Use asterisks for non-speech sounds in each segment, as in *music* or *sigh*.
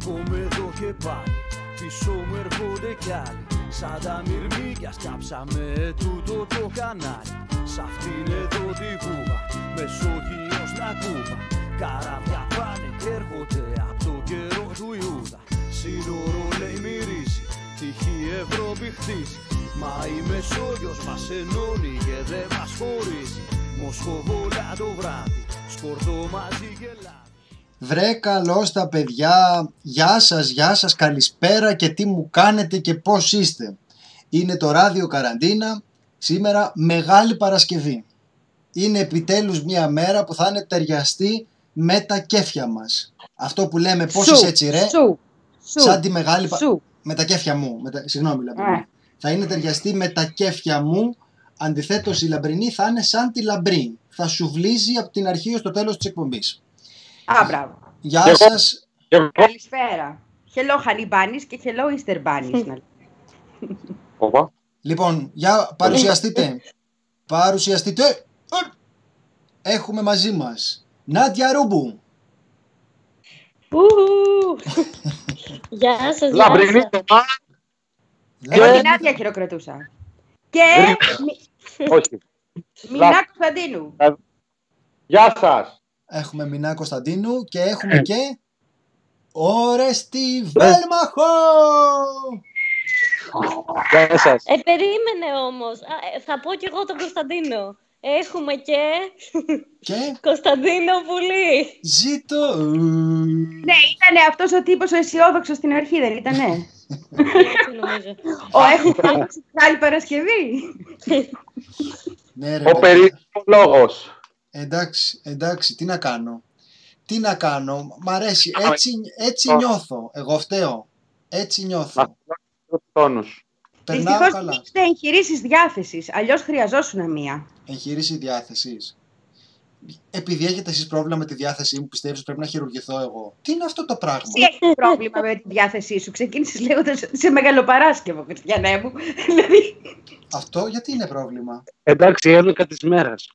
Στεκόμαι εδώ και πάλι Πίσω μου έρχονται κι άλλοι. Σαν τα μυρμήγκια σκάψαμε τούτο το κανάλι. Σ' αυτήν εδώ τη βούβα Μεσόγειος να κούβα. Καράβια πάνε και έρχονται από το καιρό του Ιούδα. Σύνορο λέει μυρίζει Τυχή Ευρώπη χτίζει. Μα η Μεσόγειος μας ενώνει και δεν μας χωρίζει. Μοσχοβόλα το βράδυ Σκορδό μαζί και λάδι Βρε καλώς τα παιδιά, γεια σας, γεια σας, καλησπέρα και τι μου κάνετε και πώς είστε. Είναι το ράδιο καραντίνα, σήμερα Μεγάλη Παρασκευή. Είναι επιτέλους μια μέρα που θα είναι ταιριαστή με τα κέφια μας. Αυτό που λέμε πώς Σου, είσαι έτσι ρε, Σου. Σου. σαν τη Μεγάλη Πα- Σου. με τα κέφια μου, με τα... συγγνώμη λαμπρινή. Ε. Θα είναι ταιριαστή με τα κέφια μου, αντιθέτως η λαμπρινή θα είναι σαν τη λαμπρή. Θα σου βλύζει από την αρχή ως το τέλος της εκπομπής. Α, μπράβο. Γεια Και εγώ- σας, Και εγώ, Καλησπέρα. Hello honey bunnies και hello easter bunnies. να λέμε. Οπα. Λοιπόν, για παρουσιαστείτε. παρουσιαστείτε. Ε, Έχουμε μαζί μας Νάντια Ρούμπου. Ουχου. *laughs* Γεια σας, γεια Λαμπρινή σας. Θωμά. Εγώ Λάμπρη- την άδεια χειροκροτούσα. Και Μι- Όχι. Μινά Κωνσταντίνου. Γεια σας. Έχουμε Μινά Κωνσταντίνου και έχουμε και Ορέστη Βέλμαχο. Γεια σας. Ε, περίμενε όμως. Α, ε, θα πω κι εγώ τον Κωνσταντίνο. Έχουμε και Και; *laughs* Κωνσταντίνο Πουλή. ζήτω. Ναι, ήταν αυτός ο τύπος ο αισιόδοξος στην αρχή, δεν ήτανε; Έτσι νομίζω. Ο έχουμε άλλη Παρασκευή. Ναι, ρε, Ο παιδιά. περίφημος λόγος. Εντάξει, εντάξει, τι να κάνω. Τι να κάνω, μ' αρέσει, έτσι, έτσι Α. νιώθω, εγώ φταίω, έτσι Να νιώθω, φτιάξω τόνους. περνάω Δυστυχώς καλά. δεν έχετε εγχειρήσεις διάθεσης, αλλιώς χρειαζόσουν μία. Εγχείρηση διάθεσης. Επειδή έχετε εσείς πρόβλημα με τη διάθεσή μου, πιστεύεις ότι πρέπει να χειρουργηθώ εγώ. Τι είναι αυτό το πράγμα; Τι έχεις πρόβλημα με τη διάθεσή σου; Ξεκίνησες λέγοντας ότι είσαι μεγαλοπαράσκευο, Χριστιανέ μου. *laughs* Δηλαδή, Αυτό γιατί είναι πρόβλημα; Εντάξει, έρωκα της μέρας.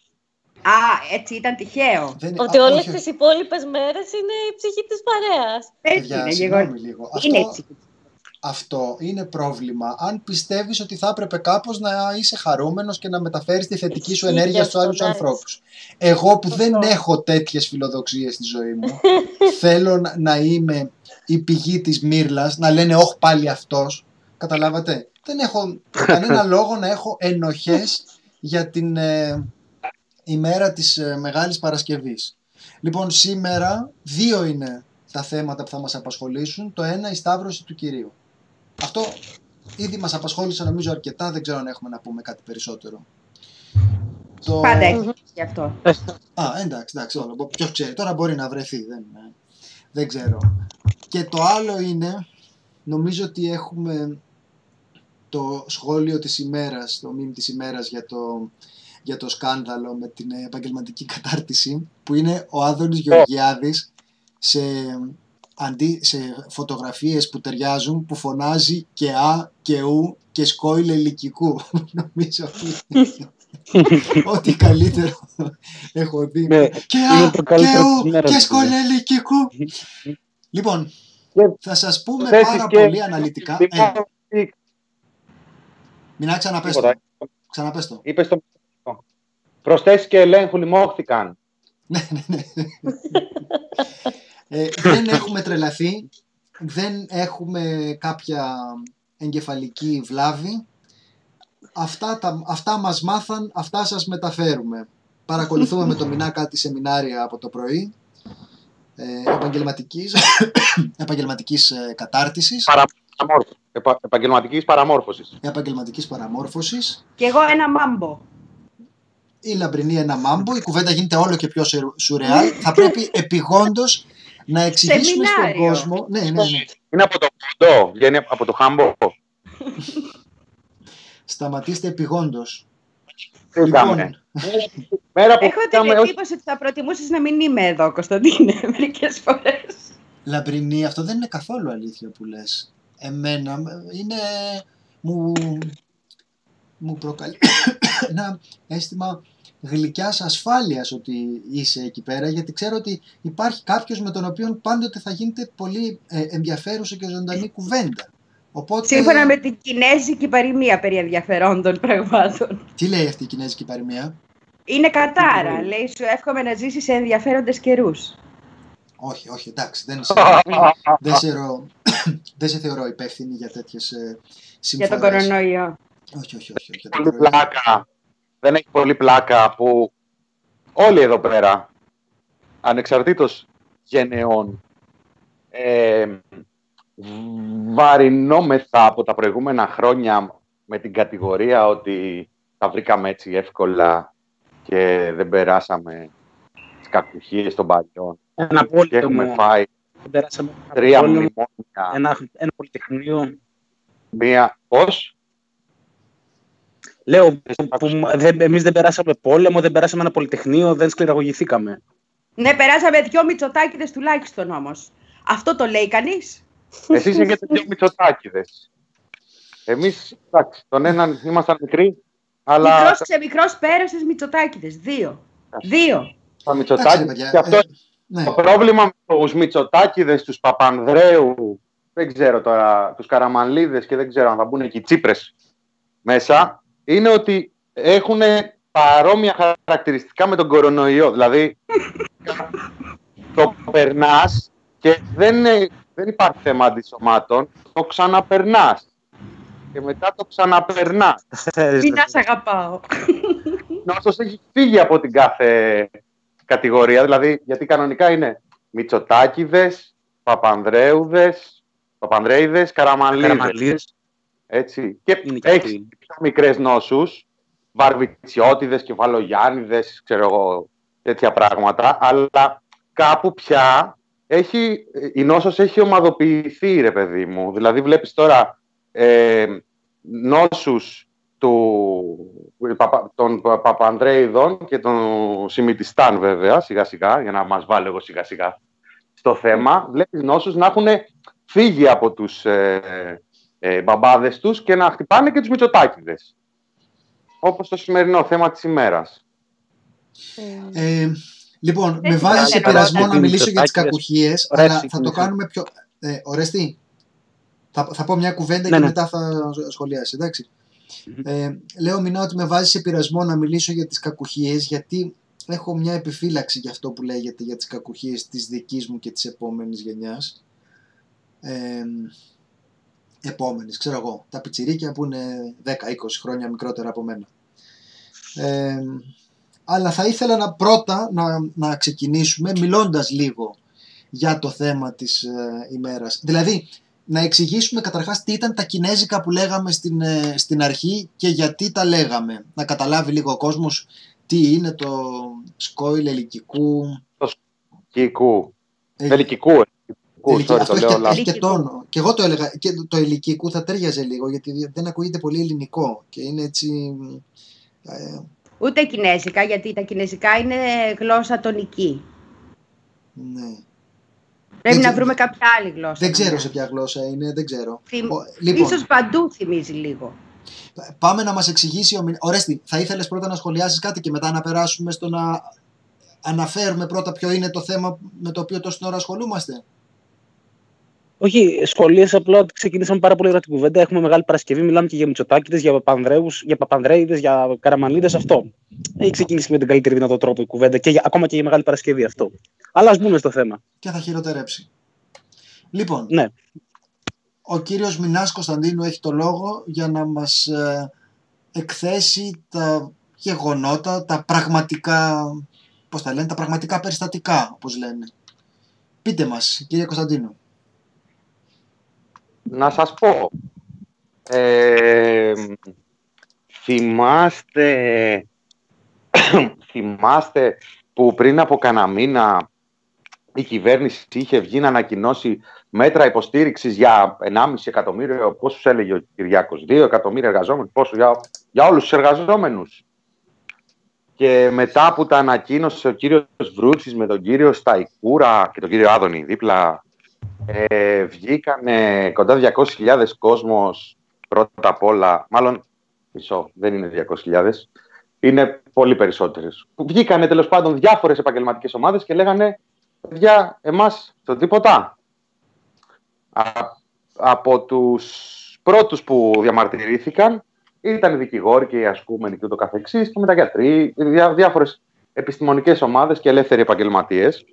Α, έτσι ήταν τυχαίο. Δεν... Ότι α, όλες όχι, τις υπόλοιπες μέρες είναι η ψυχή της παρέας. Έτσι παιδιά, είναι, συγγνώμη Γεγονός. λίγο. Είναι Αυτό, έτσι. αυτό είναι πρόβλημα. Αν πιστεύεις ότι θα έπρεπε κάπως να είσαι χαρούμενος και να μεταφέρεις τη θετική σου Ισχύει ενέργεια και στους αυτό, άλλους εντάξει. ανθρώπους. Εγώ που δεν Σωστό. έχω τέτοιες φιλοδοξίες στη ζωή μου, *laughs* θέλω να, να είμαι η πηγή της μύρλας, να λένε όχι πάλι αυτός. Καταλάβατε; Δεν έχω κανένα *laughs* λόγο να έχω ενοχές για την ε, ημέρα της ε, Μεγάλης Παρασκευής. Λοιπόν, σήμερα δύο είναι τα θέματα που θα μας απασχολήσουν. Το ένα η Σταύρωση του Κυρίου. Αυτό ήδη μας απασχόλησε νομίζω αρκετά, δεν ξέρω αν έχουμε να πούμε κάτι περισσότερο. Το... Πάντα έχεις γι' αυτό. Α, εντάξει, εντάξει, όλο. Ποιος ξέρει, τώρα μπορεί να βρεθεί. Δεν, ε, δεν ξέρω. Και το άλλο είναι, νομίζω ότι έχουμε το σχόλιο της ημέρας, το μήνυμα της ημέρας για το, για το σκάνδαλο με την επαγγελματική κατάρτιση, που είναι ο Άδωνης Γεωργιάδης σε, αντί, σε φωτογραφίες που ταιριάζουν, που φωνάζει και Α και Ου και σκόιλ ελικικού. *laughs* νομίζω ότι ό,τι καλύτερο έχω δει. Ναι, Και είναι Α, το και καλύτερο της Ου, ημέρας, και παιδιά. σκολελικικού. Λοιπόν, Και- θα σας πούμε Θέσεις πάρα και- πολύ αναλυτικά. Ε, Τι- μην ξαναπες το. Τίποτα. Ξαναπες το. Είπες το... Προσθέσεις και ελέγχου λοιμώχθηκαν. Ναι, ναι, ναι. Ε, δεν έχουμε τρελαθεί. Δεν έχουμε κάποια εγκεφαλική βλάβη. Αυτά, τα, αυτά μας μάθαν, αυτά σας μεταφέρουμε. Παρακολουθούμε με το μηνά κάτι σεμινάρια από το πρωί ε, επαγγελματικής, επαγγελματικής ε, κατάρτισης, Παρα... παραμόρφωσης. Επα... Επαγγελματικής παραμόρφωσης. επαγγελματικής παραμόρφωσης. Και εγώ ένα μάμπο. Η λαμπρινή ένα μάμπο, η κουβέντα γίνεται όλο και πιο σουρ- σουρεάλ. Θα πρέπει επιγόντως να εξηγήσουμε στον Σεμινάριο. κόσμο. Ναι, ναι, ναι. Είναι από το κοντό, βγαίνει από το χάμπο. Σταματήστε επιγόντως. Τι Λοιπόν, κάνουμε. Μέρα που Έχω την πήγαμε όχι εντύπωση ότι θα προτιμούσες να μην είμαι εδώ, Κωνσταντίνε, *laughs* μερικές φορές. λαμπρινή, αυτό δεν είναι καθόλου αλήθεια που λες. Εμένα είναι... Μου, μου προκαλεί *coughs* ένα αίσθημα γλυκιάς ασφάλειας ότι είσαι εκεί πέρα γιατί ξέρω ότι υπάρχει κάποιος με τον οποίο πάντοτε θα γίνεται πολύ ε, ενδιαφέρουσα και ζωντανή κουβέντα. Οπότε... Σύμφωνα με την κινέζικη παροιμία περί ενδιαφερόντων πραγμάτων. Τι λέει αυτή η κινέζικη παροιμία; Είναι κατάρα. Λέει σου εύχομαι να ζήσει σε ενδιαφέροντες καιρούς. Όχι, όχι, εντάξει, δεν σε, *laughs* δεν σε, ρο- *coughs* δεν σε θεωρώ υπεύθυνη για τέτοιες ε, Για συμφορές. τον κορονοϊό. Όχι, όχι, όχι. όχι, για τον πολύ κορονοϊό. Πλάκα. Δεν έχει πολύ πλάκα που όλοι εδώ πέρα, ανεξαρτήτως γενεών, ε, βαρινόμεθα από τα προηγούμενα χρόνια με την κατηγορία ότι τα βρήκαμε έτσι εύκολα και δεν περάσαμε τις κακουχίες των παλιών Ένα και πόλεμο. έχουμε φάει Περάσαμε ένα τρία πόλεμο, μνημόνια. Ένα, ένα πολυτεχνείο. Μία... Πώς; Λέω, που, δεν, εμείς δεν περάσαμε πόλεμο, δεν περάσαμε ένα πολυτεχνείο, δεν σκληραγωγηθήκαμε. Ναι, περάσαμε δυο μυτσοτάκιδες τουλάχιστον όμως. Αυτό το λέει κανείς; Εσείς έχετε δύο μυτσοτάκιδες. Εμείς, εντάξει, τον έναν ήμασταν μικροί, αλλά Μικρός ξεμικρός πέρασες μυτσοτάκιδες. Δύο. Δύο. τα Εντάξει, ρε μυτσοτάκιδες. παιδιά, Και αυτό ε, ναι. το πρόβλημα με τους μυτσοτάκιδες, τους Παπανδρέου, δεν ξέρω τώρα, τους Καραμανλίδες και δεν ξέρω αν θα μπουν εκεί οι Τσίπρες μέσα, είναι ότι έχουν παρόμοια χαρακτηριστικά με τον κορονοϊό. Δηλαδή, το περνάς και δεν, είναι- δεν υπάρχει θέμα αντισωμάτων, το ξαναπερνάς. Και μετά το ξαναπερνάς. Μην να σ' αγαπάω. *laughs* νόσος έχει φύγει από την κάθε κατηγορία. Δηλαδή, γιατί κανονικά είναι Μητσοτάκηδες, Παπανδρέουδες, Παπανδρέιδες, Καραμανλίδες. Καραμαλίδες. Έτσι. Και Είναι και έχεις αυτοί. πιο μικρές νόσους, Βαρβιτσιώτιδες, Κεφαλογιάννηδες, ξέρω εγώ, τέτοια πράγματα. Αλλά κάπου πια έχει, η νόσος έχει ομαδοποιηθεί, ρε παιδί μου. Δηλαδή, βλέπεις τώρα ε, νόσους του, Παπα- των Πα- Παπανδρέιδων και των Σιμιτιστάν βέβαια, σιγά σιγά, για να μας βάλω εγώ σιγά σιγά στο θέμα, βλέπεις νόσους να έχουν φύγει από τους ε, ε, μπαμπάδες τους και να χτυπάνε και τους Μητσοτάκηδες. Όπως το σημερινό θέμα της ημέρας. Ε, λοιπόν, Δεν με βάζει σε ξέρω, πειρασμό Ρώτα. να μιλήσω για τις Μητσοτάκηδες. κακουχίες, Ωραία αλλά θα το συγκίνηση. κάνουμε πιο... Ε, Ορέστη, θα, θα πω μια κουβέντα Ναι, και ναι. μετά θα σχολιάσει, εντάξει. Μμμ. Ε, λέω Μινά ότι με βάζει σε πειρασμό να μιλήσω για τις κακουχίες γιατί έχω μια επιφύλαξη για αυτό που λέγεται για τις κακουχίες της δικής μου και της επόμενης γενιάς. Ε, επόμενης, ξέρω εγώ, τα πιτσιρίκια που είναι 10-20 χρόνια μικρότερα από μένα. Ε, αλλά θα ήθελα να πρώτα να, να ξεκινήσουμε μιλώντας λίγο για το θέμα της ε, ημέρας. Δηλαδή, να εξηγήσουμε καταρχάς τι ήταν τα κινέζικα που λέγαμε στην, ε, στην αρχή και γιατί τα λέγαμε. Να καταλάβει λίγο ο κόσμος τι είναι το σκόιλ ελικικού. Κικού. Ε, Ελικικού. Ελικικού, ελικι- sorry, αυτό το έχει, λέω και, λάθος. έχει και τόνο. Και εγώ το έλεγα. Και το ελικικού θα τέριαζε λίγο γιατί δεν ακούγεται πολύ ελληνικό και είναι έτσι. Ε, Ούτε κινέζικα, γιατί τα κινέζικα είναι γλώσσα τονική. ναι. Πρέπει Δεν να ξε- βρούμε κάποια άλλη γλώσσα. Δεν να ξέρω είναι. σε ποια γλώσσα είναι, δεν ξέρω. Θυμ- Ο- λοιπόν, Ίσως παντού θυμίζει λίγο. πάμε να μας εξηγήσει ο Μιν- Ορέστη, θα ήθελες πρώτα να σχολιάσεις κάτι και μετά να περάσουμε στο να αναφέρουμε πρώτα ποιο είναι το θέμα με το οποίο τόση ώρα ασχολούμαστε; Όχι, σχολείες απλά ότι ξεκινήσαμε πάρα πολύ ωραία την κουβέντα. Έχουμε μεγάλη Παρασκευή, μιλάμε και για Μητσοτάκηδε, για Παπανδρέους, για Παπανδρέιδες, για Καραμανλίδε. Αυτό. Έχει ξεκινήσει με τον καλύτερο δυνατό τρόπο η κουβέντα και για, ακόμα και για Μεγάλη Παρασκευή αυτό. Αλλά ας μπούμε στο θέμα. Και θα χειροτερέψει. Λοιπόν, Ναι. ο κύριος Μινάς Κωνσταντίνου έχει το λόγο για να μας ε, εκθέσει τα γεγονότα, τα πραγματικά, πώς τα λένε, τα πραγματικά περιστατικά, όπως λένε. Πείτε μας, κύριε Κωνσταντίνου. Να σας πω. Ε, θυμάστε, θυμάστε που πριν από κανένα μήνα η κυβέρνηση είχε βγει να ανακοινώσει μέτρα υποστήριξης για 1,5 εκατομμύριο, πόσους έλεγε ο Κυριάκος, 2 εκατομμύρια εργαζόμενους, πόσο, για, για όλους τους εργαζόμενους. Και μετά που τα ανακοίνωσε ο κύριος Βρούτσης με τον κύριο Σταϊκούρα και τον κύριο Άδωνη δίπλα ε, βγήκανε κοντά 200.000 κόσμος πρώτα απ' όλα, μάλλον μισό, δεν είναι 200.000, Είναι πολύ περισσότερες. Βγήκανε τέλος πάντων διάφορες επαγγελματικές ομάδες και λέγανε παιδιά, εμάς το τίποτα. Α, από τους πρώτους που διαμαρτυρήθηκαν ήταν οι δικηγόροι και οι ασκούμενοι και ούτω καθεξής και μετά γιατροί, διά, διάφορες επιστημονικές ομάδες και ελεύθεροι επαγγελματίες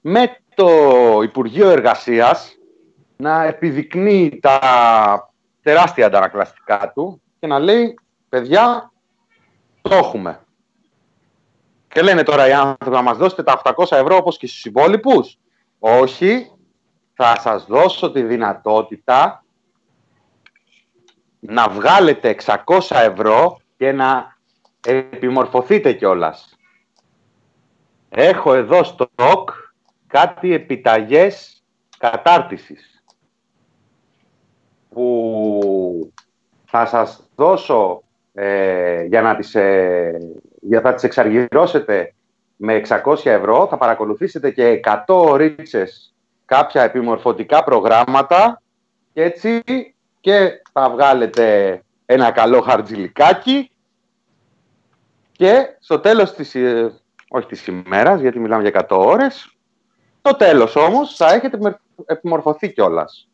με το Υπουργείο Εργασίας να επιδεικνύει τα τεράστια αντανακλαστικά του και να λέει παιδιά το έχουμε. Και λένε τώρα οι άνθρωποι να μας δώσετε τα 800 ευρώ όπως και στους υπόλοιπους. Όχι, θα σας δώσω τη δυνατότητα να βγάλετε 600 ευρώ και να επιμορφωθείτε κιόλας. Έχω εδώ στο ΤΟΚ κάτι επιταγές κατάρτισης που θα σας δώσω ε, για να τις, ε, για θα τις εξαργυρώσετε με 600 ευρώ, θα παρακολουθήσετε και 100 ρίτσες κάποια επιμορφωτικά προγράμματα και έτσι και θα βγάλετε ένα καλό χαρτζιλικάκι και στο τέλος της, ε, όχι της ημέρας, γιατί μιλάμε για 100 ώρες, το τέλος όμως θα έχετε επιμορφωθεί κιόλας.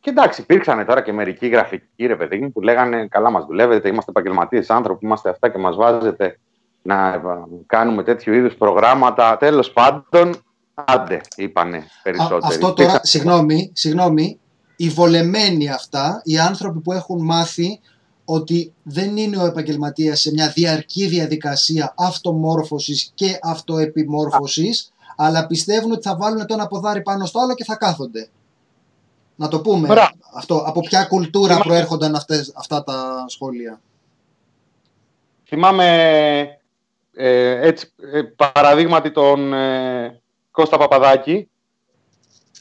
Και εντάξει, υπήρξαν τώρα και μερικοί γραφικοί ρε παιδί μου που λέγανε καλά μας δουλεύετε, είμαστε επαγγελματίες άνθρωποι, είμαστε αυτά και μας βάζετε να ε, κάνουμε τέτοιου είδους προγράμματα. Τέλος πάντων, άντε, είπανε περισσότεροι. αυτό τώρα, συγγνώμη, συγγνώμη, οι βολεμένοι αυτά, οι άνθρωποι που έχουν μάθει ότι δεν είναι ο επαγγελματίας σε μια διαρκή διαδικασία αυτομόρφωσης και αυτοεπιμόρφωσης, αλλά πιστεύουν ότι θα βάλουν το ένα ποδάρι πάνω στο άλλο και θα κάθονται. Να το πούμε αυτό. Από ποια κουλτούρα προέρχονταν αυτές, αυτά τα σχόλια. Θυμάμαι ε, έτσι, ε, παραδείγματι τον ε, Κώστα Παπαδάκη,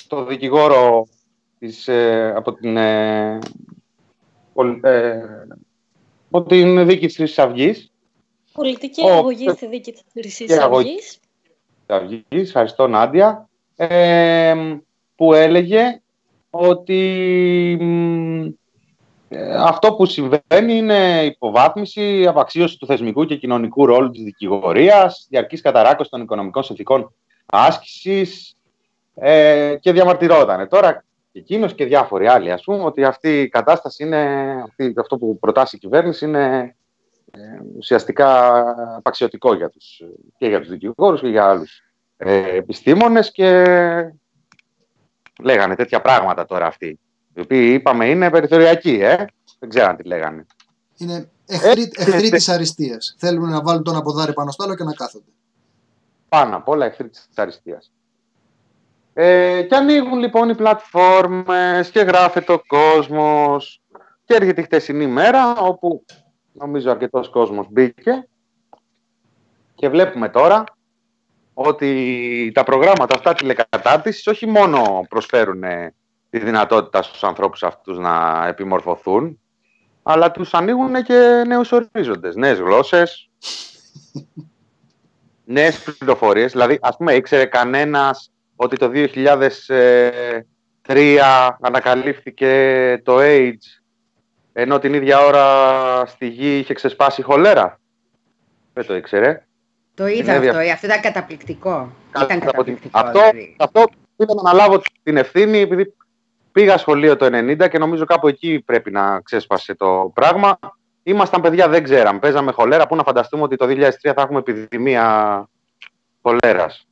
το δικηγόρο της, ε, από, την, ε, ε, από την δίκη της Χρυσής Αυγής. Πολιτική ο, αγωγή στη δίκη της Χρυσής Αυγής. Αυγής, ευχαριστώ Νάντια, που έλεγε ότι αυτό που συμβαίνει είναι υποβάθμιση, απαξίωση του θεσμικού και κοινωνικού ρόλου της δικηγορίας, διαρκής καταράκωση των οικονομικών συνθηκών άσκησης ε, και διαμαρτυρόταν. Τώρα εκείνος και διάφοροι άλλοι, ας πούμε, ότι αυτή η κατάσταση είναι, αυτή, αυτό που προτάσει η κυβέρνηση είναι ε, ουσιαστικά απαξιωτικό για τους, και για τους δικηγόρους και για άλλους ε, επιστήμονες και λέγανε τέτοια πράγματα τώρα αυτοί. Οι οποίοι είπαμε είναι περιθωριακοί, ε; δεν ξέραν τι λέγανε. Είναι εχθροί, ε, εχθροί της αριστείας. Θέλουν να βάλουν τον αποδάρι πάνω στο άλλο και να κάθονται. Πάνω απ' όλα εχθροί της αριστείας. Ε, και ανοίγουν λοιπόν οι πλατφόρμες και γράφεται ο κόσμος και έρχεται η χτεσινή μέρα όπου νομίζω αρκετός κόσμος μπήκε και βλέπουμε τώρα ότι τα προγράμματα αυτά τηλεκατάρτισης όχι μόνο προσφέρουν τη δυνατότητα στους ανθρώπους αυτούς να επιμορφωθούν αλλά τους ανοίγουν και νέους ορίζοντες, νέες γλώσσες, *laughs* νέες πληροφορίες. Δηλαδή, ας πούμε, ήξερε κανένας ότι το 2003 ανακαλύφθηκε το AIDS ενώ την ίδια ώρα στη γη είχε ξεσπάσει χολέρα. Δεν το ήξερε. Το είδα αυτό, ε, αυτό ήταν καταπληκτικό. Ήταν καταπληκτικό. Αυτό, δηλαδή. αυτό ήθελα να λάβω την ευθύνη επειδή πήγα σχολείο το 90 και νομίζω κάπου εκεί πρέπει να ξέσπασε το πράγμα. Ήμασταν παιδιά, δεν ξέραμε. Παίζαμε χολέρα. Πού να φανταστούμε ότι το 2003 θα έχουμε επιδημία χολέρας.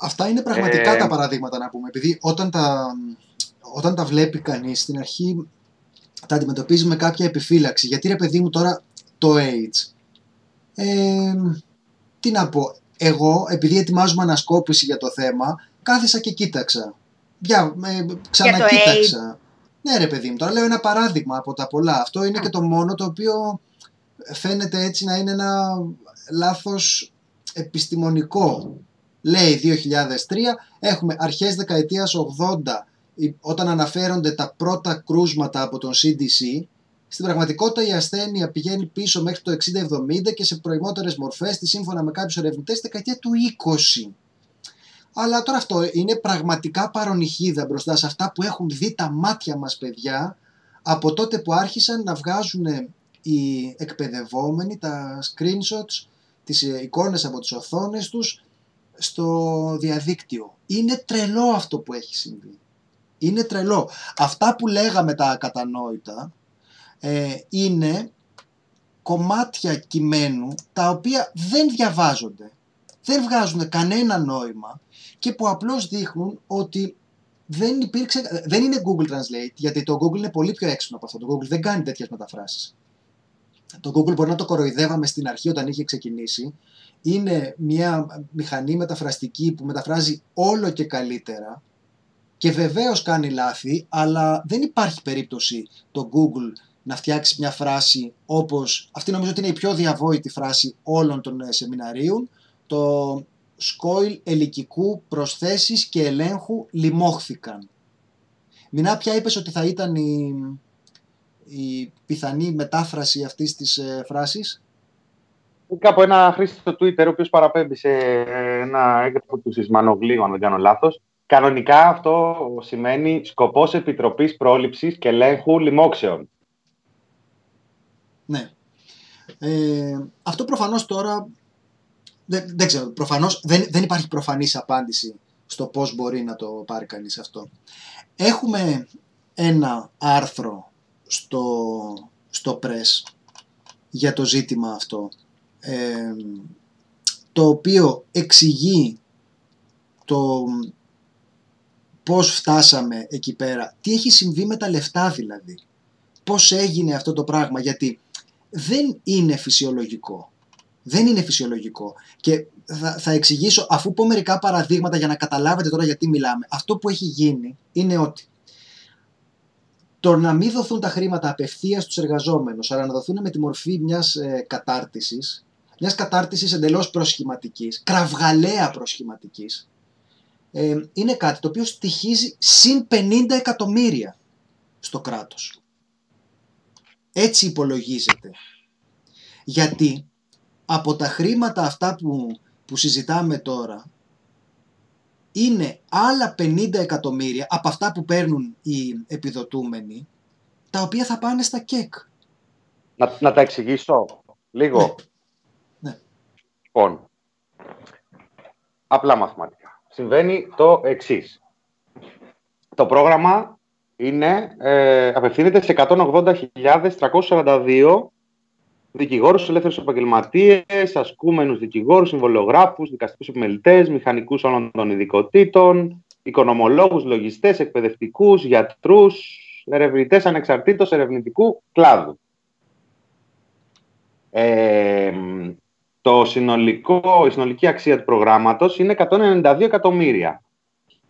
Αυτά είναι πραγματικά ε... τα παραδείγματα να πούμε. Επειδή όταν τα, όταν τα βλέπει κανείς στην αρχή τα αντιμετωπίζει με κάποια επιφύλαξη. Γιατί ρε παιδί μου τώρα το AIDS. Ε, τι να πω. Εγώ επειδή ετοιμάζουμε ανασκόπηση για το θέμα κάθισα και κοίταξα. Για, ε, ξανακοίταξα. Ναι ρε παιδί μου, τώρα λέω ένα παράδειγμα από τα πολλά. Αυτό είναι και το μόνο το οποίο φαίνεται έτσι να είναι ένα λάθος επιστημονικό λέει 2003, έχουμε αρχές δεκαετίας 80 όταν αναφέρονται τα πρώτα κρούσματα από τον CDC, στην πραγματικότητα η ασθένεια πηγαίνει πίσω μέχρι το 60-70 και σε προημότερες μορφές, τη σύμφωνα με κάποιους ερευνητές, στη δεκαετία του 20. Αλλά τώρα αυτό είναι πραγματικά παρονυχίδα μπροστά σε αυτά που έχουν δει τα μάτια μας παιδιά από τότε που άρχισαν να βγάζουν οι εκπαιδευόμενοι τα screenshots, τις ε, εικόνες από τις οθόνες τους στο διαδίκτυο. Είναι τρελό αυτό που έχει συμβεί. Είναι τρελό. Αυτά που λέγαμε τα ακατανόητα ε, είναι κομμάτια κειμένου τα οποία δεν διαβάζονται, δεν βγάζουν κανένα νόημα και που απλώς δείχνουν ότι δεν, υπήρξε, δεν είναι Google Translate, γιατί το Google είναι πολύ πιο έξυπνο από αυτό. Το Google δεν κάνει τέτοιες μεταφράσεις. Το Google μπορεί να το κοροϊδεύαμε στην αρχή όταν είχε ξεκινήσει. Είναι μια μηχανή μεταφραστική που μεταφράζει όλο και καλύτερα και βεβαίως κάνει λάθη, αλλά δεν υπάρχει περίπτωση το Google να φτιάξει μια φράση όπως, αυτή νομίζω ότι είναι η πιο διαβόητη φράση όλων των ε, σεμιναρίων, το σκόιλ ελικικού προσθέσεις και ελέγχου λιμόχθηκαν. Μινά πια είπες ότι θα ήταν η, η πιθανή μετάφραση αυτής της ε, φράσης; Κάπου ένα χρήστη στο Twitter, ο οποίος παραπέμπει σε ένα έγγραφο του Σισμανογλίου, αν δεν κάνω λάθος. Κανονικά αυτό σημαίνει σκοπός Επιτροπής Πρόληψης και Ελέγχου Λοιμόξεων. Ναι. Ε, αυτό προφανώς τώρα, δεν, δεν ξέρω, προφανώς δεν, δεν υπάρχει προφανής απάντηση στο πώς μπορεί να το πάρει κανείς αυτό. Έχουμε ένα άρθρο στο, στο Press για το ζήτημα αυτό, ε, το οποίο εξηγεί το πώς φτάσαμε εκεί πέρα, τι έχει συμβεί με τα λεφτά δηλαδή, πώς έγινε αυτό το πράγμα, γιατί δεν είναι φυσιολογικό. Δεν είναι φυσιολογικό. Και θα, θα εξηγήσω, αφού πω μερικά παραδείγματα για να καταλάβετε τώρα γιατί μιλάμε, αυτό που έχει γίνει είναι ότι το να μην δοθούν τα χρήματα απευθείας στους εργαζόμενους, αλλά να δοθούν με τη μορφή μιας ε, κατάρτισης, μιας κατάρτισης εντελώς προσχηματικής, κραυγαλαία προσχηματικής, ε, είναι κάτι το οποίο στοιχίζει συν 50 εκατομμύρια στο κράτος. Έτσι υπολογίζεται. Γιατί από τα χρήματα αυτά που, που συζητάμε τώρα είναι άλλα 50 εκατομμύρια από αυτά που παίρνουν οι επιδοτούμενοι τα οποία θα πάνε στα ΚΕΚ. Να, να τα εξηγήσω λίγο. Ναι. ναι. Λοιπόν, απλά μαθηματικά. Συμβαίνει το εξής. Το πρόγραμμα είναι, ε, απευθύνεται σε 180.342 δικηγόρους, ελεύθερους επαγγελματίες, ασκούμενους δικηγόρους, συμβολογράφους, δικαστικούς επιμελητές, μηχανικούς όλων των ειδικοτήτων, οικονομολόγους, λογιστές, εκπαιδευτικούς, γιατρούς, ερευνητές ανεξαρτήτως ερευνητικού κλάδου. Ε, το συνολικό, η συνολική αξία του προγράμματος είναι 192 εκατομμύρια.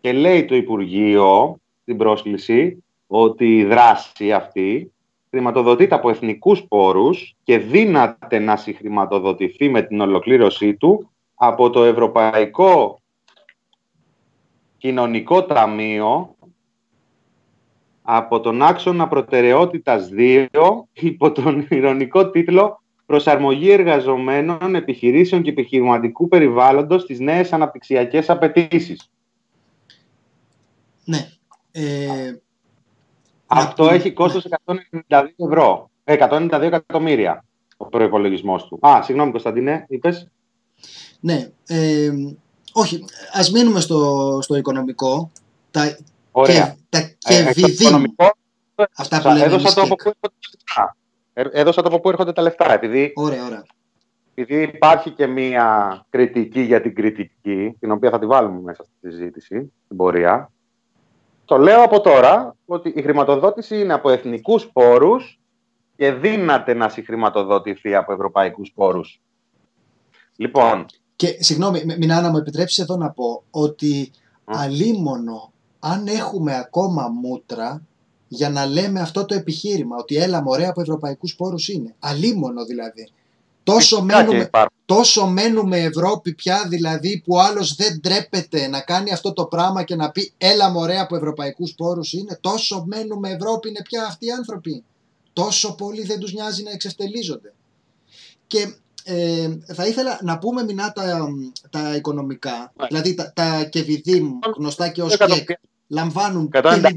Και λέει το Υπουργείο στην πρόσκληση ότι η δράση αυτή χρηματοδοτείται από εθνικούς πόρους και δύναται να συγχρηματοδοτηθεί με την ολοκλήρωσή του από το Ευρωπαϊκό Κοινωνικό Ταμείο από τον άξονα προτεραιότητας 2 υπό τον *laughs* ηρωνικό τίτλο «Προσαρμογή εργαζομένων, επιχειρήσεων και επιχειρηματικού περιβάλλοντος στις νέες αναπτυξιακές απαιτήσεις». Ναι. Ε, αυτό έχει κόστος 192 ευρώ. 192 ε, εκατομμύρια ο προπολογισμό του. Α, συγγνώμη Κωνσταντίνε, είπες; Ναι. Ε, όχι, ας μείνουμε στο, στο οικονομικό. Τα, Ωραία. Και, τα και ε, οικονομικό, Αυτά που λέμε έδωσα το, από πού έδωσα το από πού έρχονται τα λεφτά. Επειδή, ωραία, ωραία. επειδή υπάρχει και μία κριτική για την κριτική, την οποία θα τη βάλουμε μέσα στη συζήτηση, στην πορεία, το λέω από τώρα ότι η χρηματοδότηση είναι από εθνικούς πόρους και δύναται να συγχρηματοδοτηθεί από ευρωπαϊκούς πόρους. Λοιπόν... Και συγγνώμη, Μινά, να μου επιτρέψεις εδώ να πω ότι αλίμονο αν έχουμε ακόμα μούτρα για να λέμε αυτό το επιχείρημα, ότι έλα μωρέ από ευρωπαϊκούς πόρους είναι. Αλίμονο δηλαδή. Τόσο μένουμε, τόσο μένουμε Ευρώπη πια δηλαδή που άλλος δεν τρέπεται να κάνει αυτό το πράγμα και να πει έλα μωρέ από ευρωπαϊκούς πόρους είναι. Τόσο μένουμε Ευρώπη είναι πια αυτοί οι άνθρωποι. Τόσο πολύ δεν τους νοιάζει να εξευτελίζονται. Και ε, θα ήθελα να πούμε μηνά τα, τα οικονομικά, ναι. δηλαδή τα, τα κεβιδίμ γνωστά και ως κεκ, λαμβάνουν... Έλα.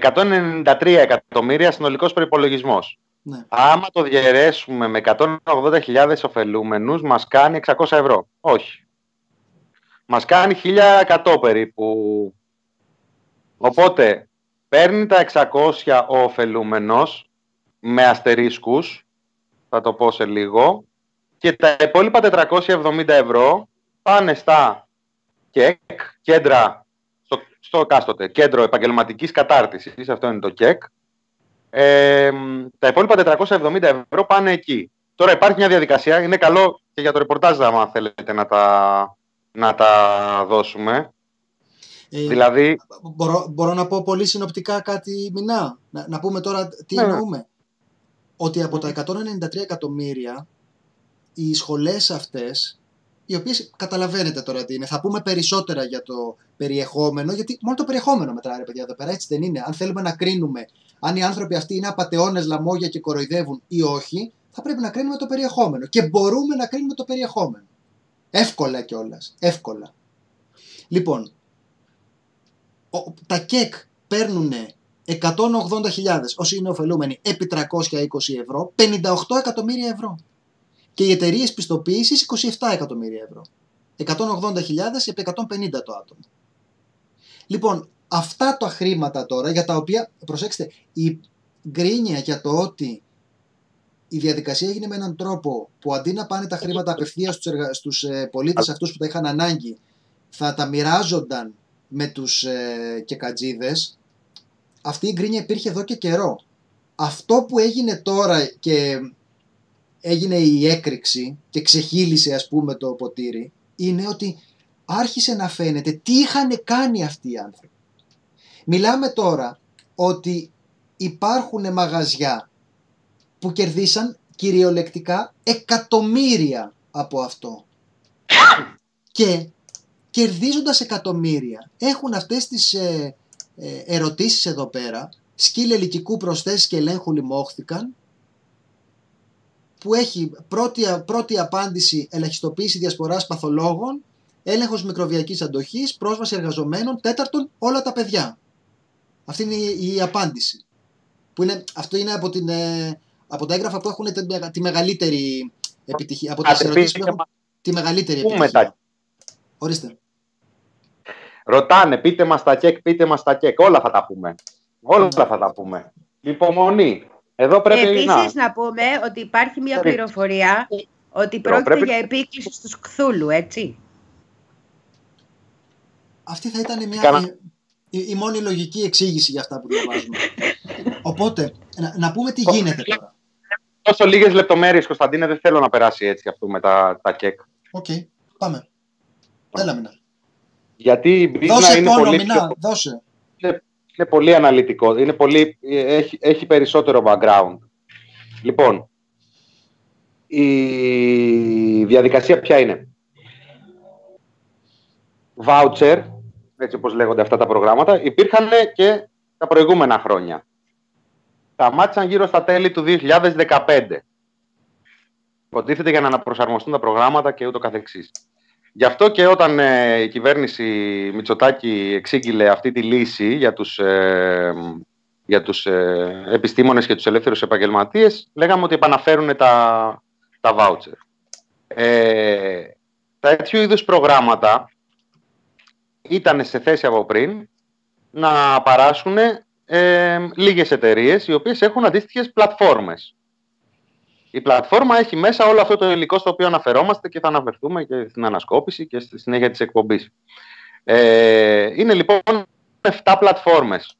193 εκατομμύρια συνολικός προϋπολογισμός. Ναι. Άμα το διαιρέσουμε με 180.000 ωφελούμενους, μας κάνει 600 ευρώ. Όχι. Μας κάνει 1.100 περίπου. Οπότε, παίρνει τα 600 ο ωφελούμενος με αστερίσκους, θα το πω σε λίγο, και τα υπόλοιπα 470 ευρώ πάνε στα ΚΕΚ, κέντρα, στο, στο κάστοτε, κέντρο επαγγελματικής κατάρτισης, αυτό είναι το ΚΕΚ, ε, τα υπόλοιπα 470 ευρώ πάνε εκεί. Τώρα υπάρχει μια διαδικασία, είναι καλό και για το ρεπορτάζ άμα θέλετε να τα, να τα δώσουμε. Ε, δηλαδή, μπορώ, μπορώ να πω πολύ συνοπτικά κάτι μηνά. Να, να πούμε τώρα τι Ναι. εννοούμε. Ότι από τα 193 εκατομμύρια οι σχολές αυτές, οι οποίες καταλαβαίνετε τώρα τι είναι, θα πούμε περισσότερα για το περιεχόμενο, γιατί μόνο το περιεχόμενο μετράει ρε παιδιά εδώ πέρα, έτσι δεν είναι. Αν θέλουμε να κρίνουμε αν οι άνθρωποι αυτοί είναι απατεώνες, λαμόγια και κοροϊδεύουν ή όχι, θα πρέπει να κρίνουμε το περιεχόμενο. Και μπορούμε να κρίνουμε το περιεχόμενο. Εύκολα κιόλας. Εύκολα. Λοιπόν, ο- τα ΚΕΚ παίρνουν 180.000 όσοι είναι ωφελούμενοι επί 320 ευρώ, 58 εκατομμύρια ευρώ. Και οι εταιρείες πιστοποίησης 27 εκατομμύρια ευρώ. 180.000 επί 150 το άτομο. Λοιπόν, αυτά τα χρήματα τώρα για τα οποία, προσέξτε, η γκρίνια για το ότι η διαδικασία έγινε με έναν τρόπο που αντί να πάνε τα χρήματα απευθείας στους, εργα... στους ε, πολίτες αυτούς που τα είχαν ανάγκη, θα τα μοιράζονταν με τους ε, κεκατζίδες, αυτή η γκρίνια υπήρχε εδώ και καιρό. Αυτό που έγινε τώρα και έγινε η έκρηξη και ξεχύλισε ας πούμε το ποτήρι, είναι ότι άρχισε να φαίνεται τι είχαν κάνει αυτοί οι άνθρωποι. Μιλάμε τώρα ότι υπάρχουν μαγαζιά που κερδίσαν κυριολεκτικά εκατομμύρια από αυτό. Και κερδίζοντας εκατομμύρια έχουν αυτές τις ε, ε, ερωτήσεις εδώ πέρα σκύλ ελικικού προσθέσεις και ελέγχου λιμόχθηκαν που έχει πρώτη, πρώτη απάντηση ελαχιστοποίηση διασποράς παθολόγων έλεγχος μικροβιακής αντοχής, πρόσβαση εργαζομένων, τέταρτον όλα τα παιδιά. Αυτή είναι η, η απάντηση. Που είναι, αυτό είναι από, την, ε, από τα έγγραφα που έχουν τη, μεγα- τη μεγαλύτερη επιτυχία. Από τις Άντε, ερωτήσεις που πείτε έχουν τη μεγαλύτερη Πούμε επιτυχία. τα- Ορίστε. ρωτάνε, πείτε μας τα κεκ, πείτε μας τα κεκ. Όλα θα τα πούμε. Όλα θα τα πούμε. Υπομονή. Εδώ πρέπει Επίσης να... να πούμε ότι υπάρχει μια Πρέπει. πληροφορία ότι Πρέπει. πρόκειται για επίκληση στους Κθούλου, έτσι. Αυτή θα ήταν μια, Κάνα- η, η μόνη λογική εξήγηση για αυτά που διαβάζουμε. Οπότε, να, να πούμε τι γίνεται τώρα. Τόσο λίγες λεπτομέρειες, Κωνσταντίνε, δεν θέλω να περάσει έτσι αυτό με τα, τα κεκ. Οκ, πάμε. Έλα, Μινά. Γιατί η Μπίζνα Δώσε είναι τόνο, πολύ, Μινά, πιο- δώσε. Είναι πολύ αναλυτικό. Είναι πολύ, έχει, έχει περισσότερο background. Λοιπόν, η διαδικασία ποια είναι; Voucher, έτσι όπως λέγονται αυτά τα προγράμματα, υπήρχαν και τα προηγούμενα χρόνια. Σταμάτησαν γύρω στα τέλη του 2015. Υποτίθεται για να αναπροσαρμοστούν τα προγράμματα και ούτω καθεξής. Γι' αυτό και όταν ε, η κυβέρνηση Μητσοτάκη εξήγηλε αυτή τη λύση για τους, ε, για τους ε, επιστήμονες και τους ελεύθερους επαγγελματίες, λέγαμε ότι επαναφέρουν τα, τα voucher. Ε, τα τέτοιου είδους προγράμματα ήταν σε θέση από πριν να παράσχουν ε, λίγες εταιρείες οι οποίες έχουν αντίστοιχες πλατφόρμες. Η πλατφόρμα έχει μέσα όλο αυτό το υλικό στο οποίο αναφερόμαστε και θα αναφερθούμε και στην ανασκόπηση και στη συνέχεια της εκπομπής. Ε, είναι λοιπόν 7 πλατφόρμες.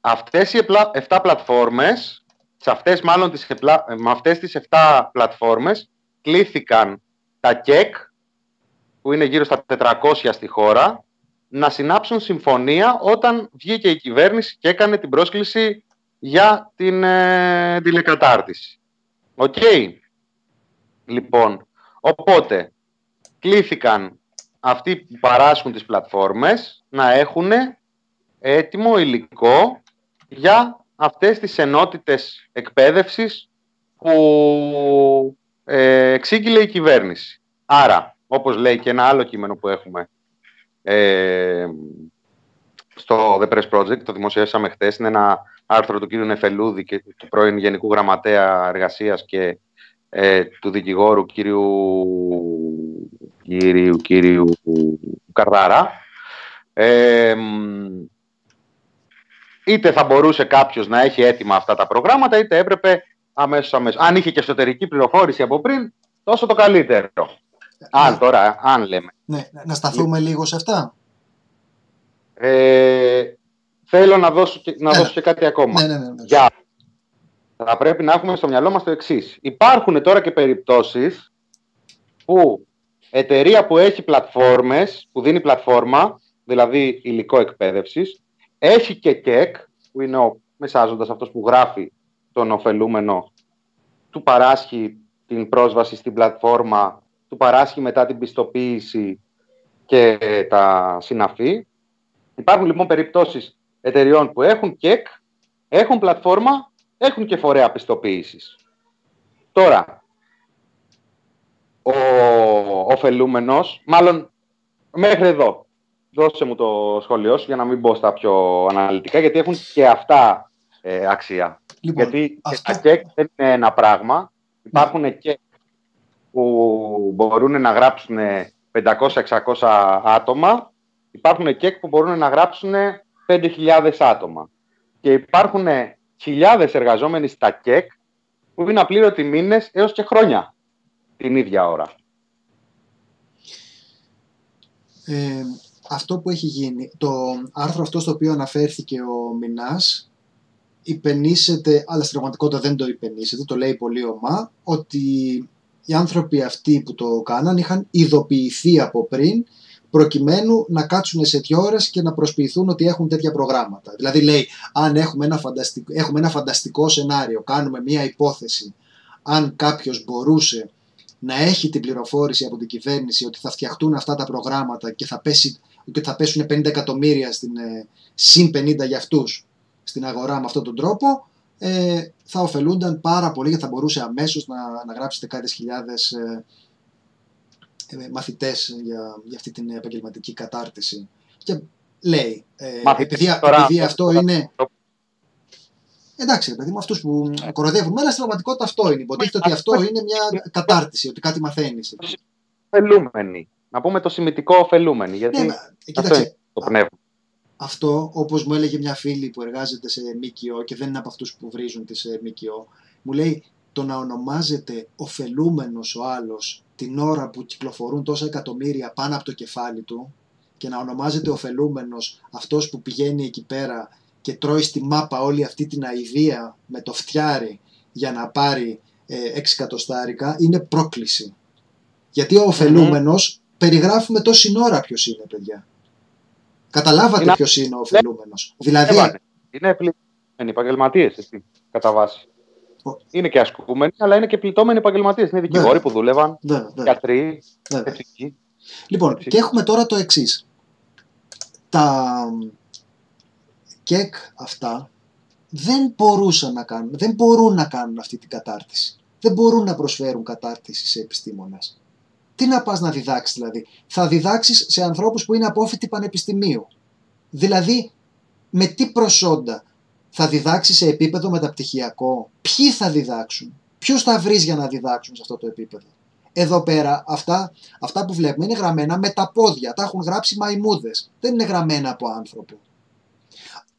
Αυτές οι 7 πλατφόρμες, σε αυτές μάλλον τις, επτά- με αυτές τις 7 πλατφόρμες κλήθηκαν τα ΚΕΚ, που είναι γύρω στα 400 στη χώρα, να συνάψουν συμφωνία όταν βγήκε η κυβέρνηση και έκανε την πρόσκληση για την ε, τηλεκατάρτιση. Οκ. Λοιπόν, οπότε κλήθηκαν αυτοί που παράσχουν τις πλατφόρμες να έχουν έτοιμο υλικό για αυτές τις ενότητες εκπαίδευσης που ε, εξήγηλε η κυβέρνηση. Άρα, όπως λέει και ένα άλλο κείμενο που έχουμε ε, στο The Press Project, το δημοσιεύσαμε χθες. Είναι ένα άρθρο του κ. Νεφελούδη και του πρώην Γενικού Γραμματέα Εργασίας και ε, του δικηγόρου κύριου, κύριου, κύριου Καρδάρα. Ε, είτε θα μπορούσε κάποιος να έχει έτοιμα αυτά τα προγράμματα, είτε έπρεπε αμέσως αμέσως. Αν είχε και εσωτερική πληροφόρηση από πριν, τόσο το καλύτερο. Αν τώρα, αν λέμε. Ναι, να σταθούμε λίγο σε αυτά. Ε, θέλω να δώσω, και, να δώσω και κάτι ακόμα. Ναι, ναι, ναι, ναι. Για θα πρέπει να έχουμε στο μυαλό μας το εξής. Υπάρχουν τώρα και περιπτώσεις που εταιρεία που έχει πλατφόρμες, που δίνει πλατφόρμα, δηλαδή υλικό εκπαίδευσης, έχει και ΚΕΚ, που είναι ο μεσάζοντας αυτός που γράφει τον ωφελούμενο, του παράσχει την πρόσβαση στην πλατφόρμα, του παράσχει μετά την πιστοποίηση και τα συναφή. Υπάρχουν λοιπόν περιπτώσεις εταιριών που έχουν ΚΕΚ, έχουν πλατφόρμα έχουν και φορέα πιστοποίησης. Τώρα, ο ωφελούμενος, μάλλον μέχρι εδώ, δώσε μου το σχόλιο σου για να μην μπω στα πιο αναλυτικά, γιατί έχουν και αυτά ε, αξία. Λοιπόν, γιατί αυτό- τα ΚΕΚ δεν είναι ένα πράγμα. Υπάρχουν και που μπορούν να γράψουν 500-600 άτομα. Υπάρχουν και που μπορούν να γράψουν 5.000 άτομα. Και υπάρχουν χιλιάδες εργαζόμενοι στα ΚΕΚ που είναι απλήρωτοι μήνες έως και χρόνια την ίδια ώρα. Ε, αυτό που έχει γίνει, το άρθρο αυτό στο οποίο αναφέρθηκε ο Μινάς, υπενήσεται, αλλά στην πραγματικότητα δεν το υπενήσεται, το λέει πολύ ομά, ότι οι άνθρωποι αυτοί που το κάναν είχαν ειδοποιηθεί από πριν προκειμένου να κάτσουν σε δύο ώρες και να προσποιηθούν ότι έχουν τέτοια προγράμματα. Δηλαδή λέει, αν έχουμε ένα φανταστικό, έχουμε ένα φανταστικό σενάριο, κάνουμε μία υπόθεση, αν κάποιος μπορούσε να έχει την πληροφόρηση από την κυβέρνηση ότι θα φτιαχτούν αυτά τα προγράμματα και θα, πέσει, και θα πέσουν 50 εκατομμύρια στην, ε, συν 50 για αυτούς στην αγορά με αυτόν τον τρόπο, ε, θα ωφελούνταν πάρα πολύ γιατί θα μπορούσε αμέσως να, να γράψει δεκάδες χιλιάδες ε, ε, μαθητές για, για αυτή την επαγγελματική κατάρτιση. Και λέει, ε, Μαθητές επειδή, τώρα- επειδή αυτός είναι... Εντάξει, ρε παιδί μου, αυτούς που κοροϊδεύουν, αλλά στην πραγματικότητα αυτό είναι. Υποτίθεται ότι αυτό είναι μια κατάρτιση, ότι κάτι μαθαίνεις. Ωφελούμενοι. Να πούμε το σημητικό ωφελούμενοι. Γιατί Ναι, μα, αυτό κοίταξε, είναι το πνεύμα. αυτό όπως μου έλεγε μια φίλη που εργάζεται σε ΜΚΟ και δεν είναι από αυτούς που βρίζουν τις ε, ΜΚΟ, μου λέει το να ονομάζεται ωφελούμενος ο άλλος την ώρα που κυκλοφορούν τόσα εκατομμύρια πάνω από το κεφάλι του και να ονομάζεται ωφελούμενος αυτός που πηγαίνει εκεί πέρα και τρώει στη μάπα όλη αυτή την αηδία με το φτιάρι για να πάρει ε, 6 εκατοστάρικα είναι πρόκληση. Γιατί ο ωφελούμενος περιγράφουμε τόση ώρα ποιος είναι παιδιά. Καταλάβατε Είναι- ποιος είναι ο ωφελούμενος. Δηλαδή, Έβανε. Είναι πληττόμενοι επαγγελματίες, έτσι, κατά βάση. Ο- Είναι και ασκούμενοι, αλλά είναι και πληττόμενοι επαγγελματίες. Είναι δικηγόροι Βέβαια. που δούλευαν, βέβαια, βέβαια, γιατροί, βέβαια. εθνικοί. Λοιπόν, Έτσι. και έχουμε τώρα το εξής. Τα κεκ αυτά δεν μπορούσαν να κάνουν, δεν μπορούν να κάνουν αυτή την κατάρτιση. Δεν μπορούν να προσφέρουν κατάρτιση σε επιστήμονες. Τι να πας να διδάξεις δηλαδή; Θα διδάξεις σε ανθρώπους που είναι απόφοιτοι πανεπιστημίου. Δηλαδή, με τι προσόντα; Θα διδάξεις σε επίπεδο μεταπτυχιακό. Ποιοι θα διδάξουν; Ποιους θα βρεις για να διδάξουν σε αυτό το επίπεδο; Εδώ πέρα αυτά, αυτά που βλέπουμε είναι γραμμένα με τα πόδια. Τα έχουν γράψει μαϊμούδες. Δεν είναι γραμμένα από άνθρωπο.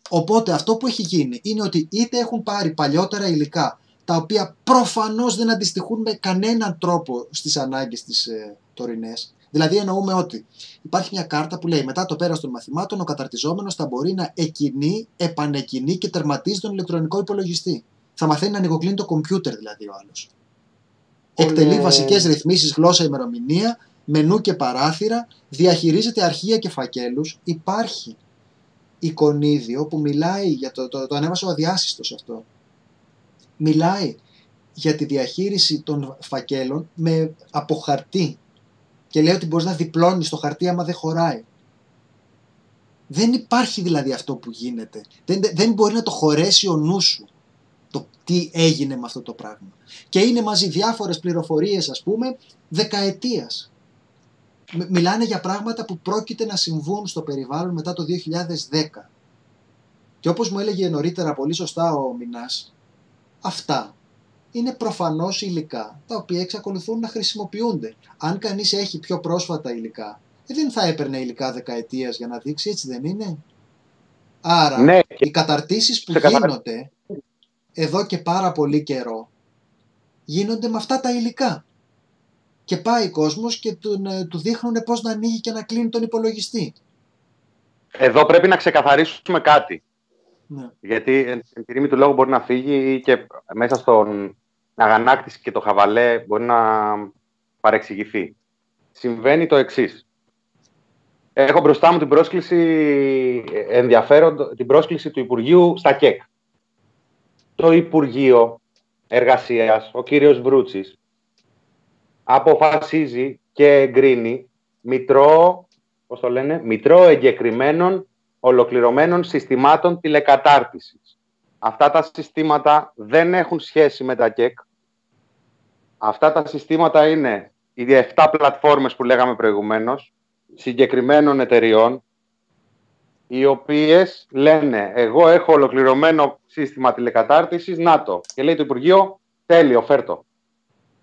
Οπότε αυτό που έχει γίνει είναι ότι είτε έχουν πάρει παλιότερα υλικά τα οποία προφανώς δεν αντιστοιχούν με κανέναν τρόπο στις ανάγκες της ε, τωρινές. Δηλαδή εννοούμε ότι υπάρχει μια κάρτα που λέει μετά το πέρας των μαθημάτων ο καταρτιζόμενος θα μπορεί να εκκινεί, επανεκκινεί και τερματίζει τον ηλεκτρονικό υπολογιστή. Θα μαθαίνει να ανοιγοκλίνει το κομπιούτερ δηλαδή ο άλλος. Εκτελεί Ναι. βασικές ρυθμίσεις γλώσσα ημερομηνία, μενού και παράθυρα, διαχειρίζεται αρχεία και φακέλους. Υπάρχει εικονίδιο που μιλάει για το, το, το ανέβασε ο αδιάσυστος αυτό. Μιλάει για τη διαχείριση των φακέλων με, από χαρτί και λέει ότι μπορείς να διπλώνεις το χαρτί άμα δεν χωράει. Δεν υπάρχει δηλαδή αυτό που γίνεται. Δεν, δεν μπορεί να το χωρέσει ο νους σου το τι έγινε με αυτό το πράγμα. Και είναι μαζί διάφορες πληροφορίες ας πούμε δεκαετίας. Μ- Μιλάνε για πράγματα που πρόκειται να συμβούν στο περιβάλλον μετά το 2010. Και όπως μου έλεγε νωρίτερα πολύ σωστά ο Μινάς, αυτά είναι προφανώς υλικά τα οποία εξακολουθούν να χρησιμοποιούνται. Αν κανείς έχει πιο πρόσφατα υλικά, ε, δεν θα έπαιρνε υλικά δεκαετίας για να δείξει, έτσι δεν είναι; Άρα, Ναι, και οι καταρτήσεις που Ξεκαθαρα- γίνονται εδώ και πάρα πολύ καιρό γίνονται με αυτά τα υλικά. Και πάει ο κόσμος και του, ε, του δείχνουν πώς να ανοίγει και να κλείνει τον υπολογιστή. εδώ πρέπει να ξεκαθαρίσουμε κάτι. Ναι. Γιατί εν εν τη ρήμη του λόγου μπορεί να φύγει ή και μέσα στον αγανάκτηση και το χαβαλέ μπορεί να παρεξηγηθεί. Συμβαίνει το εξής. Έχω μπροστά μου την πρόσκληση ενδιαφέρον, την πρόσκληση του Υπουργείου στα ΚΕΚ. Το Υπουργείο Εργασίας, ο κύριος Βρούτσης, αποφασίζει και εγκρίνει μητρό, πώς το λένε, μητρό εγκεκριμένων ολοκληρωμένων συστημάτων τηλεκατάρτισης. Αυτά τα συστήματα δεν έχουν σχέση με τα ΚΕΚ. Αυτά τα συστήματα είναι οι 7 πλατφόρμες που λέγαμε προηγουμένως, συγκεκριμένων εταιριών, οι οποίες λένε εγώ έχω ολοκληρωμένο σύστημα τηλεκατάρτισης, να το. Και λέει το Υπουργείο, τέλειο, φέρτο.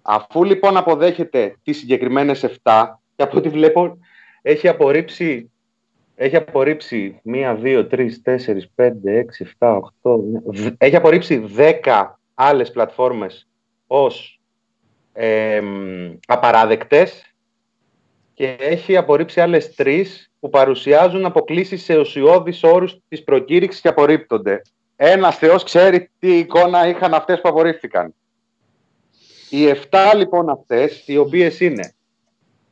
Αφού λοιπόν αποδέχεται τις συγκεκριμένες 7, και από ό,τι βλέπω έχει απορρίψει έχει απορρίψει 1, 2, 3, 4, 5, 6, 7, 8. Έχει απορρίψει 10 άλλες πλατφόρμες ως ε, απαράδεκτες και έχει απορρίψει άλλες 3 που παρουσιάζουν αποκλήσεις σε ουσιώδεις όρους της προκήρυξης και απορρίπτονται. Ένας Θεός ξέρει τι εικόνα είχαν αυτές που απορρίφθηκαν. Οι 7 λοιπόν αυτές, οι οποίες είναι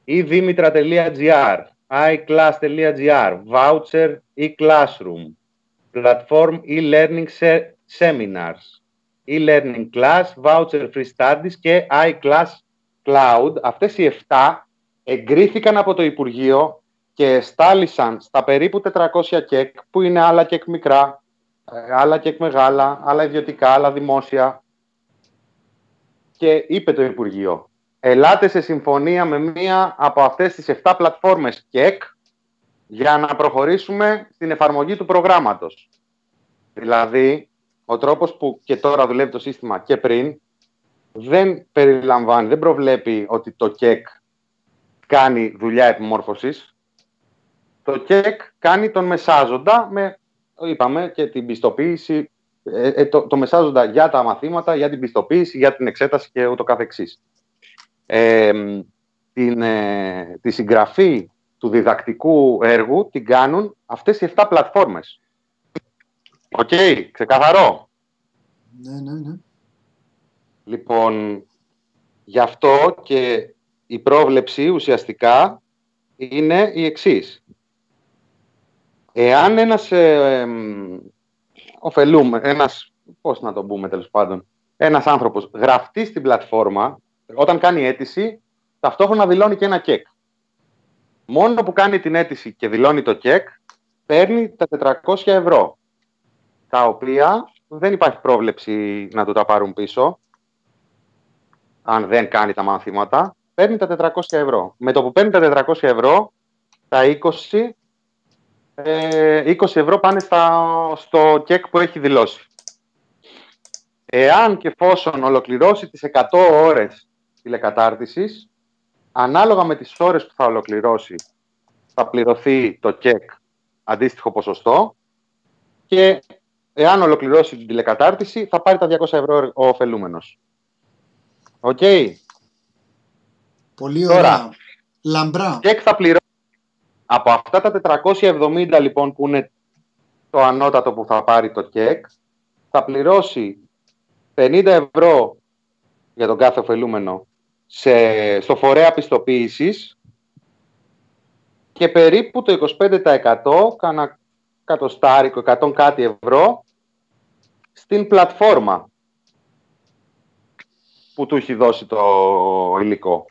η Dimitra.gr, iClass.gr, Voucher e-Classroom, Platform e-Learning se- Seminars, e-Learning Class, Voucher Free Studies και iClass Cloud. Αυτές οι 7 εγκρίθηκαν από το Υπουργείο και στάλησαν στα περίπου 400 κεκ, που είναι άλλα κεκ μικρά, ε, άλλα κεκ μεγάλα, άλλα ιδιωτικά, άλλα δημόσια. Και είπε το Υπουργείο, ελάτε σε συμφωνία με μία από αυτές τις 7 πλατφόρμες ΚΕΚ για να προχωρήσουμε στην εφαρμογή του προγράμματος. Δηλαδή, ο τρόπος που και τώρα δουλεύει το σύστημα και πριν δεν περιλαμβάνει, δεν προβλέπει ότι το ΚΕΚ κάνει δουλειά επιμόρφωσης. Το ΚΕΚ κάνει τον μεσάζοντα με, είπαμε, και την πιστοποίηση, ε, ε, το, το μεσάζοντα για τα μαθήματα, για την πιστοποίηση, για την εξέταση και ούτω καθεξής ε, την, ε, τη συγγραφή του διδακτικού έργου την κάνουν αυτές οι 7 πλατφόρμες. Οκ, ξεκαθαρό. Ναι, ναι, ναι. Λοιπόν, γι' αυτό και η πρόβλεψη ουσιαστικά είναι η εξής. Εάν ένας ε, εμ, ωφελούμε, ένας, πώς να το πούμε τέλος πάντων, ένας άνθρωπος γραφτεί στην πλατφόρμα, όταν κάνει αίτηση, ταυτόχρονα δηλώνει και ένα κεκ. Μόνο που κάνει την αίτηση και δηλώνει το κεκ, παίρνει τα 400 ευρώ, τα οποία δεν υπάρχει πρόβλεψη να του τα πάρουν πίσω, αν δεν κάνει τα μαθήματα, παίρνει τα 400 ευρώ. Με το που παίρνει τα 400 ευρώ, τα 20, ε, 20 ευρώ πάνε στα, στο κεκ που έχει δηλώσει. Εάν και εφόσον ολοκληρώσει τις 100 ώρες τηλεκατάρτισης, ανάλογα με τις ώρες που θα ολοκληρώσει, θα πληρωθεί το κεκ αντίστοιχο ποσοστό και εάν ολοκληρώσει την τηλεκατάρτιση, θα πάρει τα 200 ευρώ ο ωφελούμενος. Οκ; Πολύ Τώρα. ωραία. Λαμπρά. Κεκ θα πληρώσει από αυτά τα 470 λοιπόν που είναι το ανώτατο που θα πάρει το κεκ, θα πληρώσει 50 ευρώ για τον κάθε ωφελούμενο σε, στο φορέα πιστοποίησης και περίπου το 25% κάνα κατοστάρικο, 100 κάτι ευρώ στην πλατφόρμα που του έχει δώσει το υλικό.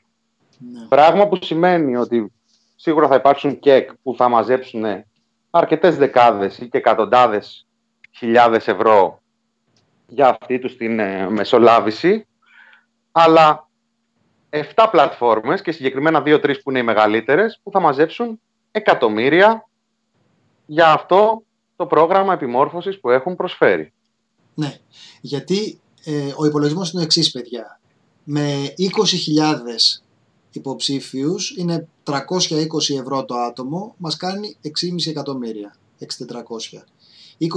Ναι. Πράγμα που σημαίνει ότι σίγουρα θα υπάρξουν κεκ που θα μαζέψουν αρκετές δεκάδες ή και εκατοντάδες χιλιάδες ευρώ για αυτή τους την ε, μεσολάβηση, αλλά 7 πλατφόρμες και συγκεκριμένα 2-3 που είναι οι μεγαλύτερες που θα μαζέψουν εκατομμύρια για αυτό το πρόγραμμα επιμόρφωσης που έχουν προσφέρει. Ναι, γιατί ε, ο υπολογισμός είναι ο εξής παιδιά. Με 20.000 υποψήφιους είναι 320 ευρώ το άτομο, μας κάνει 6,5 εκατομμύρια, 6.400. 20.000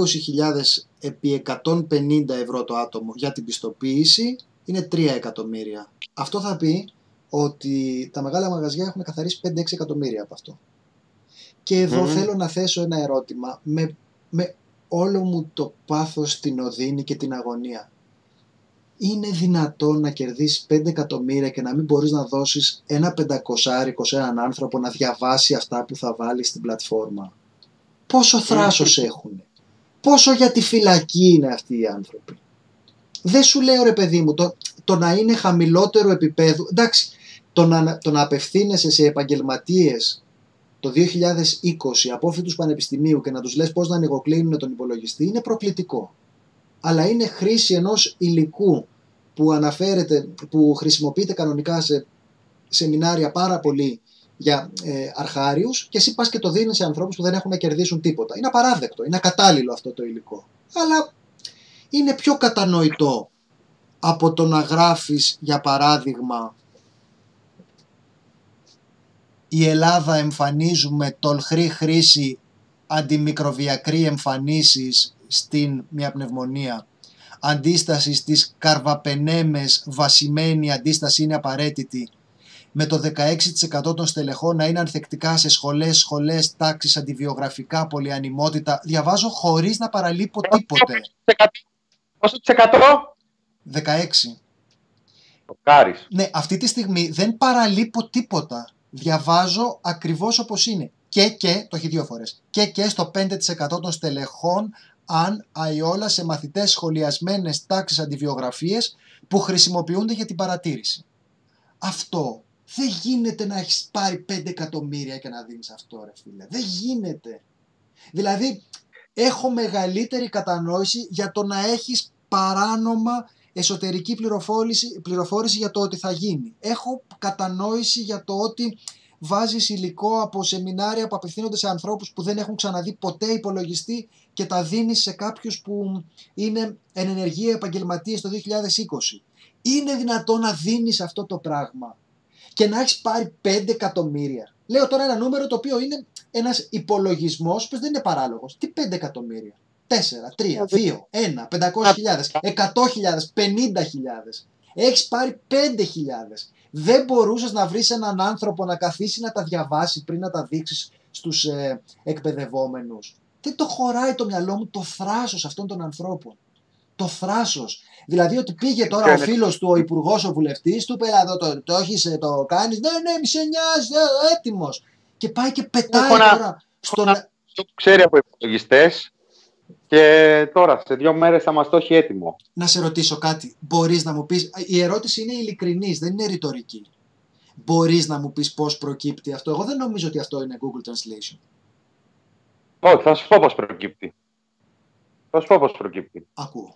επί 150 ευρώ το άτομο για την πιστοποίηση είναι 3 εκατομμύρια. Αυτό θα πει ότι τα μεγάλα μαγαζιά έχουν καθαρίσει 5-6 εκατομμύρια από αυτό. Και εδω θέλω να θέσω ένα ερώτημα με, με όλο μου το πάθος, την οδύνη και την αγωνία. Είναι δυνατόν να κερδίσεις 5 εκατομμύρια και να μην μπορείς να δώσεις ένα πεντακοσάρικο σε έναν άνθρωπο να διαβάσει αυτά που θα βάλει στην πλατφόρμα; Πόσο θράσος έχουν. Πόσο για τη φυλακή είναι αυτοί οι άνθρωποι; Δεν σου λέω ρε παιδί μου, το, το να είναι χαμηλότερο επίπεδο, εντάξει, το να, το να απευθύνεσαι σε επαγγελματίες το 2020 απόφοιτους πανεπιστημίου και να τους λες πώς να ανοιγοκλίνουν τον υπολογιστή είναι προκλητικό. Αλλά είναι χρήση ενός υλικού που αναφέρεται, που χρησιμοποιείται κανονικά σε σεμινάρια πάρα πολύ για ε, αρχάριους και εσύ πας και το δίνεις σε ανθρώπους που δεν έχουν να κερδίσουν τίποτα. Είναι απαράδεκτο, είναι ακατάλληλο αυτό το υλικό. Αλλά είναι πιο κατανοητό από το να γράφεις για παράδειγμα η Ελλάδα εμφανίζουμε τολχρή χρήση αντιμικροβιακρή εμφανίσεις στην μια πνευμονία. Αντίσταση στις καρβαπενέμες βασιμένη αντίσταση είναι απαραίτητη με το 16% των στελεχών να είναι ανθεκτικά σε σχολές, σχολές, τάξεις, αντιβιογραφικά, πολυανιμότητα. Διαβάζω χωρίς να παραλείπω τίποτε. Πόσο της εκατό; 16. Το κάρις. Ναι, αυτή τη στιγμή δεν παραλείπω τίποτα. Διαβάζω ακριβώς όπως είναι. Και και, το έχει δύο φορές, και και στο 5% των στελεχών αν αϊόλα σε μαθητές σχολιασμένες τάξεις αντιβιογραφίες που χρησιμοποιούνται για την παρατήρηση. Αυτό δεν γίνεται να έχεις πάρει 5 εκατομμύρια και να δίνεις αυτό ρε φίλε. Δεν γίνεται. Δηλαδή έχω μεγαλύτερη κατανόηση για το να έχεις παράνομα εσωτερική πληροφόρηση, πληροφόρηση για το ότι θα γίνει. Έχω κατανόηση για το ότι βάζεις υλικό από σεμινάρια που απευθύνονται σε ανθρώπους που δεν έχουν ξαναδεί ποτέ υπολογιστή και τα δίνεις σε κάποιους που είναι εν ενεργεία επαγγελματίες το 2020. Είναι δυνατόν να δίνεις αυτό το πράγμα και να έχεις πάρει 5 εκατομμύρια. Λέω τώρα ένα νούμερο το οποίο είναι ένας υπολογισμός που δεν είναι παράλογος. Τι 5 εκατομμύρια. 4, 3, 2, 1, 500.000, 100.000, 50.000. Έχεις πάρει 5.000. Δεν μπορούσες να βρεις έναν άνθρωπο να καθίσει να τα διαβάσει πριν να τα δείξεις στους ε, εκπαιδευόμενους. Δεν το χωράει το μυαλό μου το θράσος αυτών των ανθρώπων. Το θράσος. Δηλαδή ότι πήγε τώρα ο φίλος του, ο υπουργός, ο βουλευτής, του είπε εδώ το, το έχεις, ε, το κάνεις. Ναι, ναι, μη σε νοιάζει, ε, έτοιμος. Και πάει και πετάει τώρα. Στον... Το ξέρει από υπολογιστές και τώρα σε δύο μέρες θα μας το έχει έτοιμο. Να σε ρωτήσω κάτι. Μπορείς να μου πεις. Η ερώτηση είναι ειλικρινής, δεν είναι ρητορική. Μπορείς να μου πεις πώς προκύπτει αυτό. Εγώ δεν νομίζω ότι αυτό είναι Google Translation. Όχι, θα σου πω πώς προκύπτει. Θα σου πω πώς προκύπτει. Ακούω.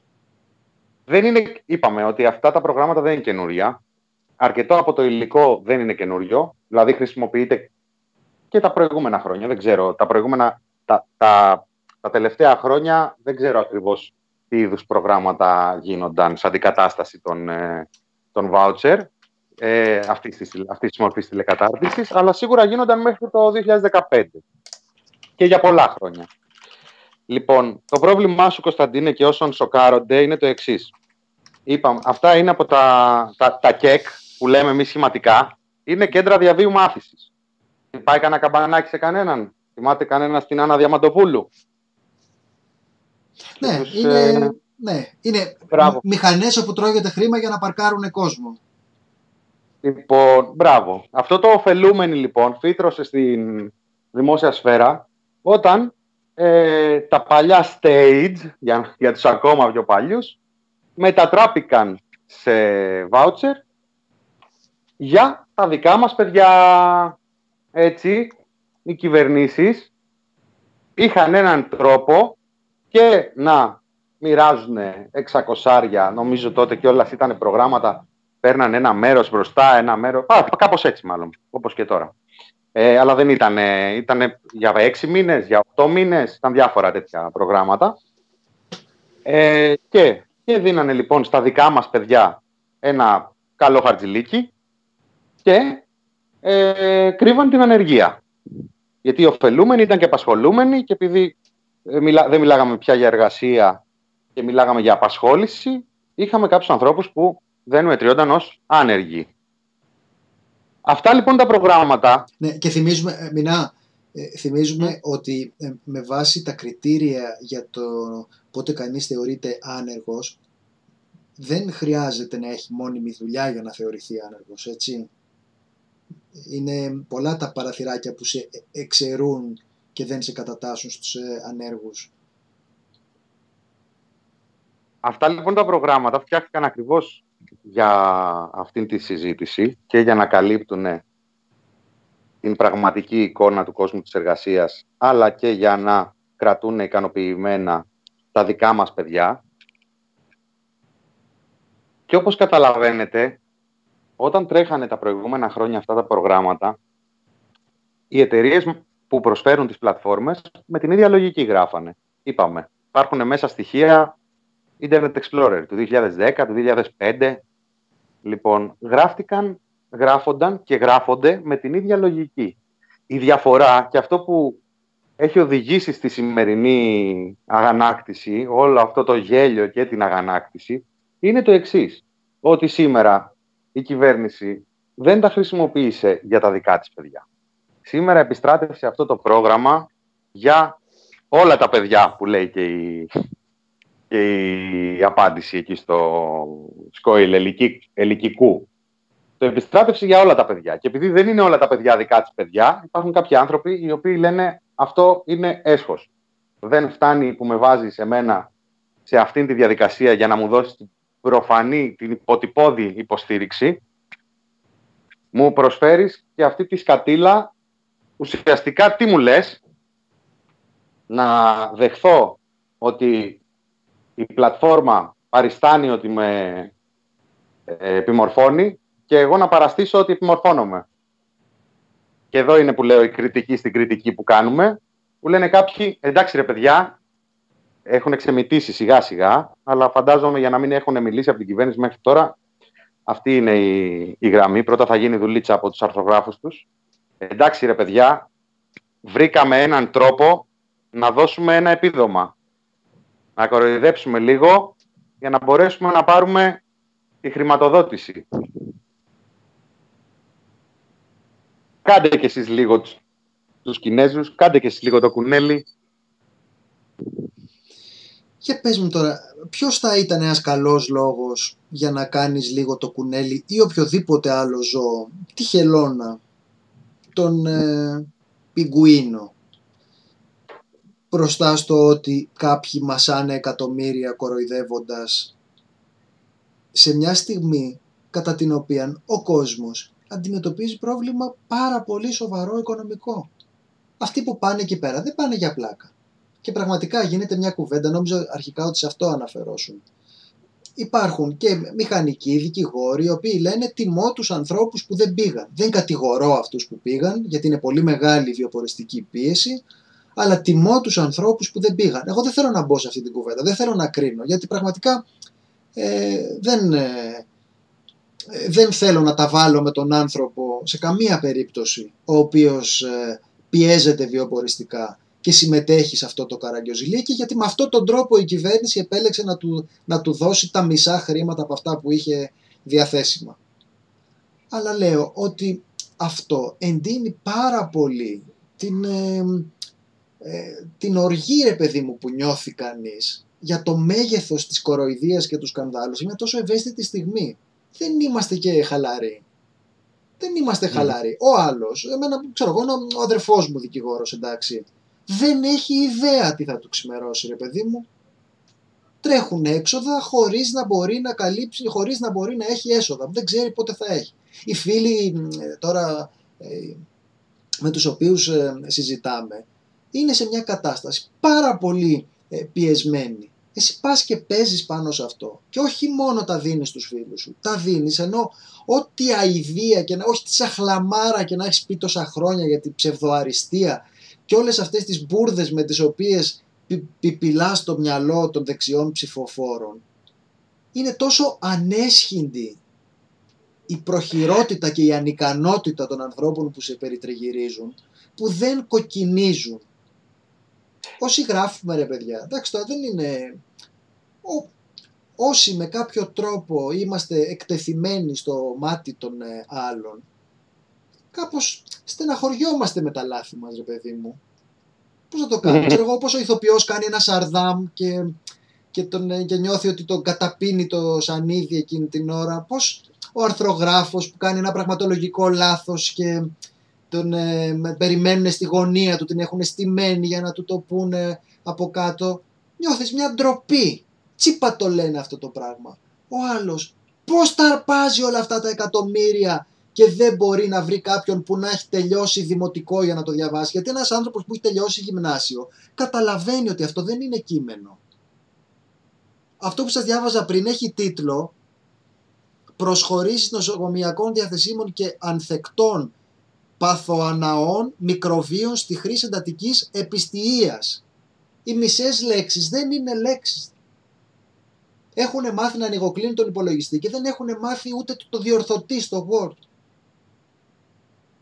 Δεν είναι, είπαμε ότι αυτά τα προγράμματα δεν είναι καινούρια. Αρκετό από το υλικό δεν είναι καινούριο. Δηλαδή χρησιμοποιείται και τα προηγούμενα χρόνια. Δεν ξέρω. Τα προηγούμενα, τα, τα, τα τελευταία χρόνια δεν ξέρω ακριβώς τι είδους προγράμματα γίνονταν σαν αντικατάσταση των, ε, των voucher ε, αυτής της αυτής μορφής τηλεκατάρτισης, αλλά σίγουρα γίνονταν μέχρι το 2015 και για πολλά χρόνια. Λοιπόν, το πρόβλημά σου, Κωνσταντίνε, και όσων σοκάρονται είναι το εξής. Είπαμε, αυτά είναι από τα, τα, τα ΚΕΚ που λέμε εμείς σχηματικά. Είναι κέντρα διαβίου μάθησης. Πάει κανένα καμπανάκι σε κανέναν. Θυμάται κανένας στην Άννα Διαμαντοπούλου. Ναι, τους, είναι, ε... ναι, είναι μηχανές όπου τρώγεται χρήμα για να παρκάρουν κόσμο. Λοιπόν, μπράβο. Αυτό το ωφελούμενη λοιπόν φύτρωσε στην δημόσια σφαίρα όταν ε, τα παλιά stage, για, για τους ακόμα πιο παλιούς, μετατράπηκαν σε voucher για τα δικά μας παιδιά. Έτσι, οι κυβερνήσεις είχαν έναν τρόπο και να μοιράζουν 600, νομίζω τότε και όλα ήταν προγράμματα παίρναν ένα μέρος μπροστά, ένα μέρος... Α, κάπως έτσι μάλλον, όπως και τώρα. Ε, αλλά δεν ήταν, ήταν για έξι μήνες, για οκτώ μήνες, ήταν διάφορα τέτοια προγράμματα. Ε, και, και δίνανε λοιπόν στα δικά μας παιδιά ένα καλό χαρτζηλίκι και ε, κρύβαν την ανεργία. Γιατί οι ωφελούμενοι ήταν και απασχολούμενοι και επειδή ε, δεν μιλάγαμε πια για εργασία και μιλάγαμε για απασχόληση, είχαμε κάποιους ανθρώπους που δεν μετριόνταν ως άνεργοι. Αυτά λοιπόν τα προγράμματα. Ναι, και θυμίζουμε, ε, Μινά, ε, θυμίζουμε ότι με βάση τα κριτήρια για το πότε κανείς θεωρείται άνεργος, δεν χρειάζεται να έχει μόνιμη δουλειά για να θεωρηθεί άνεργος, έτσι. Είναι πολλά τα παραθυράκια που σε εξαιρούν και δεν σε κατατάσσουν στους ε, ανέργους. Αυτά λοιπόν τα προγράμματα φτιάχτηκαν ακριβώς για αυτήν τη συζήτηση και για να καλύπτουν την πραγματική εικόνα του κόσμου της εργασίας αλλά και για να κρατούν ικανοποιημένα τα δικά μας παιδιά. Και όπως καταλαβαίνετε, όταν τρέχανε τα προηγούμενα χρόνια αυτά τα προγράμματα, οι εταιρείες που προσφέρουν τις πλατφόρμες με την ίδια λογική γράφανε. Είπαμε, υπάρχουν μέσα στοιχεία Internet Explorer του 2010, του 2005. Λοιπόν, γράφτηκαν, γράφονταν και γράφονται με την ίδια λογική. Η διαφορά και αυτό που έχει οδηγήσει στη σημερινή αγανάκτηση, όλο αυτό το γέλιο και την αγανάκτηση, είναι το εξής. Ότι σήμερα η κυβέρνηση δεν τα χρησιμοποίησε για τα δικά της παιδιά. Σήμερα επιστράτευσε αυτό το πρόγραμμα για όλα τα παιδιά που λέει και η, και η απάντηση εκεί στο σκόιλ ελικικού. Το επιστράτευσε για όλα τα παιδιά. Και επειδή δεν είναι όλα τα παιδιά δικά της παιδιά, υπάρχουν κάποιοι άνθρωποι οι οποίοι λένε αυτό είναι έσχος. Δεν φτάνει που με βάζει σε μένα σε αυτήν τη διαδικασία για να μου δώσει την προφανή, την υποτυπώδη υποστήριξη. Μου προσφέρεις και αυτή τη σκατήλα ουσιαστικά τι μου λες; Να δεχθώ ότι η πλατφόρμα παριστάνει ότι με ε, επιμορφώνει και εγώ να παραστήσω ότι επιμορφώνομαι. Και εδώ είναι που λέω η κριτική στην κριτική που κάνουμε, που λένε κάποιοι, εντάξει ρε παιδιά, έχουν ξεμητήσει σιγά σιγά, αλλά φαντάζομαι για να μην έχουν μιλήσει από την κυβέρνηση μέχρι τώρα, αυτή είναι η, η γραμμή. Πρώτα θα γίνει δουλίτσα από τους αρθρογράφους τους. Εντάξει ρε παιδιά, βρήκαμε έναν τρόπο να δώσουμε ένα επίδομα. Να κοροϊδέψουμε λίγο για να μπορέσουμε να πάρουμε τη χρηματοδότηση. Κάντε και εσείς λίγο τους, τους Κινέζους, κάντε και εσείς λίγο το κουνέλι. Και πες μου τώρα, ποιος θα ήταν ένας καλός λόγος για να κάνεις λίγο το κουνέλι ή οποιοδήποτε άλλο ζώο, τη χελώνα, τον ε, πιγκουίνο, μπροστά στο ότι κάποιοι μασάνε εκατομμύρια κοροϊδεύοντας σε μια στιγμή κατά την οποία ο κόσμος αντιμετωπίζει πρόβλημα πάρα πολύ σοβαρό οικονομικό. Αυτοί που πάνε εκεί πέρα δεν πάνε για πλάκα. Και πραγματικά γίνεται μια κουβέντα, νόμιζα αρχικά ότι σε αυτό αναφερόσουν. Υπάρχουν και μηχανικοί, δικηγόροι, οι οποίοι λένε τιμώ τους ανθρώπους που δεν πήγαν. Δεν κατηγορώ αυτούς που πήγαν, γιατί είναι πολύ μεγάλη η βιοποριστική πίεση, αλλά τιμώ τους ανθρώπους που δεν πήγαν. Εγώ δεν θέλω να μπω σε αυτή την κουβέντα, δεν θέλω να κρίνω, γιατί πραγματικά ε, δεν, ε, ε, δεν θέλω να τα βάλω με τον άνθρωπο σε καμία περίπτωση ο οποίος ε, πιέζεται βιοποριστικά και συμμετέχει σε αυτό το καραγκιόζηλίκι γιατί με αυτόν τον τρόπο η κυβέρνηση επέλεξε να του, να του δώσει τα μισά χρήματα από αυτά που είχε διαθέσιμα. Αλλά λέω ότι αυτό εντείνει πάρα πολύ την, ε, την οργή ρε παιδί μου που νιώθει κανείς για το μέγεθος της κοροϊδίας και τους σκανδάλους σε μια τόσο ευαίσθητη στιγμή δεν είμαστε και χαλαροί. Δεν είμαστε ναι. χαλαροί. Ο άλλος, εμένα ξέρω εγώ, ο αδερφός μου δικηγόρος, εντάξει, δεν έχει ιδέα τι θα του ξημερώσει, ρε παιδί μου. Τρέχουν έξοδα χωρίς να μπορεί να καλύψει, χωρίς να μπορεί να έχει έσοδα. Δεν ξέρει πότε θα έχει. Οι φίλοι τώρα ε, με τους οποίους ε, συζητάμε είναι σε μια κατάσταση πάρα πολύ ε, πιεσμένη εσύ πας και παίζεις πάνω σε αυτό. Και όχι μόνο τα δίνεις στους φίλους σου. Τα δίνεις ενώ ό,τι αηδία και να, όχι τη σαχλαμάρα και να έχεις πει τόσα χρόνια για την ψευδοαριστεία και όλες αυτές τις μπουρδες με τις οποίες πι, πιπιλάς το μυαλό των δεξιών ψηφοφόρων. Είναι τόσο ανέσχυντη η προχειρότητα και η ανικανότητα των ανθρώπων που σε περιτριγυρίζουν που δεν κοκκινίζουν. Όσοι γράφουμε ρε παιδιά, εντάξει τώρα δεν είναι... Ο, όσοι με κάποιο τρόπο είμαστε εκτεθειμένοι στο μάτι των ε, άλλων, κάπως στεναχωριόμαστε με τα λάθη μας ρε παιδί μου. Πώς να το κάνω, ξέρω εγώ όπως ο ηθοποιός κάνει ένα σαρδάμ και, και, τον, ε, και νιώθει ότι τον καταπίνει το σανίδι εκείνη την ώρα, πώς ο αρθρογράφος που κάνει ένα πραγματολογικό λάθος και τον ε, περιμένουν στη γωνία του, την έχουν στημένη για να του το πούνε από κάτω. Νιώθεις μια ντροπή. Τσίπα το λένε αυτό το πράγμα. Ο άλλος πώς τα αρπάζει όλα αυτά τα εκατομμύρια και δεν μπορεί να βρει κάποιον που να έχει τελειώσει δημοτικό για να το διαβάσει. Γιατί ένας άνθρωπος που έχει τελειώσει γυμνάσιο καταλαβαίνει ότι αυτό δεν είναι κείμενο. Αυτό που σας διάβαζα πριν έχει τίτλο «Προσχωρήσεις νοσοκομιακών διαθεσίμων και ανθεκτών παθοαναών μικροβίων στη χρήση εντατικής επιστηίας. Οι μισές λέξεις δεν είναι λέξεις. Έχουν μάθει να ανοιγοκλίνουν τον υπολογιστή και δεν έχουν μάθει ούτε το διορθωτή στο Word.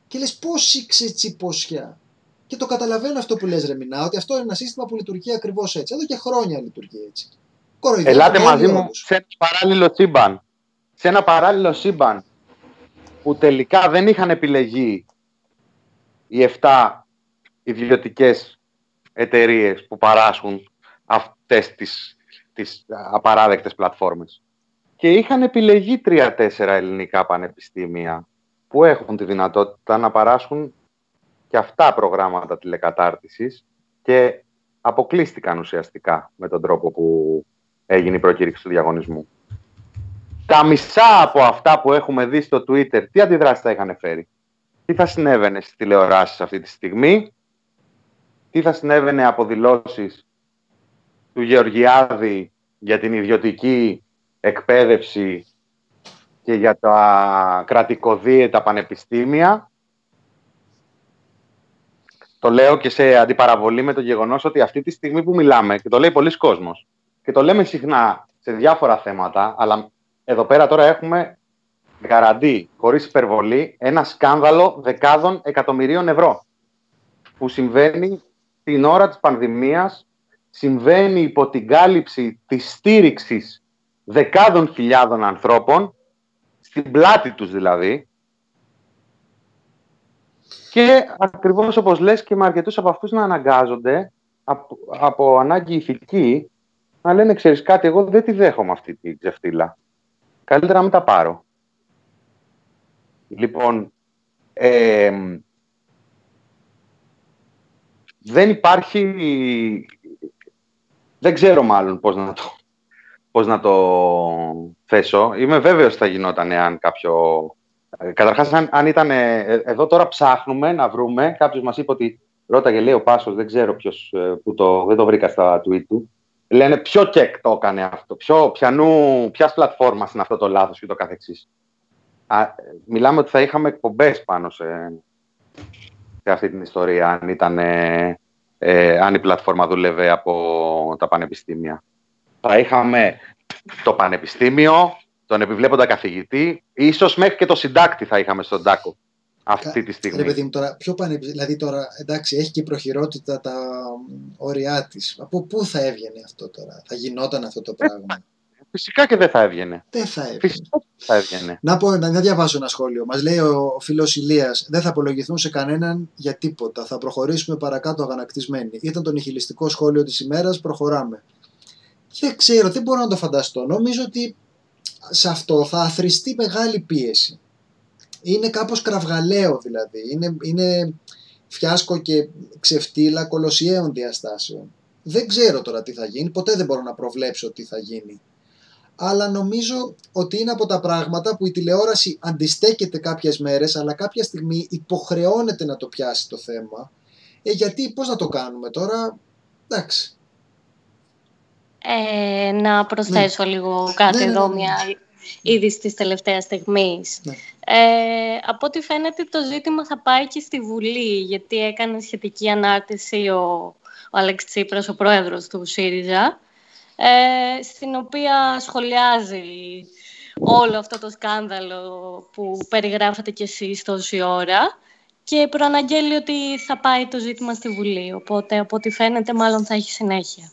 Και λες πώς ήξε τσιποσιά. Και το καταλαβαίνω αυτό που λες Ρεμινά, ότι αυτό είναι ένα σύστημα που λειτουργεί ακριβώς έτσι. Εδώ και χρόνια λειτουργεί έτσι. Ελάτε μαζί μου σε ένα παράλληλο σύμπαν. Σε ένα παράλληλο σύμπαν που τελικά δεν είχαν επιλεγεί οι 7 ιδιωτικές εταιρείες που παράσχουν αυτές τις, τις απαράδεκτες πλατφόρμες. Και είχαν επιλεγεί 3-4 ελληνικά πανεπιστήμια που έχουν τη δυνατότητα να παράσχουν και αυτά προγράμματα τηλεκατάρτισης και αποκλείστηκαν ουσιαστικά με τον τρόπο που έγινε η προκήρυξη του διαγωνισμού. Τα μισά από αυτά που έχουμε δει στο Twitter, τι αντιδράσεις θα είχαν φέρει; Τι θα συνέβαινε στις τηλεοράσεις αυτή τη στιγμή, τι θα συνέβαινε από δηλώσεις του Γεωργιάδη για την ιδιωτική εκπαίδευση και για τα κρατικοδίαιτα πανεπιστήμια; Το λέω και σε αντιπαραβολή με το γεγονός ότι αυτή τη στιγμή που μιλάμε, και το λέει πολλοί κόσμος, και το λέμε συχνά σε διάφορα θέματα, αλλά εδώ πέρα τώρα έχουμε Γαραντή, χωρίς υπερβολή, ένα σκάνδαλο δεκάδων εκατομμυρίων ευρώ που συμβαίνει την ώρα της πανδημίας, συμβαίνει υπό την κάλυψη της στήριξης δεκάδων χιλιάδων ανθρώπων, στην πλάτη τους δηλαδή, και ακριβώς όπως λες και με αρκετούς από αυτούς να αναγκάζονται από, από ανάγκη ηθική να λένε ξέρεις κάτι εγώ δεν τη δέχομαι αυτή τη ξεφτύλα. Καλύτερα να μην τα πάρω. Λοιπόν, δεν υπάρχει... Δεν ξέρω μάλλον πώς να το, πώς να το θέσω. Είμαι βέβαιος ότι θα γινόταν αν κάποιο... Καταρχάς, αν, αν ήταν... Ε, εδώ τώρα ψάχνουμε να βρούμε. Κάποιος μας είπε ότι ρώταγε, λέει ο Πάσος, δεν ξέρω ποιος, ε, που το, δεν το βρήκα στα tweet του. Λένε ποιο κεκ το έκανε αυτό, ποιο, ποιανού, ποιας πλατφόρμας είναι αυτό το λάθος και το καθεξής μιλάμε ότι θα είχαμε εκπομπές πάνω σε, σε αυτή την ιστορία, αν, ήταν, ε, ε, αν η πλατφόρμα δούλευε από τα πανεπιστήμια. Θα είχαμε το πανεπιστήμιο, τον επιβλέποντα καθηγητή, ίσως μέχρι και το συντάκτη θα είχαμε στον τάκο αυτή τη στιγμή. Ρε παιδί μου, τώρα, ποιο δηλαδή τώρα, εντάξει, έχει και προχειρότητα τα όρια της. Από πού θα έβγαινε αυτό τώρα, θα γινόταν αυτό το πράγμα; Φυσικά και δεν θα έβγαινε. Δεν θα έβγαινε. Φυσικά θα έβγαινε. Να, πω, να, διαβάσω ένα σχόλιο. Μας λέει ο φίλος Ηλίας: Δεν θα απολογηθούν σε κανέναν για τίποτα. Θα προχωρήσουμε παρακάτω αγανακτισμένοι. Ήταν το νυχιλιστικό σχόλιο της ημέρας. Προχωράμε. Δεν ξέρω, δεν μπορώ να το φανταστώ. Νομίζω ότι σε αυτό θα αθρηστεί μεγάλη πίεση. Είναι κάπως κραυγαλαίο δηλαδή. Είναι, είναι φιάσκο και ξεφτύλα κολοσιαίων διαστάσεων. Δεν ξέρω τώρα τι θα γίνει. Ποτέ δεν μπορώ να προβλέψω τι θα γίνει αλλά νομίζω ότι είναι από τα πράγματα που η τηλεόραση αντιστέκεται κάποιες μέρες, αλλά κάποια στιγμή υποχρεώνεται να το πιάσει το θέμα. Ε, γιατί πώς να το κάνουμε τώρα, εντάξει. Ε, να προσθέσω λίγο κάτι Ναι, ναι, εδώ, ναι, ναι. μια είδηση της τελευταίας στιγμής. Ναι. Ε, από ό,τι φαίνεται το ζήτημα θα πάει και στη Βουλή, γιατί έκανε σχετική ανάρτηση ο, ο Αλέξ Τσίπρας, ο πρόεδρος του ΣΥΡΙΖΑ, ε, στην οποία σχολιάζει όλο αυτό το σκάνδαλο που περιγράφατε κι εσείς τόση ώρα και προαναγγέλει ότι θα πάει το ζήτημα στη Βουλή. Οπότε, από ό,τι φαίνεται, μάλλον θα έχει συνέχεια.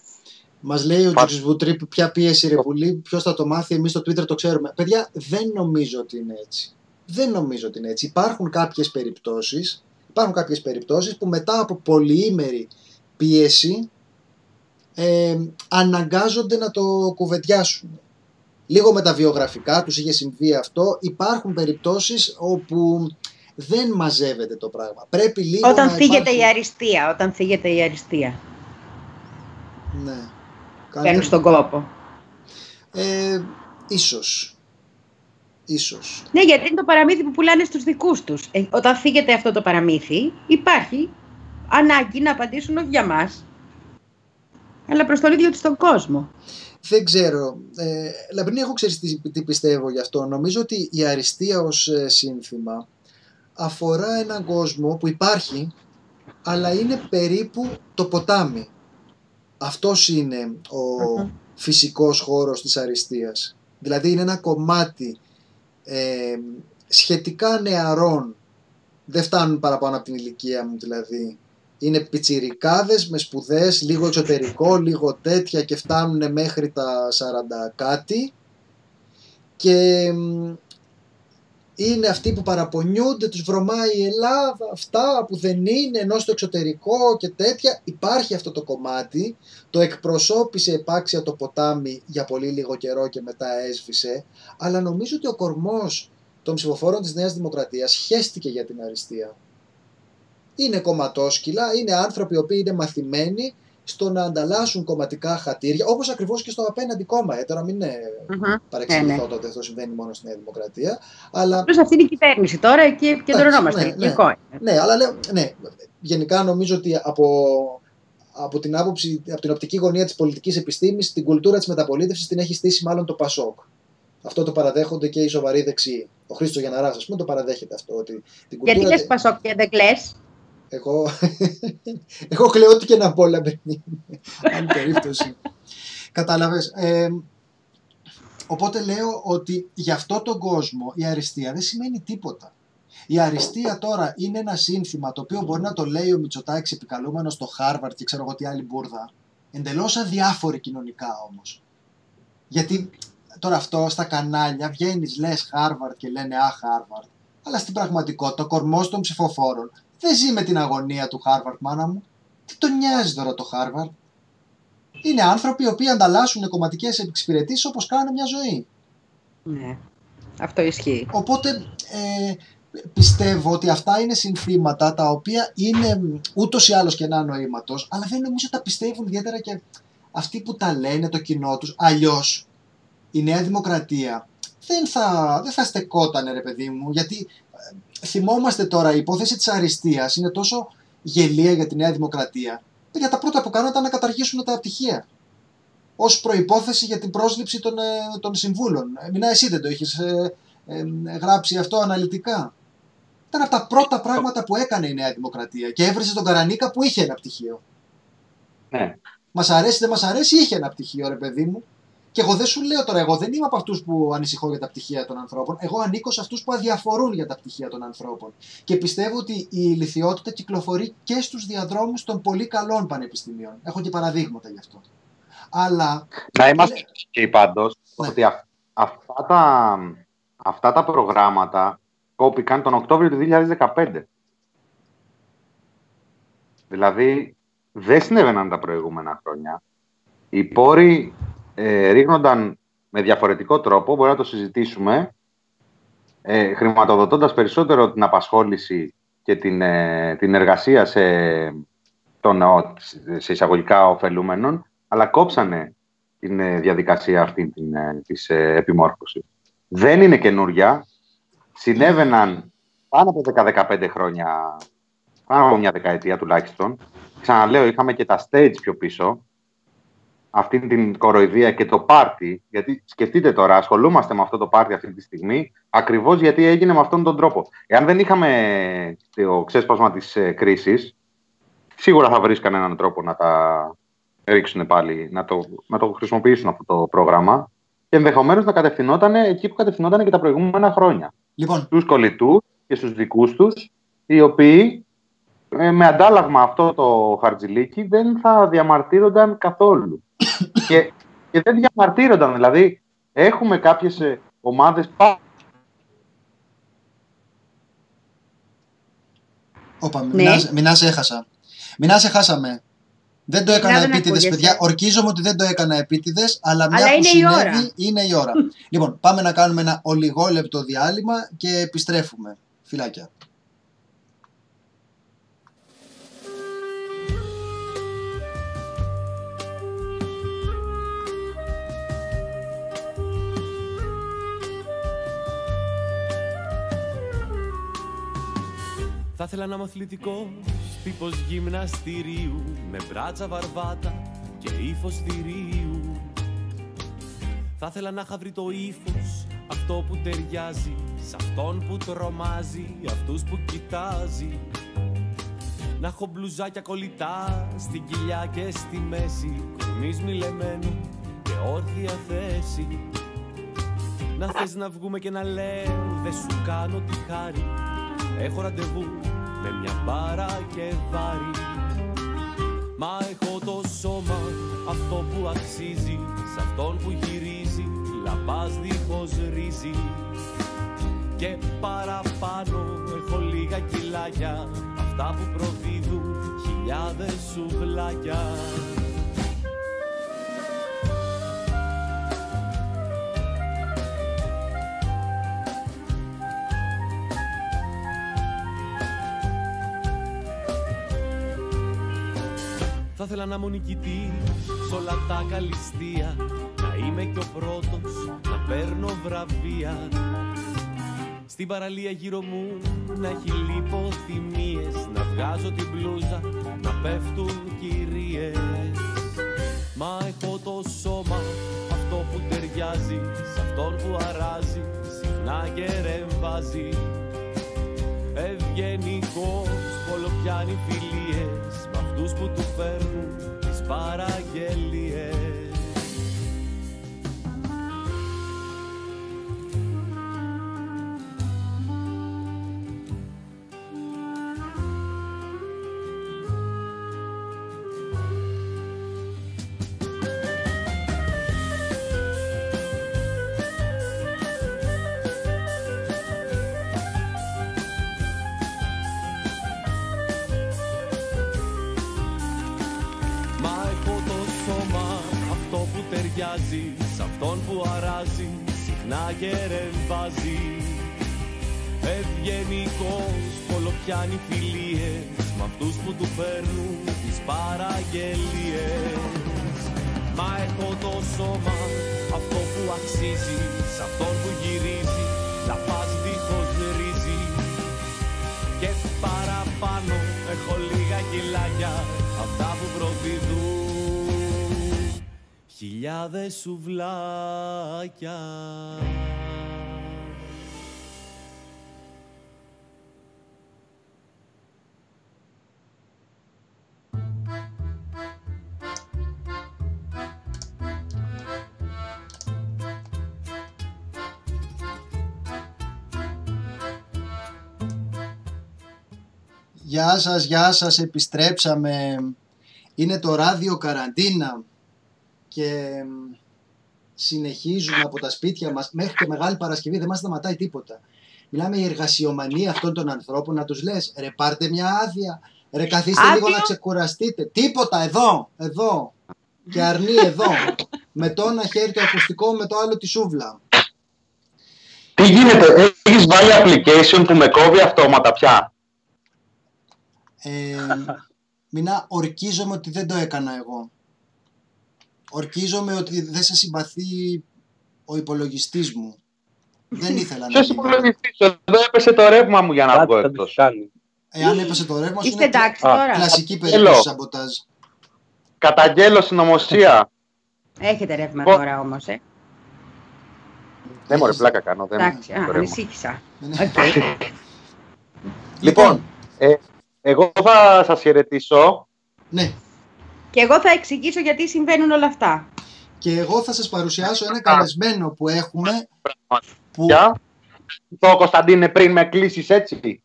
Μας λέει ο Πα- Τζορτζ Βουτρή ποια πίεση ρε πουλή, ποιος θα το μάθει, εμείς στο Twitter το ξέρουμε. Παιδιά, δεν νομίζω ότι είναι έτσι. Δεν νομίζω ότι είναι έτσι. Υπάρχουν κάποιες περιπτώσεις υπάρχουν κάποιες περιπτώσεις που μετά από πολυήμερη πίεση ε, αναγκάζονται να το κουβεντιάσουν. Λίγο με τα βιογραφικά τους είχε συμβεί αυτό. Υπάρχουν περιπτώσεις όπου δεν μαζεύεται το πράγμα. Πρέπει λίγο Όταν να θίγεται υπάρχει... η αριστεία, όταν θίγεται η αριστεία. Ναι. Παίρνουν Κάντε- στον κόπο. Ε, ίσως. Ίσως. Ναι, γιατί είναι το παραμύθι που πουλάνε στους δικούς τους. Ε, όταν φύγεται αυτό το παραμύθι, υπάρχει ανάγκη να απαντήσουν όχι για μας, αλλά προς τον ίδιο τους τον κόσμο. Δεν ξέρω. Ε, Λαμπρινή, έχω ξέρει τι, τι πιστεύω γι' αυτό. Νομίζω ότι η αριστεία ως ε, σύνθημα αφορά έναν κόσμο που υπάρχει, αλλά είναι περίπου το ποτάμι. Αυτός είναι ο Μμμ. φυσικός χώρος της αριστείας. Δηλαδή είναι ένα κομμάτι ε, σχετικά νεαρών, δεν φτάνουν παραπάνω από την ηλικία μου δηλαδή, είναι πιτσιρικάδες με σπουδές, λίγο εξωτερικό, λίγο τέτοια και φτάνουν μέχρι τα 40 κάτι και μ, είναι αυτοί που παραπονιούνται, τους βρωμάει η Ελλάδα, αυτά που δεν είναι, ενώ στο εξωτερικό και τέτοια. Υπάρχει αυτό το κομμάτι, το εκπροσώπησε επάξια το ποτάμι για πολύ λίγο καιρό και μετά έσβησε, αλλά νομίζω ότι ο κορμός των ψηφοφόρων της Νέας Δημοκρατίας χέστηκε για την αριστεία. Είναι κομματόσκυλα, είναι άνθρωποι οι οποίοι είναι μαθημένοι στο να ανταλλάσσουν κομματικά χατήρια, όπως ακριβώς και στο απέναντι κόμμα. Ε, τώρα μην είναι παρεξηγηθώ Ναι, ναι. τότε, αυτό συμβαίνει μόνο στη Νέα Δημοκρατία. Αλλά Απλώς αυτή είναι η κυβέρνηση τώρα, εκεί επικεντρωνόμαστε. ναι, ναι. Λογικό είναι. Ναι, αλλά λέω, ναι, γενικά νομίζω ότι από, από την άποψη, από την οπτική γωνία της πολιτικής επιστήμης, την κουλτούρα της μεταπολίτευσης την έχει στήσει μάλλον το Πασόκ. Αυτό το παραδέχονται και οι σοβαροί δεξιοί. Ο Χρήστος Γιανναράς, ας πούμε, το παραδέχεται αυτό. Ότι την Γιατί κουλτούρα... λες Πασόκ και δεν κλαις; Εγώ, *laughs* εγώ κλαίω ό,τι και να πω, Λαμπρινή. Άλλη περίπτωση. Κατάλαβες. Ε, οπότε λέω ότι για αυτό τον κόσμο η αριστεία δεν σημαίνει τίποτα. Η αριστεία τώρα είναι ένα σύνθημα το οποίο μπορεί να το λέει ο Μητσοτάκης επικαλούμενος στο Χάρβαρντ και ξέρω εγώ τι άλλη μπουρδα. Εντελώς αδιάφορη κοινωνικά όμως. Γιατί τώρα αυτό στα κανάλια βγαίνεις λες Χάρβαρντ και λένε Α Χάρβαρντ. Αλλά στην πραγματικότητα ο κορμός των ψηφοφόρων δεν ζει με την αγωνία του Χάρβαρντ, μάνα μου. Τι τον νοιάζει τώρα το Χάρβαρντ. Είναι άνθρωποι οι οποίοι ανταλλάσσουν κομματικές εξυπηρετήσεις όπως κάνουν μια ζωή. Ναι, αυτό ισχύει. Οπότε ε, πιστεύω ότι αυτά είναι συνθήματα τα οποία είναι ούτως ή άλλως κενά νοήματος, αλλά δεν νομίζω ότι τα πιστεύουν ιδιαίτερα και αυτοί που τα λένε, το κοινό τους. Αλλιώς η Νέα Δημοκρατία δεν θα, δεν θα στεκόταν ρε παιδί μου, γιατί ε, θυμόμαστε τώρα η υπόθεση της αριστείας είναι τόσο γελία για τη Νέα Δημοκρατία. Για τα πρώτα που κάνουν ήταν να καταργήσουν τα πτυχία. Ω προπόθεση για την πρόσληψη των, ε, των συμβούλων. Ε, Μινά, εσύ δεν το είχες ε, γράψει αυτό αναλυτικά. Ήταν από τα πρώτα πράγματα που έκανε η Νέα Δημοκρατία και έβρισε τον Καρανίκα που είχε ένα πτυχίο. Ναι. Μας αρέσει, δεν μας αρέσει, είχε ένα πτυχίο, ρε παιδί μου. Και εγώ δεν σου λέω τώρα, εγώ δεν είμαι από αυτούς που ανησυχώ για τα πτυχία των ανθρώπων. Εγώ ανήκω σε αυτούς που αδιαφορούν για τα πτυχία των ανθρώπων. Και πιστεύω ότι η ηλικιότητα κυκλοφορεί και στους διαδρόμους των πολύ καλών πανεπιστημίων. Έχω και παραδείγματα γι' αυτό. Αλλά Να είμαστε και πάντως Ναι. ότι αυ- αυτά, τα, αυτά τα προγράμματα κόπηκαν τον Οκτώβριο του 2015. Δηλαδή δεν συνέβαιναν τα προηγούμενα χρόνια. Οι πόροι ε, ρίχνονταν με διαφορετικό τρόπο, μπορεί να το συζητήσουμε, ε, χρηματοδοτώντας περισσότερο την απασχόληση και την, ε, την εργασία σε, των, ο- σε εισαγωγικά ωφελούμενων, αλλά κόψανε την ε, διαδικασία αυτή την, ε, της ε, επιμόρφωσης. Δεν είναι καινούρια. Συνέβαιναν πάνω από 10-15 χρόνια, πάνω από μια δεκαετία τουλάχιστον. Ξαναλέω, είχαμε και τα stage πιο πίσω. Αυτή την κοροϊδία και το πάρτι, γιατί σκεφτείτε τώρα, ασχολούμαστε με αυτό το πάρτι αυτή τη στιγμή, ακριβώς γιατί έγινε με αυτόν τον τρόπο. Εάν δεν είχαμε το ξέσπασμα της ε, κρίσης, σίγουρα θα βρίσκαν έναν τρόπο να τα ρίξουν πάλι, να το, να το χρησιμοποιήσουν αυτό το πρόγραμμα και ενδεχομένως να κατευθυνόταν εκεί που κατευθυνόταν και τα προηγούμενα χρόνια. Λοιπόν, Στους κολλητούς και στους δικούς τους, οι οποίοι ε, με αντάλλαγμα αυτό το χαρτζιλίκι δεν θα διαμαρτύρονταν καθόλου. Και, και δεν διαμαρτύρονταν. Δηλαδή, έχουμε κάποιες ε, ομάδες πα- όπα, Ναι. Μινάς, Μινάς έχασα. Μινάς έχασαμε. Δεν το έκανα Να, δεν επίτηδες, ακούγεσαι. παιδιά. Ορκίζομαι ότι δεν το έκανα επίτηδες, αλλά μια Αλλά που είναι η συνέβη ώρα. είναι η ώρα. λοιπόν, πάμε να κάνουμε ένα ολιγόλεπτο διάλειμμα και επιστρέφουμε. Φιλάκια. Θα ήθελα να είμαι αθλητικό τύπος γυμναστηρίου με μπράτσα βαρβάτα και ύφος θηρίου. Θα ήθελα να είχα βρει το ύφος αυτό που ταιριάζει σε αυτόν που τρομάζει, αυτούς που κοιτάζει. Να έχω μπλουζάκια κολλητά στην κοιλιά και στη μέση, κορμής μιλεμένου και όρθια θέση. Να θες να βγούμε και να λέω δεν σου κάνω τη χάρη Έχω ραντεβού με μια μπάρα και βάρη Μα έχω το σώμα αυτό που αξίζει Σε αυτόν που γυρίζει λαμπάς δίχως ρύζι. Και παραπάνω έχω λίγα κιλάκια Αυτά που προδίδουν χιλιάδες σουβλάκια ήθελα να είμαι ο νικητής σ' όλα τα καλυστία Να είμαι και ο πρώτος να παίρνω βραβεία. Στην παραλία γύρω μου να έχει λιποθυμίες Να βγάζω την μπλούζα να πέφτουν κυρίες. Μα έχω το σώμα αυτό που ταιριάζει Σ' αυτόν που αράζει συχνά και ρεμβάζει. Ευγενικός πολλοπιάνει φιλίες Μ' αυτούς που του φέρνουν τις παραγγελίες συχνά και ρεμβάζει Ευγενικός πολλοπιάνει φιλίες Μ' αυτούς που του φέρνουν τις παραγγελίες. Μα έχω το σώμα αυτό που αξίζει Σ' αυτόν που γυρίζει λαπάς Χιλιάδες σουβλάκια Γεια σας, γεια σας, επιστρέψαμε. Είναι το ράδιο καραντίνα και μ, συνεχίζουμε από τα σπίτια μας μέχρι και Μεγάλη Παρασκευή, δεν μας σταματάει τίποτα. Μιλάμε η εργασιομανία αυτών των ανθρώπων να τους λες ρε πάρτε μια άδεια, ρε καθίστε λίγο Άδειο; να ξεκουραστείτε. Τίποτα εδώ, εδώ και αρνεί εδώ. με το ένα χέρι το ακουστικό, με το άλλο τη σούβλα. Τι γίνεται, έχεις βάλει application που με κόβει αυτόματα πια; Ε, Μινά, ορκίζομαι ότι δεν το έκανα εγώ. Ορκίζομαι ότι δεν σε συμπαθεί ο υπολογιστής μου. Δεν ήθελα να Ποιος γίνει. υπολογιστής, εδώ έπεσε το ρεύμα μου για να Κάτι βγω θα το εκτός. κάνει. Εάν έπεσε το ρεύμα σου Είστε είναι εντάξει Α, τώρα. κλασική Θέλω. περίπτωση σαμποτάζ. Καταγγέλω συνωμοσία. Έχετε ρεύμα Ω. τώρα όμως, ε. Ναι, μωρέ, πλάκα κάνω. Δεν Εντάξει, α, το ρεύμα. ανησύχησα. Ναι. Οκ. Λοιπόν, ε, εγώ θα σας χαιρετήσω. Ναι. Και εγώ θα εξηγήσω γιατί συμβαίνουν όλα αυτά. Και εγώ θα σας παρουσιάσω ένα καλεσμένο που έχουμε που... Πια. Το Κωνσταντίνε πριν με κλείσεις έτσι.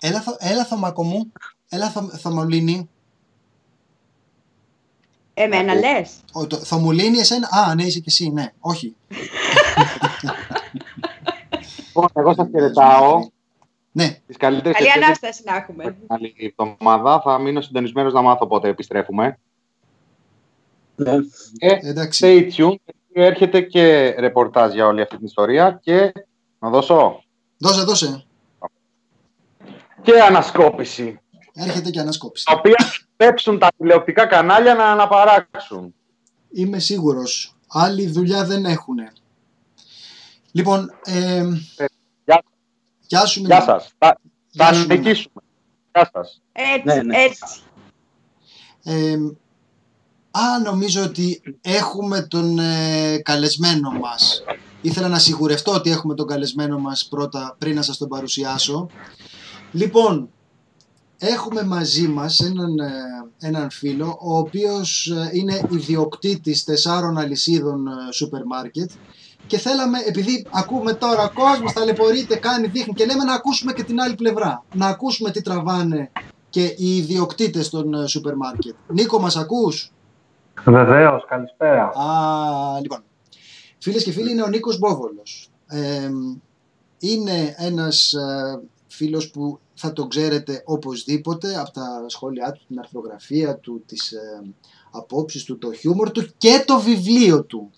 Έλα, θω- έλα Θωμάκο μου, έλα Θω, Θωμολίνη. Εμένα λες; Ο, το, Θωμουλίνη εσένα, α ναι είσαι και εσύ, ναι, όχι. *laughs* Λοιπόν, εγώ σας χαιρετάω. Ναι, Τις καλύτερες Καλή ευχές Ανάσταση να έχουμε. για την άλλη εβδομάδα. Θα μείνω συντονισμένος να μάθω πότε επιστρέφουμε. Ναι. Ε, εντάξει. stay tuned, γιατί έρχεται και ρεπορτάζ για όλη αυτή την ιστορία και να δώσω Δώσε, δώσε. και ανασκόπηση, Έρχεται και ανασκόπηση. τα οποία πέψουν τα τηλεοπτικά κανάλια να αναπαράξουν. Είμαι σίγουρος. Άλλη δουλειά δεν έχουν. Λοιπόν, ε, Γεια, γεια σου. γεια Μινά. σας. Θα, Γεια θα σου, Μινά. νικήσουμε. Γεια σας. Έτσι, Ναι, ναι. έτσι. Ε, α, νομίζω ότι έχουμε τον ε, καλεσμένο μας. Ήθελα να σιγουρευτώ ότι έχουμε τον καλεσμένο μας πρώτα πριν να σας τον παρουσιάσω. Λοιπόν, έχουμε μαζί μας έναν, ε, έναν φίλο ο οποίος ε, είναι ιδιοκτήτης τεσσάρων αλυσίδων ε, σούπερ μάρκετ και θέλαμε, επειδή ακούμε τώρα ο κόσμος ταλαιπωρείται, κάνει, δείχνει και λέμε να ακούσουμε και την άλλη πλευρά. Να ακούσουμε τι τραβάνε και οι ιδιοκτήτες των ε, σούπερ μάρκετ. Νίκο, μας ακούς; Βεβαίως, καλησπέρα. Α, λοιπόν. Φίλες και φίλοι, είναι ο Νίκος Μπόβολος. Ε, είναι ένας ε, φίλος που θα τον ξέρετε οπωσδήποτε από τα σχόλιά του, την αρθρογραφία του, τις ε, απόψεις του, το χιούμορ του και το βιβλίο του.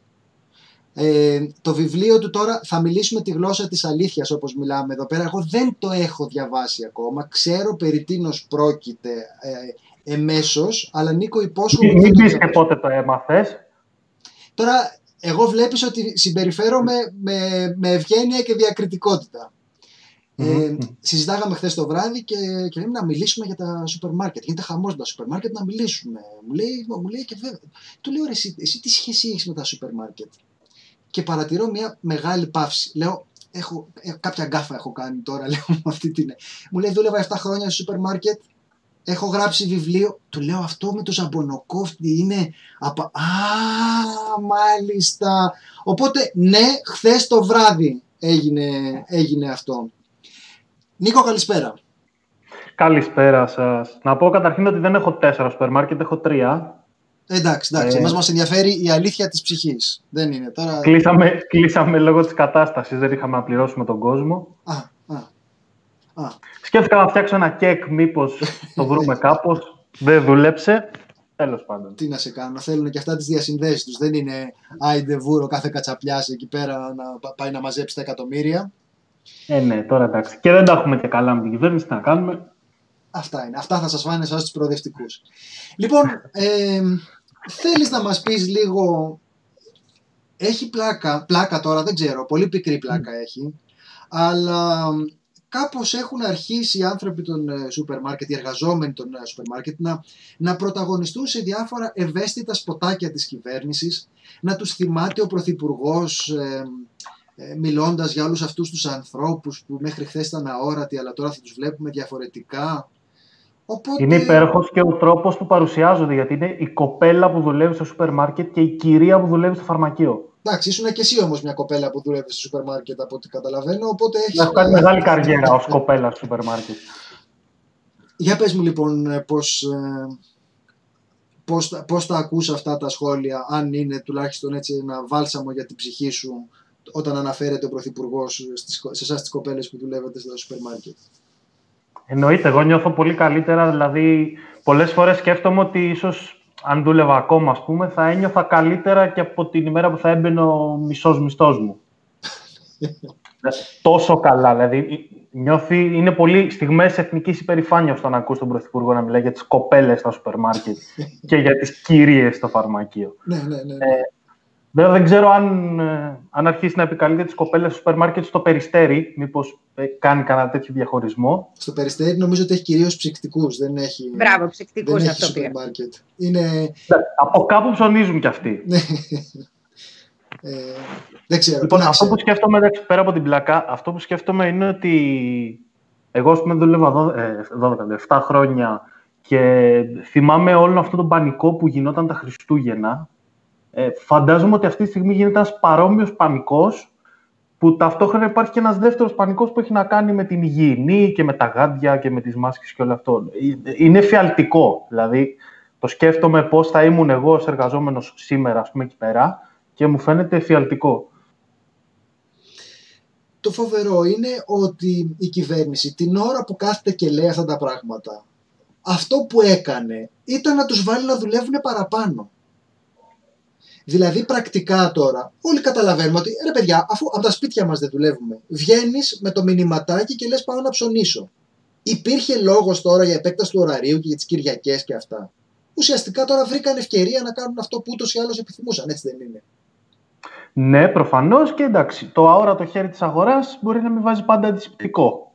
Ε, το βιβλίο του τώρα θα μιλήσουμε τη γλώσσα της αλήθειας όπως μιλάμε εδώ πέρα. Εγώ δεν το έχω διαβάσει ακόμα. Ξέρω περί τίνος πρόκειται ε, εμέσως, αλλά Νίκο υπόσχομαι ότι θα Μην το πεις και διαβάσω. πότε το έμαθες. Τώρα, εγώ βλέπεις ότι συμπεριφέρομαι με, με ευγένεια και διακριτικότητα. Ε, Μμμ. συζητάγαμε χθες το βράδυ και, και λέμε να μιλήσουμε για τα σούπερ μάρκετ. Γίνεται χαμός τα σούπερ μάρκετ να μιλήσουμε. Μου λέει, μου λέει και βέβαια. Του λέω ρε, εσύ, εσύ τι σχέση έχεις με τα σούπερ μάρκετ. Και παρατηρώ μια μεγάλη παύση. Λέω, έχω, ε, κάποια γκάφα έχω κάνει τώρα, *laughs* λέω με αυτή την. Μου λέει, δούλευα 7 χρόνια στο σούπερ μάρκετ. Έχω γράψει βιβλίο. Του λέω αυτό με το ζαμπονοκόφτη είναι. Από... Α, μάλιστα. Οπότε, ναι, χθες το βράδυ έγινε, έγινε αυτό. Νίκο, καλησπέρα. Καλησπέρα σας. Να πω καταρχήν ότι δεν έχω τέσσερα σούπερ μάρκετ, έχω τρία. Εντάξει, εντάξει. Ε. Εμάς μας ενδιαφέρει η αλήθεια της ψυχής. Δεν είναι τώρα... Κλείσαμε, κλείσαμε λόγω της κατάστασης, δεν είχαμε να πληρώσουμε τον κόσμο. Α, α, α. Σκέφτηκα να φτιάξω ένα κεκ, μήπως το βρούμε *laughs* κάπως. Δεν δούλεψε. Τέλος πάντων. Τι να σε κάνω. Θέλουν και αυτά τις διασυνδέσεις τους. Δεν είναι άιντε βούρο κάθε κατσαπιάς εκεί πέρα να πα- πάει να μαζέψει τα εκατομμύρια. Ε, ναι, τώρα εντάξει. Και δεν τα έχουμε και καλά με την κυβέρνηση, τι να κάνουμε. Αυτά είναι. Αυτά θα σας φάνε εσάς τους προοδευτικούς. Λοιπόν, ε, θέλεις να μας πεις λίγο... Έχει πλάκα, πλάκα τώρα δεν ξέρω, πολύ πικρή πλάκα έχει, αλλά κάπως έχουν αρχίσει οι άνθρωποι των ε, σούπερ μάρκετ, οι εργαζόμενοι των ε, σούπερ μάρκετ να, να πρωταγωνιστούν σε διάφορα ευαίσθητα σποτάκια της κυβέρνησης, να τους θυμάται ο Πρωθυπουργός ε, ε, μιλώντας για όλους αυτούς τους ανθρώπους που μέχρι χθες ήταν αόρατοι αλλά τώρα θα τους βλέπουμε διαφορετικά. Οπότε... Είναι υπέροχος και ο τρόπος που παρουσιάζονται, γιατί είναι η κοπέλα που δουλεύει στο σούπερ μάρκετ και η κυρία που δουλεύει στο φαρμακείο. Εντάξει, ήσουν και εσύ όμως μια κοπέλα που δούλευε στο σούπερ μάρκετ από ό,τι καταλαβαίνω. Οπότε έχεις... Έχω κάνει μεγάλη καριέρα ως κοπέλα στο σούπερ μάρκετ. Για πες μου λοιπόν ε, πώς, ε, πώς, τα- πώς τα ακούς αυτά τα σχόλια, αν είναι τουλάχιστον έτσι ένα βάλσαμο για την ψυχή σου όταν αναφέρεται ο Πρωθυπουργός σε εσάς τις κοπέλες που δουλεύετε στο σούπερ μάρκετ; Εννοείται, εγώ νιώθω πολύ καλύτερα. Δηλαδή, πολλές φορές σκέφτομαι ότι ίσως αν δούλευα ακόμα, ας πούμε, θα ένιωθα καλύτερα και από την ημέρα που θα έμπαινε ο μισός μισθός μου. Ε, *laughs* Τόσο καλά. Δηλαδή, νιώθει, είναι πολύ στιγμές εθνικής υπερηφάνειας όταν ακούς τον Πρωθυπουργό να μιλάει για τις κοπέλες στα σούπερ μάρκετ *laughs* και για τις κυρίες στο φαρμακείο. Ναι, ναι, ναι. ναι. Ε, Βέβαια δεν ξέρω αν, ε, αν αρχίσει να επικαλείται τις κοπέλες στο σούπερ μάρκετ στο Περιστέρι, μήπως ε, κάνει κανένα τέτοιο διαχωρισμό. Στο Περιστέρι νομίζω ότι έχει κυρίως ψυκτικούς, δεν έχει, Μπράβο, δεν ψυκτικούς έχει αυτό σούπερ πήρα. μάρκετ. Είναι... Από κάπου ψωνίζουν κι αυτοί. ναι. ε, δεν ξέρω. Λοιπόν, πού να αυτό που ξέρω. σκέφτομαι, εντάξει, πέρα από την πλακά, αυτό που σκέφτομαι είναι ότι εγώ, ας πούμε, δούλευα δώ- ε, 12, 7 χρόνια και θυμάμαι όλο αυτό τον πανικό που γινόταν τα Χριστούγεννα. Ε, φαντάζομαι ότι αυτή τη στιγμή γίνεται ένας παρόμοιος πανικός που ταυτόχρονα υπάρχει και ένας δεύτερος πανικός που έχει να κάνει με την υγιεινή και με τα γάντια και με τις μάσκες και όλο αυτό. Ε, Είναι φιαλτικό, δηλαδή το σκέφτομαι πώς θα ήμουν εγώ ως εργαζόμενος σήμερα, ας πούμε, εκεί πέρα και μου φαίνεται φιαλτικό. Το φοβερό είναι ότι η κυβέρνηση την ώρα που κάθεται και λέει αυτά τα πράγματα, αυτό που έκανε ήταν να τους βάλει να δουλεύουν παραπάνω. Δηλαδή πρακτικά τώρα όλοι καταλαβαίνουμε ότι ρε παιδιά αφού από τα σπίτια μας δεν δουλεύουμε βγαίνεις με το μηνυματάκι και λες πάω να ψωνίσω. Υπήρχε λόγος τώρα για επέκταση του ωραρίου και για τις Κυριακές και αυτά. Ουσιαστικά τώρα βρήκαν ευκαιρία να κάνουν αυτό που ούτως ή άλλως επιθυμούσαν, έτσι δεν είναι. Ναι, προφανώς και εντάξει. Το αόρατο χέρι της αγοράς μπορεί να μην βάζει πάντα αντισηπτικό.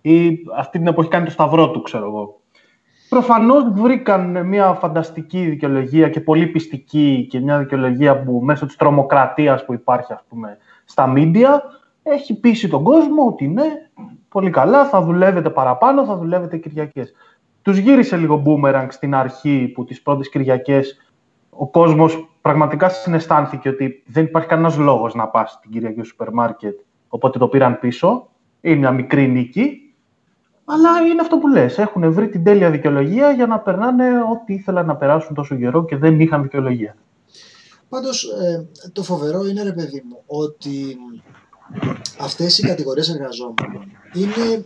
Ή αυτή την εποχή κάνει το σταυρό του, ξέρω εγώ. Προφανώς βρήκαν μια φανταστική δικαιολογία και πολύ πιστική και μια δικαιολογία που μέσω της τρομοκρατίας που υπάρχει, ας πούμε, στα μίντια έχει πείσει τον κόσμο ότι ναι, πολύ καλά, θα δουλεύετε παραπάνω, θα δουλεύετε Κυριακές. Τους γύρισε λίγο boomerang στην αρχή που τις πρώτες Κυριακές ο κόσμος πραγματικά συναισθάνθηκε ότι δεν υπάρχει κανένας λόγος να πας στην Κυριακή στο σούπερ μάρκετ, οπότε το πήραν πίσω. Είναι μια μικρή νίκη, αλλά είναι αυτό που λες. Έχουν βρει την τέλεια δικαιολογία για να περνάνε ό,τι ήθελαν να περάσουν τόσο καιρό και δεν είχαν δικαιολογία. Πάντως ε, το φοβερό είναι ρε παιδί μου ότι αυτές οι κατηγορίες εργαζόμενων είναι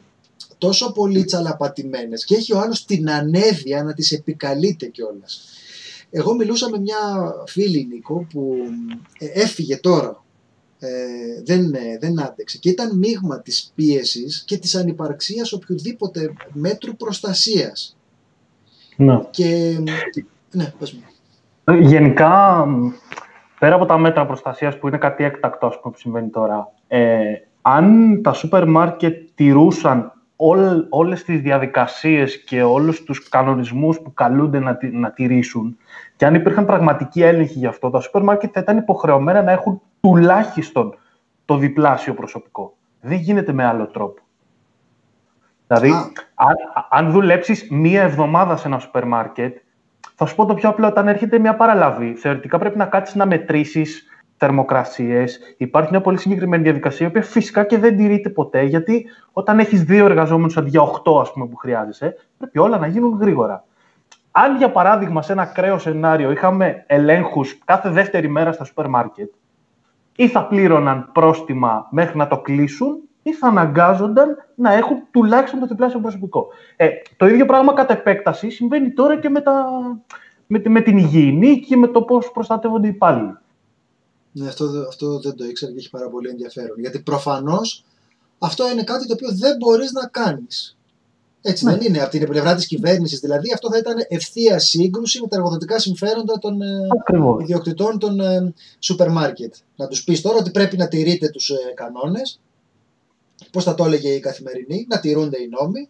τόσο πολύ τσαλαπατημένες και έχει ο άλλος την ανέβεια να τις επικαλείται κιόλας. Εγώ μιλούσα με μια φίλη Νίκο που ε, έφυγε τώρα. Ε, δεν, ε, δεν άντεξε και ήταν μείγμα της πίεσης και της ανυπαρξίας οποιοδήποτε μέτρου προστασίας. Ναι. Και ναι, πες μου. Γενικά, μ, πέρα από τα μέτρα προστασίας που είναι κάτι έκτακτο ας πούμε, που συμβαίνει τώρα, ε, αν τα σούπερ μάρκετ τηρούσαν όλ, όλες τις διαδικασίες και όλους τους κανονισμούς που καλούνται να, τη- να τηρήσουν και αν υπήρχαν πραγματικοί έλεγχοι γι' αυτό, τα σούπερ μάρκετ θα ήταν υποχρεωμένα να έχουν τουλάχιστον το διπλάσιο προσωπικό. Δεν γίνεται με άλλο τρόπο. Δηλαδή, Α. αν, αν δουλέψεις μία εβδομάδα σε ένα σούπερ μάρκετ, θα σου πω το πιο απλό, όταν έρχεται μια παραλαβή, θεωρητικά πρέπει να κάτσεις να μετρήσεις θερμοκρασίες. Υπάρχει μια πολύ συγκεκριμένη διαδικασία, η οποία φυσικά και δεν τηρείται ποτέ, γιατί όταν έχεις δύο εργαζόμενους αντί για οχτώ, ας πούμε, που χρειάζεσαι, πρέπει όλα να γίνουν γρήγορα. Αν, για παράδειγμα, σε ένα ακραίο σενάριο είχαμε ελέγχους κάθε δεύτερη μέρα στα σούπερ μάρκετ, ή θα πλήρωναν πρόστιμα μέχρι να το κλείσουν, ή θα αναγκάζονταν να έχουν τουλάχιστον το διπλάσιο προσωπικό. Ε, το ίδιο πράγμα κατά επέκταση συμβαίνει τώρα και με, τα, με, τη- με την υγιεινή και με το πώς προστατεύονται οι υπάλληλοι. Ναι, αυτό, δε- αυτό δεν το ήξερα και έχει πάρα πολύ ενδιαφέρον. Γιατί προφανώς αυτό είναι κάτι το οποίο δεν μπορείς να κάνεις. Έτσι Ναι. δεν είναι. Από την πλευρά της κυβέρνησης δηλαδή, αυτό θα ήταν ευθεία σύγκρουση με τα εργοδοτικά συμφέροντα των ε, Ακριβώς. ιδιοκτητών των ε, σούπερ μάρκετ. Να τους πεις τώρα ότι πρέπει να τηρείτε τους ε, κανόνες. Πώς θα το έλεγε η καθημερινή, να τηρούνται οι νόμοι.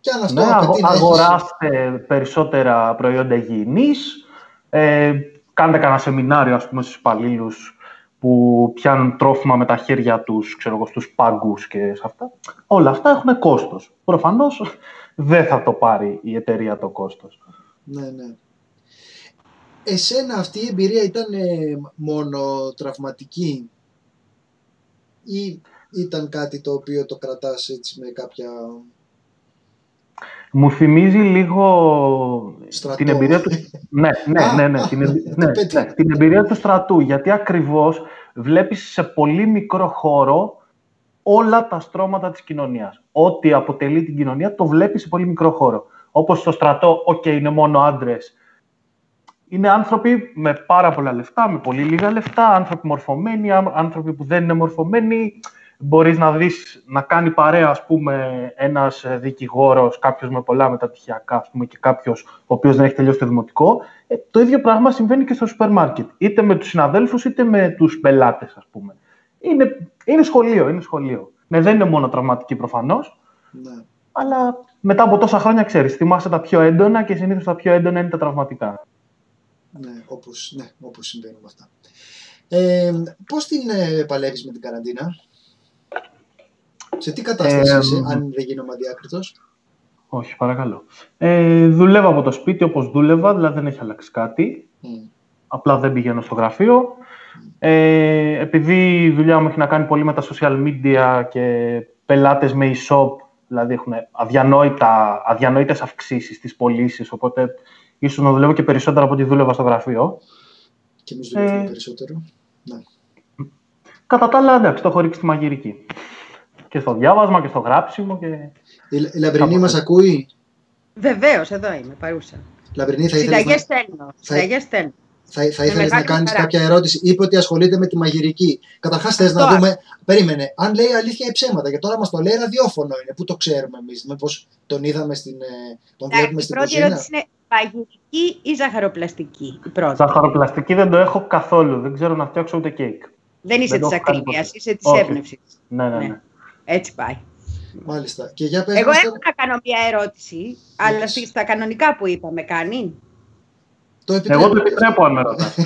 Και αν αυτό Ναι, αγο- απαιτεί να έχεις- αγοράστε περισσότερα προϊόντα υγιεινής, ε, κάντε κανένα σεμινάριο ας πούμε, στους υπαλλήλους που πιάνουν τρόφιμα με τα χέρια τους, ξέρω εγώ, στους πάγκους και σε αυτά. Όλα αυτά έχουν κόστος. Προφανώς δεν θα το πάρει η εταιρεία το κόστος. Ναι, ναι. Εσένα αυτή η εμπειρία ήταν ε, μόνο τραυματική ή ήταν κάτι το οποίο το κρατάς έτσι με κάποια... Μου θυμίζει λίγο Στρατό. την εμπειρία του... ναι, ναι, Α, ναι, ναι, α, την, εμπει- το ναι, πέτυχα. ναι, την εμπειρία του στρατού. Γιατί ακριβώς βλέπεις σε πολύ μικρό χώρο όλα τα στρώματα της κοινωνίας. Ό,τι αποτελεί την κοινωνία το βλέπεις σε πολύ μικρό χώρο. Όπως στο στρατό, οκ, είναι μόνο άντρες. Είναι άνθρωποι με πάρα πολλά λεφτά, με πολύ λίγα λεφτά, άνθρωποι μορφωμένοι, άν- άνθρωποι που δεν είναι μορφωμένοι. Μπορείς να δεις να κάνει παρέα, ας πούμε, ένας ε, δικηγόρος, κάποιος με πολλά μεταπτυχιακά, ας πούμε, και κάποιος ο οποίος δεν έχει τελειώσει το δημοτικό. Ε, το ίδιο πράγμα συμβαίνει και στο σούπερ μάρκετ. Είτε με τους συναδέλφους, είτε με τους πελάτες, ας πούμε. Είναι, είναι σχολείο, είναι σχολείο. Ναι, δεν είναι μόνο τραυματική προφανώς, Ναι. αλλά μετά από τόσα χρόνια ξέρεις, θυμάσαι τα πιο έντονα και συνήθως τα πιο έντονα είναι τα τραυματικά. Ναι, όπως, ναι, όπως συμβαίνουν αυτά. Ε, πώς την ε, παλεύεις με την καραντίνα; Σε τι κατάσταση Ε, είσαι, αν δεν γίνομαι αδιάκριτος; Όχι, παρακαλώ. Ε, δουλεύω από το σπίτι όπως δούλευα, δηλαδή δεν έχει αλλάξει κάτι. Μμ. Απλά δεν πηγαίνω στο γραφείο. Ε, επειδή η δουλειά μου έχει να κάνει πολύ με τα social media και πελάτες με e-shop, δηλαδή έχουν αδιανόητα, αδιανόητες αυξήσεις στις πωλήσεις, οπότε ίσως να δουλεύω και περισσότερο από ό,τι δούλευα στο γραφείο. Και εμείς δουλεύουμε Ε, περισσότερο. Ναι. Κατά τα άλλα, εντάξει, το έχω ρίξει στη μαγειρική. Και στο διάβασμα και στο γράψιμο και... Η, η Λαμπρινή Κάπου μας έτσι. ακούει; Βεβαίως, εδώ είμαι, παρούσα. Λαμπρινή, θα ήθελες Συνταγές να, στέλνω. Συνταγές στέλνω. θα, θα ήθελες να μεγάλη κάνεις χαρά. κάποια ερώτηση. Είπε ότι ασχολείται με τη μαγειρική. Καταρχάς θες να Αυτό. δούμε... Περίμενε. Αν λέει αλήθεια ή ψέματα. Και τώρα μας το λέει ραδιόφωνο είναι. Πού το ξέρουμε εμείς; Μήπως τον είδαμε στην... ε, τον βλέπουμε Εντάξει, η στην πρώτη κουζίνα; ερώτηση είναι μαγειρική ή ζαχαροπλαστική. Η πρώτη; Ζαχαροπλαστική δεν το έχω καθόλου. Δεν ξέρω να φτιάξω ούτε κέικ. Δεν είσαι δεν το της έχω κάνει ακρίβειας, ποτέ. είσαι της Όχι. έμπνευσης. Ναι, ναι, Ναι. Ναι. Έτσι πάει. Μάλιστα. Και για πες Εγώ μας έχω τώρα- να κάνω μια ερώτηση, αλλά Yes. στη- στα κανονικά που είπαμε κάνει. Το Εγώ το επιτρέπω. επιτρέπω αν με ρωτάς.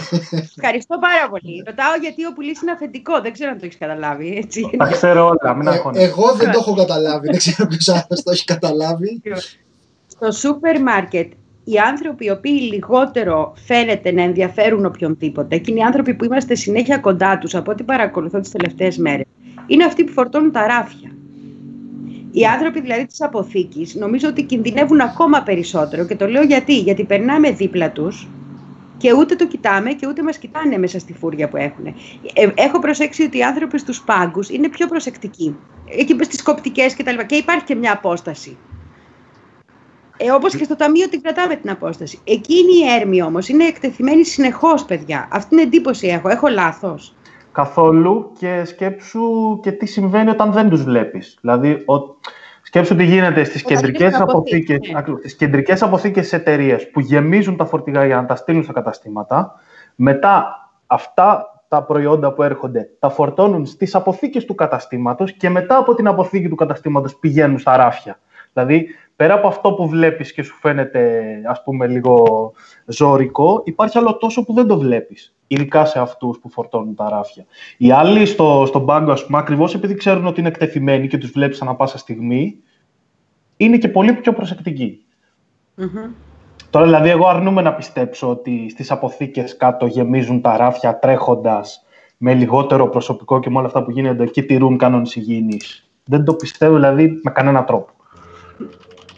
Ευχαριστώ πάρα πολύ. Ρωτάω γιατί ο πουλής είναι αφεντικό. Δεν ξέρω αν το έχεις καταλάβει. Έτσι. Τα ξέρω όλα, μην Ε, αγχώνεσαι. εγώ δεν το έχω καταλάβει. δεν ξέρω ποιος άλλος το έχει καταλάβει. Στο σούπερ μάρκετ, οι άνθρωποι οι οποίοι λιγότερο φαίνεται να ενδιαφέρουν οποιονδήποτε, και είναι οι άνθρωποι που είμαστε συνέχεια κοντά τους από ό,τι παρακολουθώ τις τελευταίες μέρες, είναι αυτοί που φορτώνουν τα ράφια. Οι άνθρωποι δηλαδή της αποθήκης νομίζω ότι κινδυνεύουν ακόμα περισσότερο και το λέω γιατί. Γιατί περνάμε δίπλα τους και ούτε το κοιτάμε και ούτε μας κοιτάνε μέσα στη φούρια που έχουν. Ε, έχω προσέξει ότι οι άνθρωποι στους πάγκους είναι πιο προσεκτικοί. Εκεί στι κοπτικές κτλ. Και, και υπάρχει και μια απόσταση. Ε, Όπως και στο ταμείο την κρατάμε την απόσταση. Εκείνη η έρμη όμως είναι εκτεθειμένη συνεχώς, παιδιά. Αυτή την εντύπωση έχω. Έχω λάθος. Καθόλου και σκέψου και τι συμβαίνει όταν δεν τους βλέπεις. Δηλαδή, ο... σκέψου τι γίνεται στις Όταν κεντρικές είναι στην αποθήκη, αποθήκες, ναι. ακριβώς, στις κεντρικές αποθήκες της εταιρείας που γεμίζουν τα φορτηγά για να τα στείλουν στα καταστήματα. Μετά αυτά τα προϊόντα που έρχονται τα φορτώνουν στις αποθήκες του καταστήματος και μετά από την αποθήκη του καταστήματος πηγαίνουν στα ράφια. Δηλαδή, πέρα από αυτό που βλέπεις και σου φαίνεται, ας πούμε, λίγο ζώρικο, υπάρχει άλλο τόσο που δεν το βλέπεις. Ειδικά σε αυτούς που φορτώνουν τα ράφια. Οι άλλοι στο, στον πάγκο, ας πούμε, ακριβώς επειδή ξέρουν ότι είναι εκτεθειμένοι και τους βλέπεις ανά πάσα στιγμή, είναι και πολύ πιο προσεκτικοί. Μμμ. Τώρα, δηλαδή, εγώ αρνούμαι να πιστέψω ότι στις αποθήκες κάτω γεμίζουν τα ράφια τρέχοντας με λιγότερο προσωπικό και με όλα αυτά που γίνονται και τηρούν κανόνες υγιεινής. Δεν το πιστεύω, δηλαδή, με κανένα τρόπο.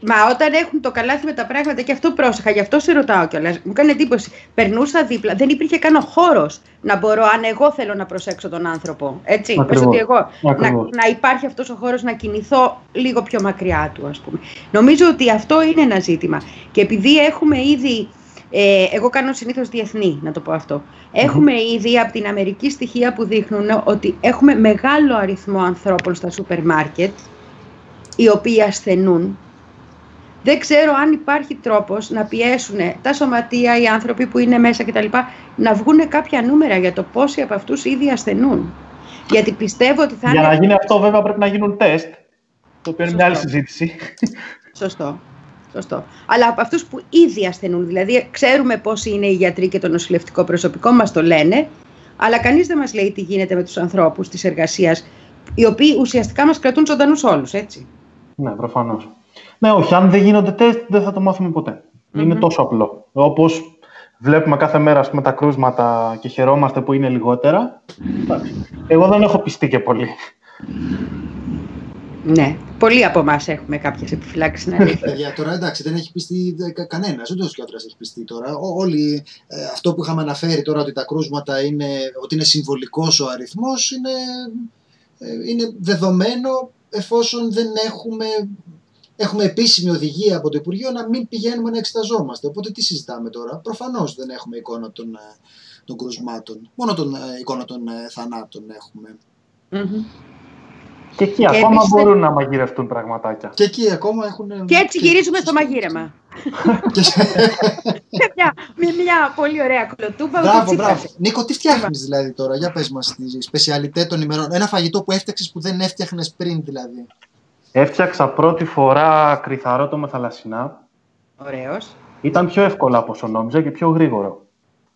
Μα όταν έχουν το καλάθι με τα πράγματα, και αυτό πρόσεχα, γι' αυτό σε ρωτάω κιόλας. Μου κάνει εντύπωση. Περνούσα δίπλα, δεν υπήρχε καν ο χώρος να μπορώ, αν εγώ θέλω να προσέξω τον άνθρωπο. Έτσι. Πες Ακριβώς. ότι εγώ. Να, Ακριβώς. να υπάρχει αυτός ο χώρος να κινηθώ λίγο πιο μακριά του, ας πούμε. Νομίζω ότι αυτό είναι ένα ζήτημα. Και επειδή έχουμε ήδη. Ε, εγώ κάνω συνήθως διεθνή, να το πω αυτό. Έχουμε ήδη από την Αμερική στοιχεία που δείχνουν ότι έχουμε μεγάλο αριθμό ανθρώπων στα σούπερ μάρκετ οι οποίοι ασθενούν δεν ξέρω αν υπάρχει τρόπος να πιέσουν τα σωματεία, οι άνθρωποι που είναι μέσα κτλ. να βγουν κάποια νούμερα για το πόσοι από αυτούς ήδη ασθενούν. Γιατί πιστεύω ότι θα Για είναι... να γίνει αυτό, βέβαια, πρέπει να γίνουν τεστ, το οποίο είναι μια άλλη Σωστό. συζήτηση. Σωστό. Σωστό. Αλλά από αυτούς που ήδη ασθενούν, δηλαδή ξέρουμε πόσοι είναι οι γιατροί και το νοσηλευτικό προσωπικό, μας το λένε, αλλά κανείς δεν μας λέει τι γίνεται με τους ανθρώπους της εργασίας, οι οποίοι ουσιαστικά μας κρατούν ζωντανούς όλους, έτσι. ναι, προφανώς. Ναι, όχι, αν δεν γίνονται τεστ, δεν θα το μάθουμε ποτέ. Είναι Μμμ. τόσο απλό. Όπως βλέπουμε κάθε μέρα ας πούμε, τα κρούσματα και χαιρόμαστε που είναι λιγότερα. εντάξει. Εγώ δεν έχω πιστεί και πολύ. Ναι. Πολλοί από εμάς έχουμε κάποιες επιφυλάξεις, είναι αλήθεια. Παιδιά, τώρα εντάξει, δεν έχει πιστεί κανένας, ούτε ο γιατρό έχει πιστεί τώρα. Ό, όλοι, ε, αυτό που είχαμε αναφέρει τώρα ότι τα κρούσματα είναι, ότι είναι συμβολικός ο αριθμός, είναι, ε, είναι δεδομένο εφόσον δεν έχουμε, έχουμε επίσημη οδηγία από το Υπουργείο να μην πηγαίνουμε να εξεταζόμαστε. Οπότε τι συζητάμε τώρα; Προφανώς δεν έχουμε εικόνα των, ε, των κρουσμάτων. Μόνο τον ε, εικόνα των ε, θανάτων έχουμε. Μμμ. Και εκεί Και ακόμα επίσης- μπορούν να μαγειρευτούν πραγματάκια. Και εκεί ακόμα έχουν. Και έτσι γυρίζουμε στο μαγείρεμα. *laughs* Με *laughs* μια, με μια πολύ ωραία κολοτούμπα. με το Μπράβο, Τσίπρα. μπράβο. Νίκο, τι φτιάχνεις δηλαδή τώρα, για πες μας τη σπεσιαλιτέ των ημερών. Ένα φαγητό που έφτιαξες που δεν έφτιαχνες πριν δηλαδή. Έφτιαξα πρώτη φορά κρυθαρότο με θαλασσινά. Ωραίος. Ήταν πιο εύκολο από όσο νόμιζα και πιο γρήγορο.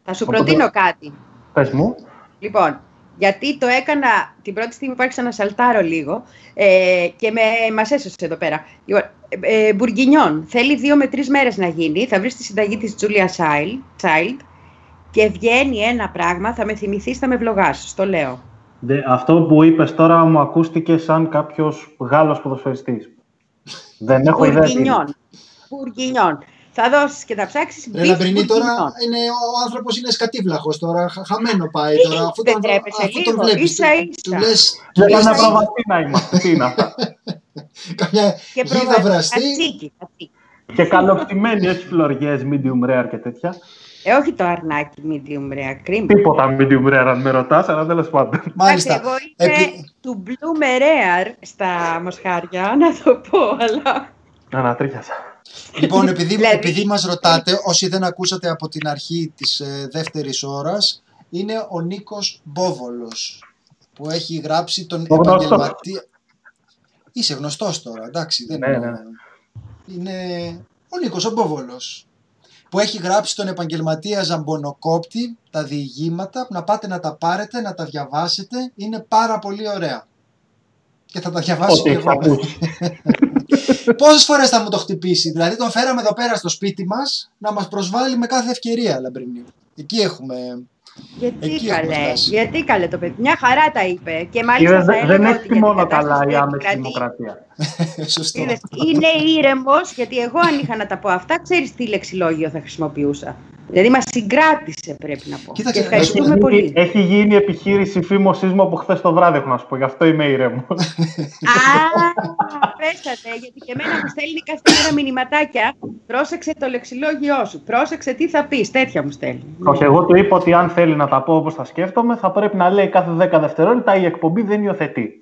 Θα σου Οπότε- προτείνω κάτι. Πες μου. Λοιπόν, γιατί το έκανα την πρώτη στιγμή που άρχισα να σαλτάρω λίγο ε, και με, μας έσωσε εδώ πέρα. Λοιπόν, ε, ε, μπουργκινιόν. Θέλει δύο με τρεις μέρες να γίνει. Θα βρεις τη συνταγή της Julia Child, Child και βγαίνει ένα πράγμα. Θα με θυμηθείς, θα με βλογάς. Στο λέω. Δε- αυτό που είπες τώρα μου ακούστηκε σαν κάποιος Γάλλος ποδοσφαιριστής. Δεν έχω ιδέα. τι είναι. Μπουργκινιόν. Μπουργκινιόν. Θα δώσεις και θα ψάξεις Ρε beef Λαμπρινή τώρα bourguignon. είναι, ο άνθρωπος είναι σκατίβλαχος τώρα. χα- Χαμένο πάει τώρα. Αφού Δεν τον, τρέπεσαι αφού τον λίγο, βλέπεις. ίσα Του, ίσα. του λε. Για καμιά προβατίνα είμαστε. Τι είναι αυτά; *laughs* Καμιά Και γίδα προβα- βραστή. κατσίκι, κατσίκι. και καλοκτημένοι, όχι φλωριές, medium rare και τέτοια. Ε, όχι το αρνάκι medium rare, κρίμα. Τίποτα medium rare αν με ρωτάς, αλλά τέλος πάντων. Μάλιστα. Εντάξει, εγώ είμαι Επί- του Blue Rare στα μοσχάρια, να το πω, αλλά... Ανατρίχιασα. Λοιπόν, *laughs* επειδή, Δηλαδή- επειδή μας ρωτάτε, όσοι δεν ακούσατε από την αρχή της ε, δεύτερης ώρας, είναι ο Νίκος Μπόβολος, που έχει γράψει τον Ο γνωστός. επαγγελματία... Είσαι γνωστός τώρα, εντάξει. Δεν Ναι, είναι... ναι. είναι ο Νίκος ο Μπόβολος, που έχει γράψει τον επαγγελματία Ζαμπονοκόπτη, τα διηγήματα, να πάτε να τα πάρετε, να τα διαβάσετε, είναι πάρα πολύ ωραία. Και θα τα διαβάσω Ό,τι και έχεις εγώ. ακούσει. *laughs* Πόσες φορές θα μου το χτυπήσει, Δηλαδή τον φέραμε εδώ πέρα στο σπίτι μας να μας προσβάλλει με κάθε ευκαιρία, Λαμπρινή. Εκεί έχουμε. Γιατί Εκεί έχουμε καλέ, φτάσει. γιατί καλέ το παιδί. Μια χαρά τα είπε. Και μάλιστα Είδες, θα δεν- έλεγα δεν ότι έχει για την μόνο κατάσταση καλά που η άμεση επικρατεί, δημοκρατία. *laughs* Σωστό. είδες, είναι ήρεμος, γιατί εγώ αν είχα να τα πω αυτά, ξέρεις τι λεξιλόγιο θα χρησιμοποιούσα. Δηλαδή μα συγκράτησε, πρέπει να πω. Κοίταξε, και ευχαριστούμε να πολύ. Έχει γίνει επιχείρηση φήμωσής μου από χθες το βράδυ, έχω να σου πω. Γι' αυτό είμαι ήρεμος. *laughs* Α, πέσατε, γιατί και εμένα μου στέλνει κάθε μέρα μηνυματάκια. Πρόσεξε το λεξιλόγιό σου. Πρόσεξε τι θα πεις. Τέτοια μου στέλνει. Όχι, εγώ του είπα ότι αν θέλει να τα πω όπως τα σκέφτομαι, θα πρέπει να λέει κάθε 10 δευτερόλεπτα η εκπομπή δεν υιοθετεί.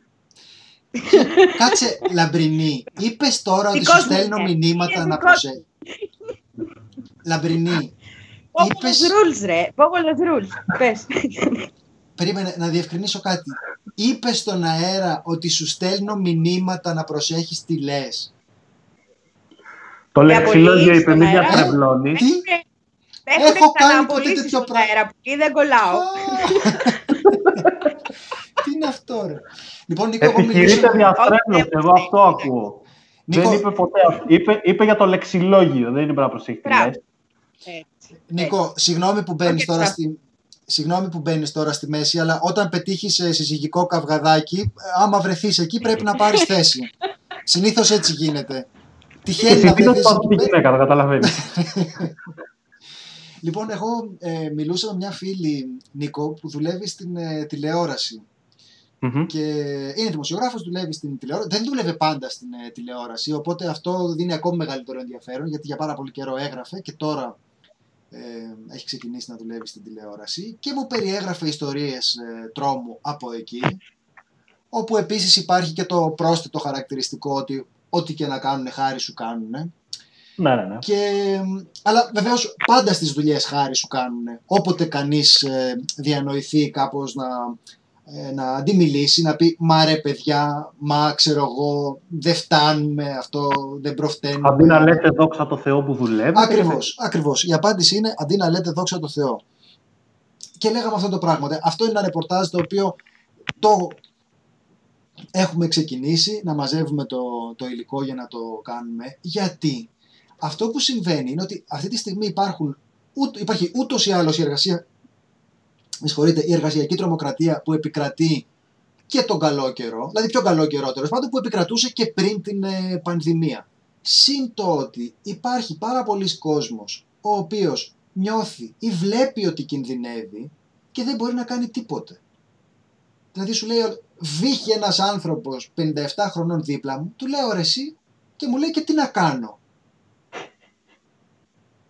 *laughs* Κάτσε, Λαμπρινή, είπες τώρα ότι Δικός σου μου στέλνω είναι. μηνύματα Είναι να δικός προσέχει. Λαμπρινή, Πόγολος είπες- rules, ρε. Πόγολος rules. Πες. περίμενε να διευκρινίσω κάτι. Είπες στον αέρα ότι σου στέλνω μηνύματα να προσέχεις τι λες. Το Για λεξιλόγιο πολύ είπε, στον μην αέρα. Διαστρεβλώνει. Τι; Έχουν Έχω κάνει ξανααπολύσει ποτέ τέτοιο στον πράγμα. αέρα που δεν κολλάω. Τι είναι αυτό, ρε. Λοιπόν, Νίκο, εγώ Επιχειρείται μιλούσα... διαστρέβλωση, Όχι, εγώ αυτό ακούω. Νίκο, Δεν είπε ποτέ αυτό. Είπε, είπε για το λεξιλόγιο, δεν είπε να προσέχει τι Μπράβο. λες. Έτσι. Νίκο, συγγνώμη που μπαίνεις Όχι, τώρα ξα- στη. Συγγνώμη που μπαίνεις τώρα στη μέση, αλλά όταν πετύχεις συζυγικό καυγαδάκι, άμα βρεθείς εκεί πρέπει να πάρεις θέση. Συνήθως έτσι γίνεται. Τυχαίνει να Συνήθως βρεθείς. πάω στη γυναίκα, το καταλαβαίνεις. *laughs* Λοιπόν, εγώ ε, μιλούσα με μια φίλη, Νίκο, που δουλεύει στην ε, τηλεόραση. Μμμ. Και είναι δημοσιογράφος, δουλεύει στην τηλεόραση. Δεν δούλευε πάντα στην ε, τηλεόραση, οπότε αυτό δίνει ακόμη μεγαλύτερο ενδιαφέρον, γιατί για πάρα πολύ καιρό έγραφε και τώρα ε, έχει ξεκινήσει να δουλεύει στην τηλεόραση και μου περιέγραφε ιστορίες ε, τρόμου από εκεί, όπου επίσης υπάρχει και το πρόσθετο χαρακτηριστικό ότι ό,τι και να κάνουν χάρη σου κάνουν. Ναι, ναι, ναι. Και, αλλά βεβαίως πάντα στις δουλειές χάρη σου κάνουν. Όποτε κανείς ε, διανοηθεί κάπως να, ε, να αντιμιλήσει, να πει «Μα ρε παιδιά, μα ξέρω εγώ, δεν φτάνουμε αυτό, δεν προφταίνουμε». Αντί να λέτε δόξα τω Θεώ που δουλεύει. Ακριβώς, ακριβώς. Η απάντηση είναι αντί να λέτε δόξα τω Θεώ. Και λέγαμε αυτό το πράγμα. Αυτό είναι ένα ρεπορτάζ το οποίο το έχουμε ξεκινήσει να μαζεύουμε το, το υλικό για να το κάνουμε. Γιατί; Αυτό που συμβαίνει είναι ότι αυτή τη στιγμή υπάρχουν, ούτ, υπάρχει ούτως ή άλλως η εργασία, με συγχωρείτε, η εργασιακή τρομοκρατία που επικρατεί και τον καλό καιρό, δηλαδή πιο καλό καιρό τέλος πάντων, που επικρατούσε και πριν την ε, πανδημία. Συν το ότι υπάρχει πάρα πολλοί κόσμος ο οποίος νιώθει ή βλέπει ότι κινδυνεύει και δεν μπορεί να κάνει τίποτε. Δηλαδή σου λέει, βύχει ένας άνθρωπος 57 χρονών δίπλα μου, του λέω ρε εσύ και μου λέει και τι να κάνω.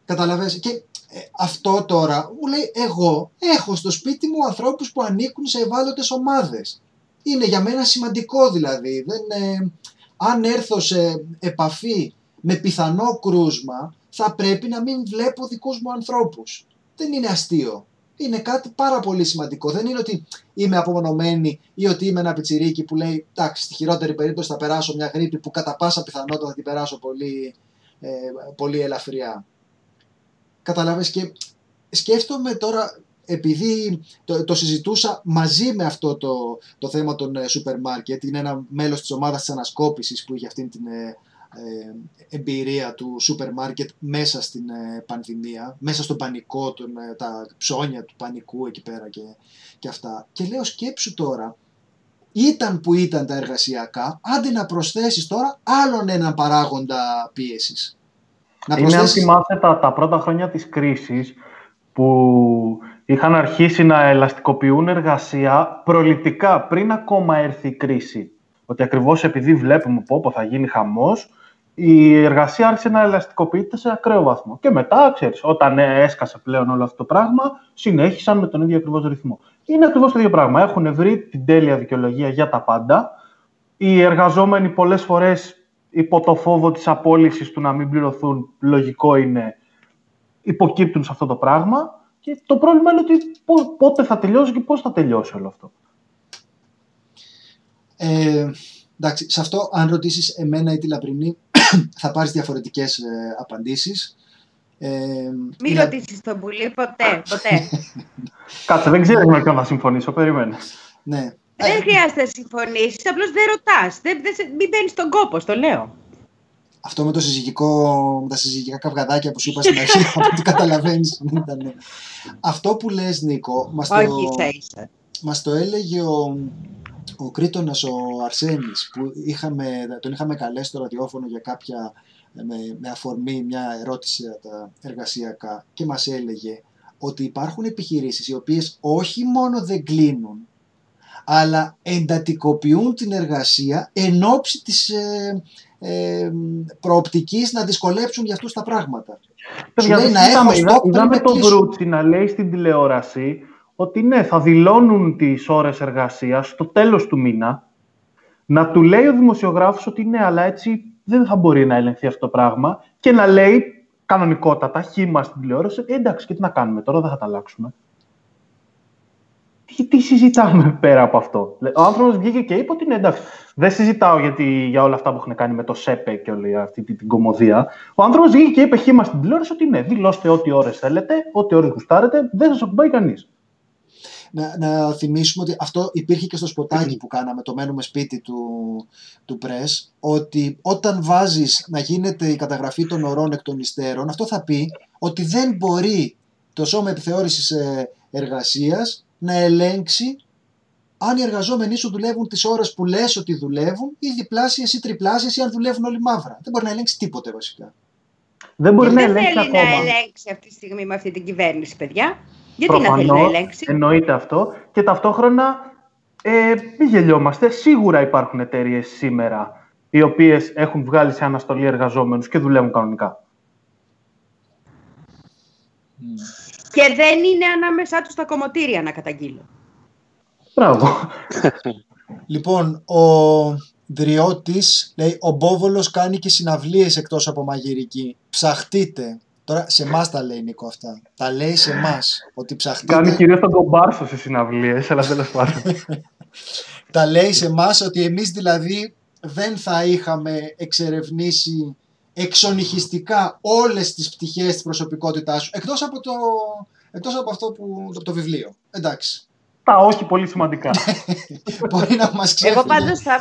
Καταλαβες και ε, αυτό τώρα μου λέει εγώ έχω στο σπίτι μου ανθρώπους που ανήκουν σε ευάλωτες ομάδες. Είναι για μένα σημαντικό δηλαδή. Δεν, ε, αν έρθω σε επαφή με πιθανό κρούσμα, θα πρέπει να μην βλέπω δικούς μου ανθρώπους. Δεν είναι αστείο. Είναι κάτι πάρα πολύ σημαντικό. Δεν είναι ότι είμαι απομονωμένη ή ότι είμαι ένα πιτσιρίκι που λέει εντάξει, στη χειρότερη περίπτωση θα περάσω μια γρήπη που κατά πάσα πιθανότητα θα την περάσω πολύ, ε, πολύ ελαφριά. Καταλάβες και σκέφτομαι τώρα επειδή το, το συζητούσα μαζί με αυτό το, το θέμα των ε, σούπερ μάρκετ, είναι ένα μέλος της ομάδας της ανασκόπησης που είχε αυτή την ε, ε, εμπειρία του σούπερ μάρκετ μέσα στην πανδημία, μέσα στον πανικό, τον, τα ψώνια του πανικού εκεί πέρα και, και αυτά. Και λέω σκέψου τώρα, ήταν που ήταν τα εργασιακά, άντε να προσθέσεις τώρα άλλον έναν παράγοντα πίεσης. Να Είναι αν θυμάστε τα, τα πρώτα χρόνια της κρίσης που είχαν αρχίσει να ελαστικοποιούν εργασία προληπτικά πριν ακόμα έρθει η κρίση. Ότι ακριβώς επειδή βλέπουμε πω, θα γίνει χαμός, η εργασία άρχισε να ελαστικοποιείται σε ακραίο βαθμό. Και μετά, ξέρεις, όταν έσκασε πλέον όλο αυτό το πράγμα, συνέχισαν με τον ίδιο ακριβώς ρυθμό. Είναι ακριβώς το ίδιο πράγμα. Έχουν βρει την τέλεια δικαιολογία για τα πάντα. Οι εργαζόμενοι πολλές φορές υπό το φόβο της απόλυσης του να μην πληρωθούν, λογικό είναι, υποκύπτουν σε αυτό το πράγμα. Και το πρόβλημα είναι ότι πότε θα τελειώσει και πώς θα τελειώσει όλο αυτό. Ε, εντάξει, σε αυτό αν ρωτήσεις εμένα ή τη Λαπρινή *coughs* θα πάρεις διαφορετικές ε, απαντήσεις. Ε, Μην ρωτήσεις τον Πουλή ποτέ, ποτέ. *laughs* Κάτσε, δεν ξέρω με ποιον θα συμφωνήσω, περίμενε. Ναι. Δεν χρειάζεται να συμφωνήσεις, απλώς δεν ρωτάς. Δεν, δεν, μην μπαίνεις στον κόπο, το λέω. Αυτό με, το συζυγικό, με τα συζυγικά καυγαδάκια που σου είπα στην αρχή, *laughs* από ό,τι καταλαβαίνεις. Αυτό που λες Νίκο, μας το, μας το έλεγε ο, ο Κρήτονας ο Αρσένης, που είχαμε, τον είχαμε καλέσει στο ραδιόφωνο για κάποια, με, με αφορμή μια ερώτηση για τα εργασιακά και μας έλεγε ότι υπάρχουν επιχειρήσεις οι οποίες όχι μόνο δεν κλείνουν, αλλά εντατικοποιούν την εργασία εν ώψη της ε, ε, προοπτικής να δυσκολέψουν για αυτούς τα πράγματα. Παιδιά, Σου να έχω stop είδαμε τον Βρούτσι να λέει στην τηλεόραση ότι ναι, θα δηλώνουν τις ώρες εργασίας στο τέλος του μήνα, να του λέει ο δημοσιογράφος ότι ναι, αλλά έτσι δεν θα μπορεί να ελεγχθεί αυτό το πράγμα. Και να λέει κανονικότατα, χήμα στην τηλεόραση, ε, εντάξει, και τι να κάνουμε τώρα, δεν θα τα αλλάξουμε τι, τι συζητάμε πέρα από αυτό; Ο άνθρωπος βγήκε και είπε ότι είναι εντάξει. Δεν συζητάω γιατί, για όλα αυτά που έχουν κάνει με το ΣΕΠΕ και όλη αυτή την, την κομμωδία. Ο άνθρωπος βγήκε και είπε χήμα στην τηλεόραση ότι ναι, δηλώστε ό,τι ώρες θέλετε, ό,τι ώρες γουστάρετε, δεν σας ακουμπάει κανείς. Να, να θυμίσουμε ότι αυτό υπήρχε και στο σποτάκι που κάναμε, το μένουμε σπίτι του, του Press, ότι όταν βάζεις να γίνεται η καταγραφή των ωρών εκ των υστέρων, αυτό θα πει ότι δεν μπορεί το Σώμα Επιθεώρησης ε, Εργασίας να ελέγξει αν οι εργαζόμενοι σου δουλεύουν τις ώρες που λες ότι δουλεύουν ή διπλάσιες ή τριπλάσιες ή αν δουλεύουν όλοι μαύρα. Δεν μπορεί να ελέγξει τίποτε βασικά. Δεν μπορεί να ελέγξει θέλει ακόμα. να ελέγξει αυτή τη στιγμή με αυτή την κυβέρνηση, παιδιά; Γιατί να θέλει να ελέγξει; Εννοείται αυτό. Και ταυτόχρονα, ε, μην γελιόμαστε, σίγουρα υπάρχουν εταιρείες σήμερα οι οποίες έχουν βγάλει σε αναστολή εργαζόμενους και δουλεύουν κανονικά. Και δεν είναι ανάμεσά τους τα κομμωτήρια να καταγγείλω. Μπράβο. *laughs* λοιπόν, ο Δριώτης λέει ο Μπόβολος κάνει και συναυλίες εκτός από μαγειρική. Ψαχτείτε. Τώρα σε εμάς τα λέει Νίκο αυτά. Τα λέει σε εμάς ότι ψαχτείτε. Κάνει κυρίως τον κομπάρσο σε συναυλίες, αλλά τέλος πάντων. *laughs* τα λέει σε εμάς ότι εμείς δηλαδή δεν θα είχαμε εξερευνήσει εξονυχιστικά όλες τις πτυχές της προσωπικότητάς σου, εκτός από, το, εκτός από αυτό που, το, το βιβλίο. Εντάξει. Τα όχι πολύ σημαντικά. *laughs* Μπορεί να μας ξέρει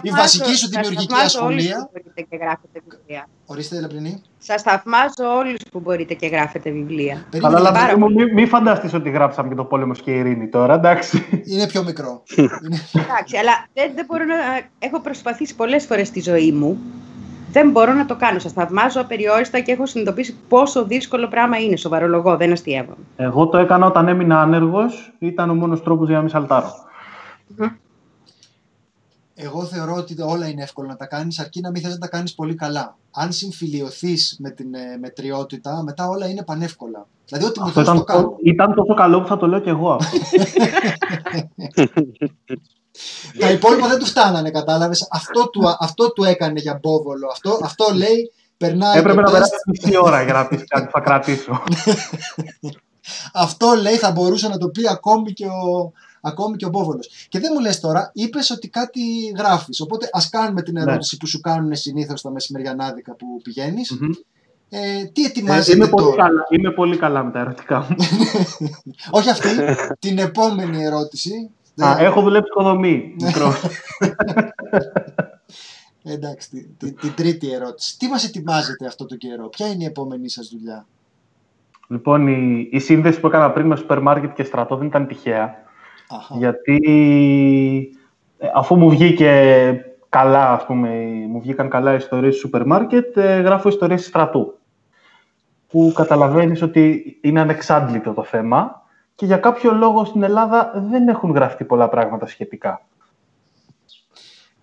η βασική σου δημιουργική ασχολία. μπορείτε και γράφετε βιβλία. Ορίστε, Λεπρινή. Σας θαυμάζω όλους που μπορείτε και γράφετε βιβλία. Αλλά αλλά μην μη φανταστείς ότι γράψαμε και το πόλεμος και η ειρήνη τώρα, εντάξει. Είναι πιο μικρό. *laughs* εντάξει, αλλά δεν, δεν μπορώ να... Έχω προσπαθήσει πολλές φορές στη ζωή μου δεν μπορώ να το κάνω. Σας θαυμάζω απεριόριστα και έχω συνειδητοποιήσει πόσο δύσκολο πράγμα είναι. Σοβαρολογώ, δεν αστείευα. Εγώ το έκανα όταν έμεινα άνεργος. Ήταν ο μόνος τρόπος για να μην σαλταρω Εγώ θεωρώ ότι όλα είναι εύκολο να τα κάνεις, αρκεί να μην θες να τα κάνεις πολύ καλά. Αν συμφιλειωθείς με την ε, μετριότητα, μετά όλα είναι πανεύκολα. Δηλαδή, ό,τι μου θες το κάνω. Ήταν τόσο καλό που θα το λέω κι εγώ. *laughs* *laughs* Τα υπόλοιπα δεν του φτάνανε, κατάλαβες. Αυτό, του, αυτό του έκανε για μπόβολο. Αυτό, αυτό λέει, περνάει. Έπρεπε το να τεστ. περάσει μισή ώρα για να πεις κάτι που θα κρατήσω. Αυτό λέει θα μπορούσε να το πει ακόμη και ο, ακόμη και ο Μπόβολος. Και δεν μου λες τώρα, είπες ότι κάτι γράφεις. Οπότε ας κάνουμε την ερώτηση που σου κάνουν συνήθως τα μεσημεριανάδικα που πηγαίνεις. Μμμ. Ε, τι Ε, ετοιμάζετε είμαι, πολύ τώρα. καλά, είμαι πολύ καλά με τα ερωτικά μου. *laughs* Όχι αυτή, την επόμενη ερώτηση. Α, Ε, έχω δουλέψει οικοδομή. Μικρό. *laughs* Εντάξει, την τη, την τρίτη ερώτηση. Τι μας ετοιμάζετε αυτό το καιρό, ποια είναι η επόμενη σας δουλειά; λοιπόν, η, η σύνδεση που έκανα πριν με σούπερ μάρκετ και στρατό δεν ήταν τυχαία. Αχα. Γιατί ε, αφού μου βγήκε καλά, ας πούμε, μου βγήκαν καλά ιστορίες στο σούπερ μάρκετ, ε, γράφω ιστορίες στρατού. Που καταλαβαίνεις ότι είναι ανεξάντλητο το θέμα και για κάποιο λόγο στην Ελλάδα δεν έχουν γραφτεί πολλά πράγματα σχετικά.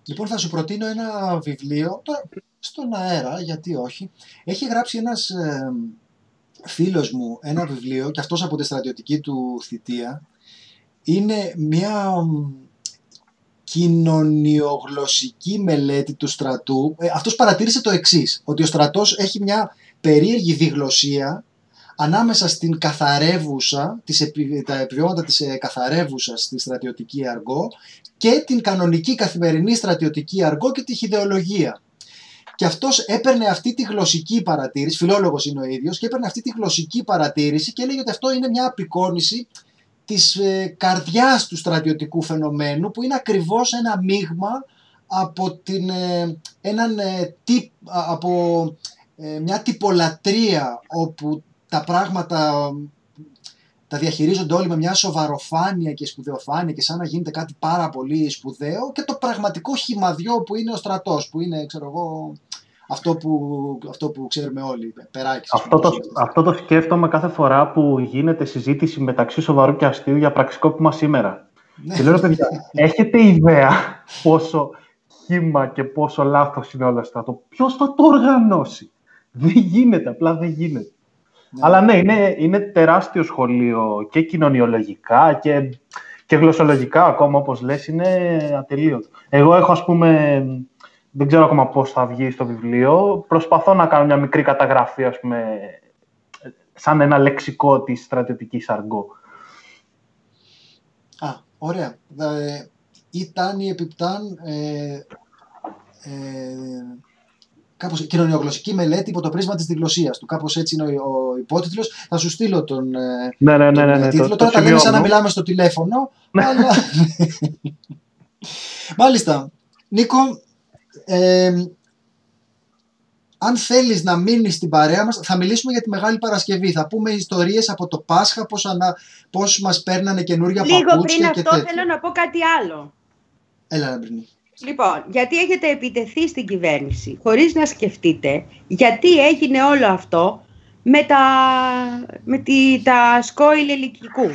Λοιπόν, θα σου προτείνω ένα βιβλίο, τώρα στον αέρα, γιατί όχι. Έχει γράψει ένας ε, φίλος μου ένα βιβλίο, και αυτός από τη στρατιωτική του θητεία. Είναι μια μ, κοινωνιογλωσσική μελέτη του στρατού. Ε, αυτός παρατήρησε το εξής, ότι ο στρατός έχει μια περίεργη διγλωσία ανάμεσα στην καθαρεύουσα, τις επι- τα επιβιώματα της ε, καθαρεύουσας στη στρατιωτική αργό και την κανονική καθημερινή στρατιωτική αργό και τη χιδεολογία. Και αυτός έπαιρνε αυτή τη γλωσσική παρατήρηση, φιλόλογος είναι ο ίδιος, και έπαιρνε αυτή τη γλωσσική παρατήρηση και έλεγε ότι αυτό είναι μια απεικόνηση της ε, καρδιάς του στρατιωτικού φαινομένου που είναι ακριβώς ένα μείγμα από, την, ε, έναν, ε, τύπ, α- από ε, μια τυπολατρεία όπου τα πράγματα τα διαχειρίζονται όλοι με μια σοβαροφάνεια και σπουδαιοφάνεια και σαν να γίνεται κάτι πάρα πολύ σπουδαίο και το πραγματικό χυμαδιό που είναι ο στρατός, που είναι, ξέρω εγώ, αυτό που, αυτό που ξέρουμε όλοι, περάκι. Αυτό το, αυτό το σκέφτομαι κάθε φορά που γίνεται συζήτηση μεταξύ σοβαρού και αστείου για πραξικόπημα σήμερα. Ναι. Και λέω, ρε παιδιά, *laughs* έχετε ιδέα πόσο χύμα και πόσο λάθος είναι όλο αυτό. Ποιος θα το οργανώσει; Δεν γίνεται, απλά δεν γίνεται. Ναι. Αλλά ναι, είναι, είναι τεράστιο σχολείο και κοινωνιολογικά και, και γλωσσολογικά ακόμα, όπως λες, είναι ατελείωτο. Εγώ έχω, ας πούμε, δεν ξέρω ακόμα πώς θα βγει στο βιβλίο, προσπαθώ να κάνω μια μικρή καταγραφή, ας πούμε, σαν ένα λεξικό της στρατιωτικής αργό. Α, ωραία. Ε, ήταν η επιπτάν ε, ε, κάπως κοινωνιογλωσσική μελέτη υπό το πρίσμα της διγλωσσίας του. Κάπως έτσι είναι ο, ο υπότιτλος. Θα σου στείλω τον, ε, Ναι, ναι, ναι, τον ναι, ε, ναι, τίτλο. το- Τώρα το τα λέμε σαν να σημειώνω. μιλάμε στο τηλέφωνο. αλλά... Μάλιστα. Νίκο, ε, αν θέλεις να μείνεις στην παρέα μας, θα μιλήσουμε για τη Μεγάλη Παρασκευή. Θα πούμε ιστορίες από το Πάσχα, πώς, ανα, πώς μας παίρνανε καινούργια Λίγο παπούτσια πριν και αυτό τέτοια. θέλω να πω κάτι άλλο. Έλα, Λαμπρινή. Λοιπόν, γιατί έχετε επιτεθεί στην κυβέρνηση χωρίς να σκεφτείτε γιατί έγινε όλο αυτό με τα, με τη, τα σκόιλ ελικικού.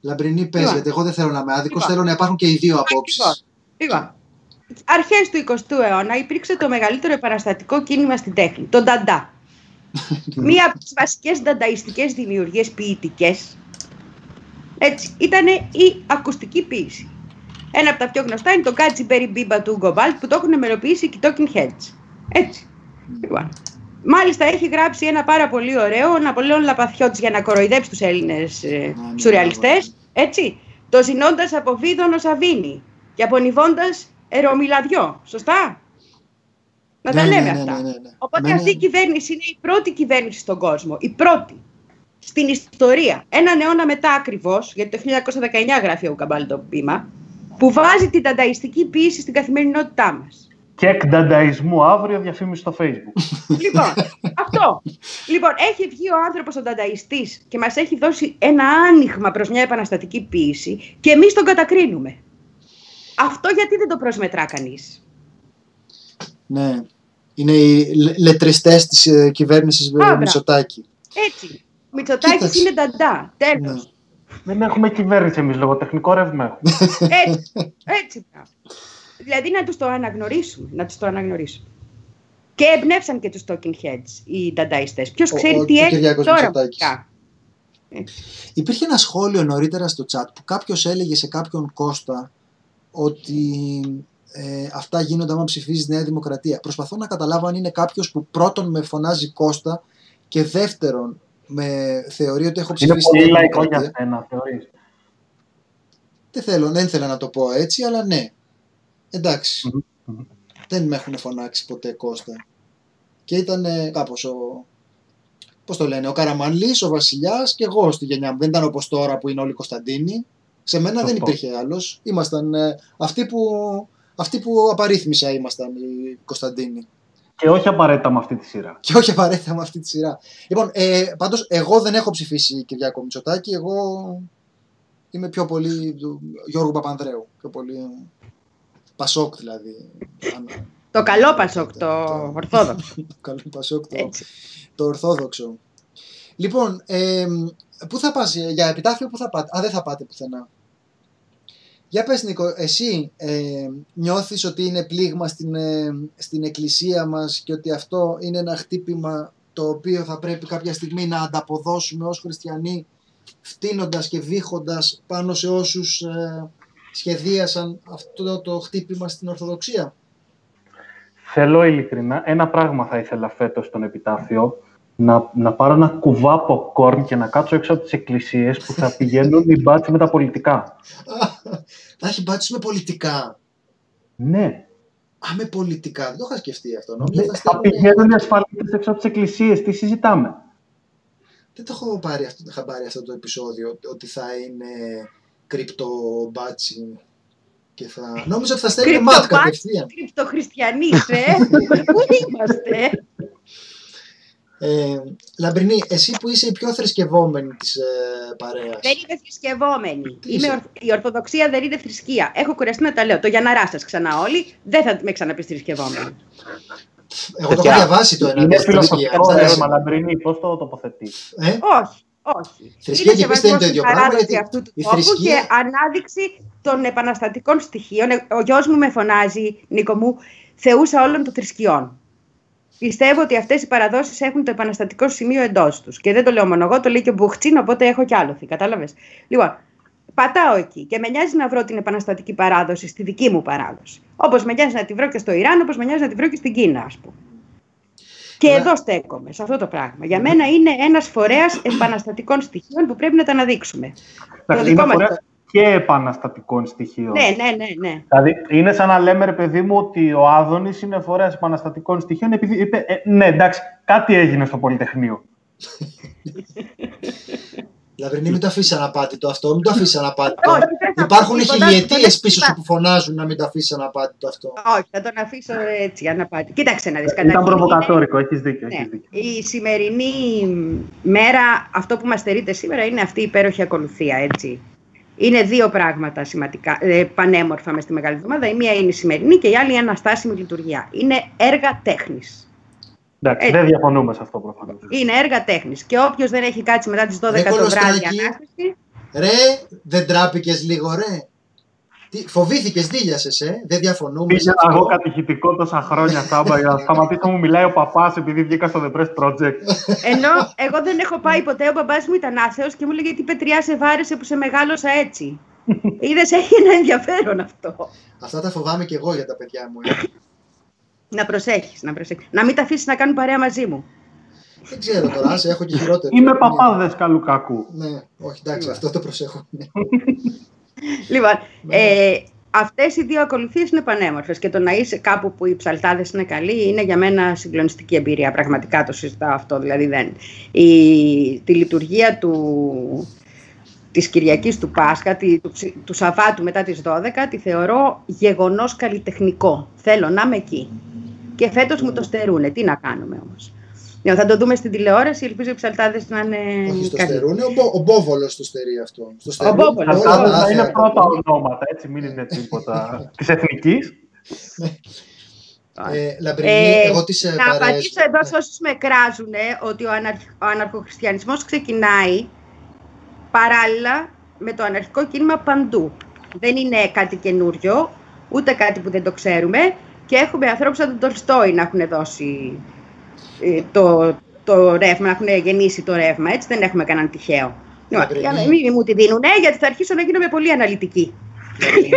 Λαμπρινή, πες, Λοιπόν. γιατί εγώ δεν θέλω να είμαι άδικος, Λοιπόν. θέλω να υπάρχουν και οι δύο απόψεις. Λοιπόν, αρχές του 20ου αιώνα υπήρξε το μεγαλύτερο επαναστατικό κίνημα στην τέχνη, το νταντά. *laughs* Μία από τις βασικές ντανταϊστικές δημιουργίες ποιητικές, έτσι, ήταν η ακουστική ποίηση. Ένα από τα πιο γνωστά είναι το Γκάτζι Μπέρι Μπίμπα του Ούγκο Μπαλ που το έχουν μελοποιήσει και οι Talking Heads. Έτσι. Λοιπόν. Μάλιστα έχει γράψει ένα πάρα πολύ ωραίο ο Ναπολέον Λαπαθιώτης για να κοροϊδέψει τους Έλληνες ε, ναι, σουρεαλιστές. Έτσι. Το ζηνώντας από Βίδωνο Σαβίνη και απονιβώντας Ερωμιλαδιό. Σωστά; Να τα Ναι, ναι, λέμε ναι, αυτά. ναι, ναι, ναι. Οπότε Εμένα- αυτή η κυβέρνηση είναι η πρώτη κυβέρνηση στον κόσμο. Η πρώτη. Στην ιστορία. Έναν αιώνα μετά ακριβώς, γιατί το 1919 γράφει ο Καμπάλ το πείμα, που βάζει την τανταϊστική ποιήση στην καθημερινότητά μας. Και εκ ντανταϊσμού αύριο διαφήμιση στο facebook. λοιπόν, αυτό. Λοιπόν, έχει βγει ο άνθρωπος ο τανταϊστής και μας έχει δώσει ένα άνοιγμα προς μια επαναστατική ποιήση και εμείς τον κατακρίνουμε. Αυτό γιατί δεν το προσμετρά κανείς; Ναι. Είναι οι λε- λετριστές της ε, κυβέρνησης ε, Μπράβο. Μητσοτάκη. Έτσι. Μητσοτάκης Κοίταξε. είναι νταντά. Τέλος. Ναι. Δεν έχουμε κυβέρνηση εμείς, λογοτεχνικό ρεύμα έχουμε. *laughs* Έτσι, έτσι. μπράβο. Δηλαδή να τους το αναγνωρίσουμε, να τους το αναγνωρίσουμε. Και εμπνεύσαν και τους talking heads οι ντανταϊστές. Ποιος Ο- ξέρει ο- τι ο έχει Κυριάκος τώρα Μητσοτάκης. μουσικά. Υπήρχε ένα σχόλιο νωρίτερα στο chat που κάποιος έλεγε σε κάποιον Κώστα ότι ε, αυτά γίνονται άμα ψηφίζεις Νέα Δημοκρατία. Προσπαθώ να καταλάβω αν είναι κάποιος που πρώτον με φωνάζει Κώστα και δεύτερον με θεωρεί ότι έχω Είναι ψηφίσει πολύ Νέα λαϊκό για Δημοκρατία. σένα, θεωρείς. Δεν θέλω, δεν ήθελα να το πω έτσι, αλλά ναι. Εντάξει. Μμμ, μμμ. Δεν με έχουν φωνάξει ποτέ Κώστα. Και ήταν ε, κάπως ο... Πώς το λένε, ο Καραμανλής, ο Βασιλιάς και εγώ στη γενιά μου. Δεν ήταν όπως τώρα που είναι όλοι Κωνσταντίνοι. Σε μένα δεν Σωστό. υπήρχε άλλος. Ήμασταν ε, αυτοί, που, αυτοί που απαρίθμησα ήμασταν οι Κωνσταντίνοι. Και όχι απαραίτητα με αυτή τη σειρά. Και όχι απαραίτητα με αυτή τη σειρά. Λοιπόν, ε, πάντως εγώ δεν έχω ψηφίσει Κυριάκο Μητσοτάκη. Εγώ είμαι πιο πολύ του Γιώργου Παπανδρέου. Πιο πολύ Πασόκ δηλαδή. Αν- Το καλό Πασόκ, το ορθόδοξο. *laughs* Καλό Πασόκ το, Έτσι. το ορθόδοξο. Λοιπόν, ε, πού θα πας, ε, για επιτάφιο πού θα πάτε; Α, δεν θα πάτε πουθενά. Για πες Νίκο, εσύ ε, νιώθεις ότι είναι πλήγμα στην, ε, στην εκκλησία μας και ότι αυτό είναι ένα χτύπημα το οποίο θα πρέπει κάποια στιγμή να ανταποδώσουμε ως χριστιανοί φτύνοντας και βήχοντας πάνω σε όσους ε, σχεδίασαν αυτό το χτύπημα στην Ορθοδοξία; Θέλω ειλικρινά, ένα πράγμα θα ήθελα φέτος στον επιτάφιο. Να, να πάρω ένα κουβά popcorn και να κάτσω έξω από τις εκκλησίες που θα πηγαίνουν οι μπάτσοι με τα πολιτικά. *laughs* θα έχει μπάτσους με πολιτικά. Ναι. Α, με πολιτικά. Δεν το είχα σκεφτεί αυτό. Νόμιζα ναι θα θα στέλνουν- πηγαίνουν οι ασφαλίτες έξω από τις εκκλησίες. Τι συζητάμε; Δεν το έχω πάρει αυτό, είχα πάρει αυτό το επεισόδιο ότι θα είναι κρυπτομπάτσι και θα... Νόμιζα ότι θα στέλνει ματ Κρυπτομπάτσι. κατευθείαν. Κρυπτοχρηστιανείς, ε! *laughs* Πού είμαστε! Ε, Λαμπρινή, εσύ που είσαι η πιο θρησκευόμενη της ε, παρέας. Δεν είμαι θρησκευόμενη. Τι Είμαι είσαι; ορθ- Η Ορθοδοξία δεν είναι θρησκεία. Έχω κουραστεί να τα λέω. Το Γιανναρά σας ξανά όλοι. Δεν θα με ξαναπείς θρησκευόμενη. Εγώ το Τέτοια- έχω διαβάσει το ένα Είναι της θρησκείας. φιλοσοφικό Εντάξει. θέμα, Λαμπρινή. Πώς το τοποθετείς; Ε, όχι, όχι. Θρησκεία είναι και πίστη είναι το σεβασμός ίδιο στην πράγμα, παράδοση γιατί αυτού του η τόπου θρησκεία- και ανάδειξη των επαναστατικών στοιχείων. Ε, Ο γιος μου με φωνάζει, Νίκο μου, θεούσα όλων των θρησκειών. Πιστεύω ότι αυτές οι παραδόσεις έχουν το επαναστατικό σημείο εντός τους. Και δεν το λέω μόνο εγώ, το λέει και ο Μπουχτσίν, οπότε έχω κι άλοθη. Κατάλαβες. Λοιπόν, πατάω εκεί και με νοιάζει να βρω την επαναστατική παράδοση στη δική μου παράδοση. Όπως με νοιάζει να τη βρω και στο Ιράν, όπως με νοιάζει να τη βρω και στην Κίνα, ας πούμε. Και Ναι. εδώ στέκομαι, σε αυτό το πράγμα. Για μένα είναι ένας φορέας επαναστατικών στοιχείων που πρέπει να τα αναδείξουμε. Εντάξει, δικό Είναι μας φορέα και επαναστατικών στοιχείων. Ναι, ναι, ναι, ναι. Δηλαδή, είναι σαν να λέμε, ρε παιδί μου, ότι ο Άδωνης είναι φορέας επαναστατικών στοιχείων, επειδή είπε, ε, ναι, εντάξει, κάτι έγινε στο Πολυτεχνείο. Λαμπρινή, μην το αφήσεις αναπάτητο αυτό, μην το αφήσεις αναπάτητο. Όχι, δεν θα Υπάρχουν πω τίποτα, χιλιετίε δεν πίσω θα- σου που φωνάζουν να μην το αφήσεις αναπάτητο αυτό. Όχι, θα τον αφήσω έτσι, αναπάτη. Κοίταξε να δεις. Ήταν καταρχήν είναι- προβοκατόρικο, έχεις δίκιο. Ναι. Έχεις δίκιο. Η σημερινή μέρα, αυτό που μας στερείται σήμερα είναι αυτή η υπέροχη ακολουθία, έτσι. Είναι δύο πράγματα σημαντικά, ε, πανέμορφα μες στη Μεγάλη Εβδομάδα. Η μία είναι η σημερινή και η άλλη η αναστάσιμη λειτουργία. Είναι έργα τέχνης. Εντάξει, Έτσι. δεν διαφωνούμε σε αυτό προφανώς. Είναι έργα τέχνης. Και όποιος δεν έχει κάτσει μετά τις 12 Ρε το βράδυ Κολοστράκη. ανάσταση, Ρε, δεν τράπηκες λίγο, ρε. Τι, φοβήθηκες, δίλιασες, ε; Δεν διαφωνούμε. σε Πήγαινα αυτό. εγώ κατηχητικό τόσα χρόνια θάμπα για να σταματήσω να μου μιλάει ο παπάς επειδή βγήκα στο The Press Project. Ενώ εγώ δεν έχω πάει ποτέ, ο μπαμπάς μου ήταν άθεος και μου έλεγε τι πετριά σε βάρεσε που σε μεγάλωσα έτσι. *laughs* Είδες, έχει ένα ενδιαφέρον αυτό. Αυτά τα φοβάμαι και εγώ για τα παιδιά μου. Ε. Να προσέχεις, να προσέχεις. Να μην τα αφήσεις να κάνουν παρέα μαζί μου. δεν ξέρω τώρα, άσε, έχω και χειρότερο. Είμαι παπά δέσκαλου κακού. Ναι, όχι, εντάξει, αυτό το προσέχω. *laughs* Ναι. Λοιπόν, Ναι. ε, αυτές οι δύο ακολουθίες είναι πανέμορφες και το να είσαι κάπου που οι ψαλτάδες είναι καλοί είναι για μένα συγκλονιστική εμπειρία. Πραγματικά το συζητάω αυτό. Δηλαδή δεν. Η, τη λειτουργία του, της Κυριακής του Πάσχα, τη, του, ψη- του Σαββάτου μετά τις 12, τη θεωρώ γεγονός καλλιτεχνικό. Θέλω να είμαι εκεί. Και φέτος μου το στερούνε. Τι να κάνουμε όμως. Λοιπόν, θα το δούμε στην τηλεόραση, ελπίζω οι ψαλτάδες να είναι όχι στο καλοί. στερούνε, ο, Μπο- ο Μπόβολος το στερεί αυτό. Στο στερούν Μπόβολος. όλα Αυτά τα θα είναι άθεα. πρώτα ονόματα, έτσι, μην είναι τίποτα *laughs* της εθνικής. Ε, Λαμπρινή, Ε, εγώ τις ε, Να παρέες- απαντήσω εδώ σε όσους με κράζουν ότι ο, αναρχ, ο αναρχοχριστιανισμός ξεκινάει παράλληλα με το αναρχικό κίνημα παντού. Δεν είναι κάτι καινούριο, ούτε κάτι που δεν το ξέρουμε και έχουμε ανθρώπους σαν τον Τολστόη να έχουν δώσει ε, το, το ρεύμα, να έχουν γεννήσει το ρεύμα, έτσι δεν έχουμε κανέναν τυχαίο. Λοιπόν, Λαμπρινή. για να μην μου τη δίνουνε, γιατί θα αρχίσω να γίνομαι πολύ αναλυτική. Λαμπρινή.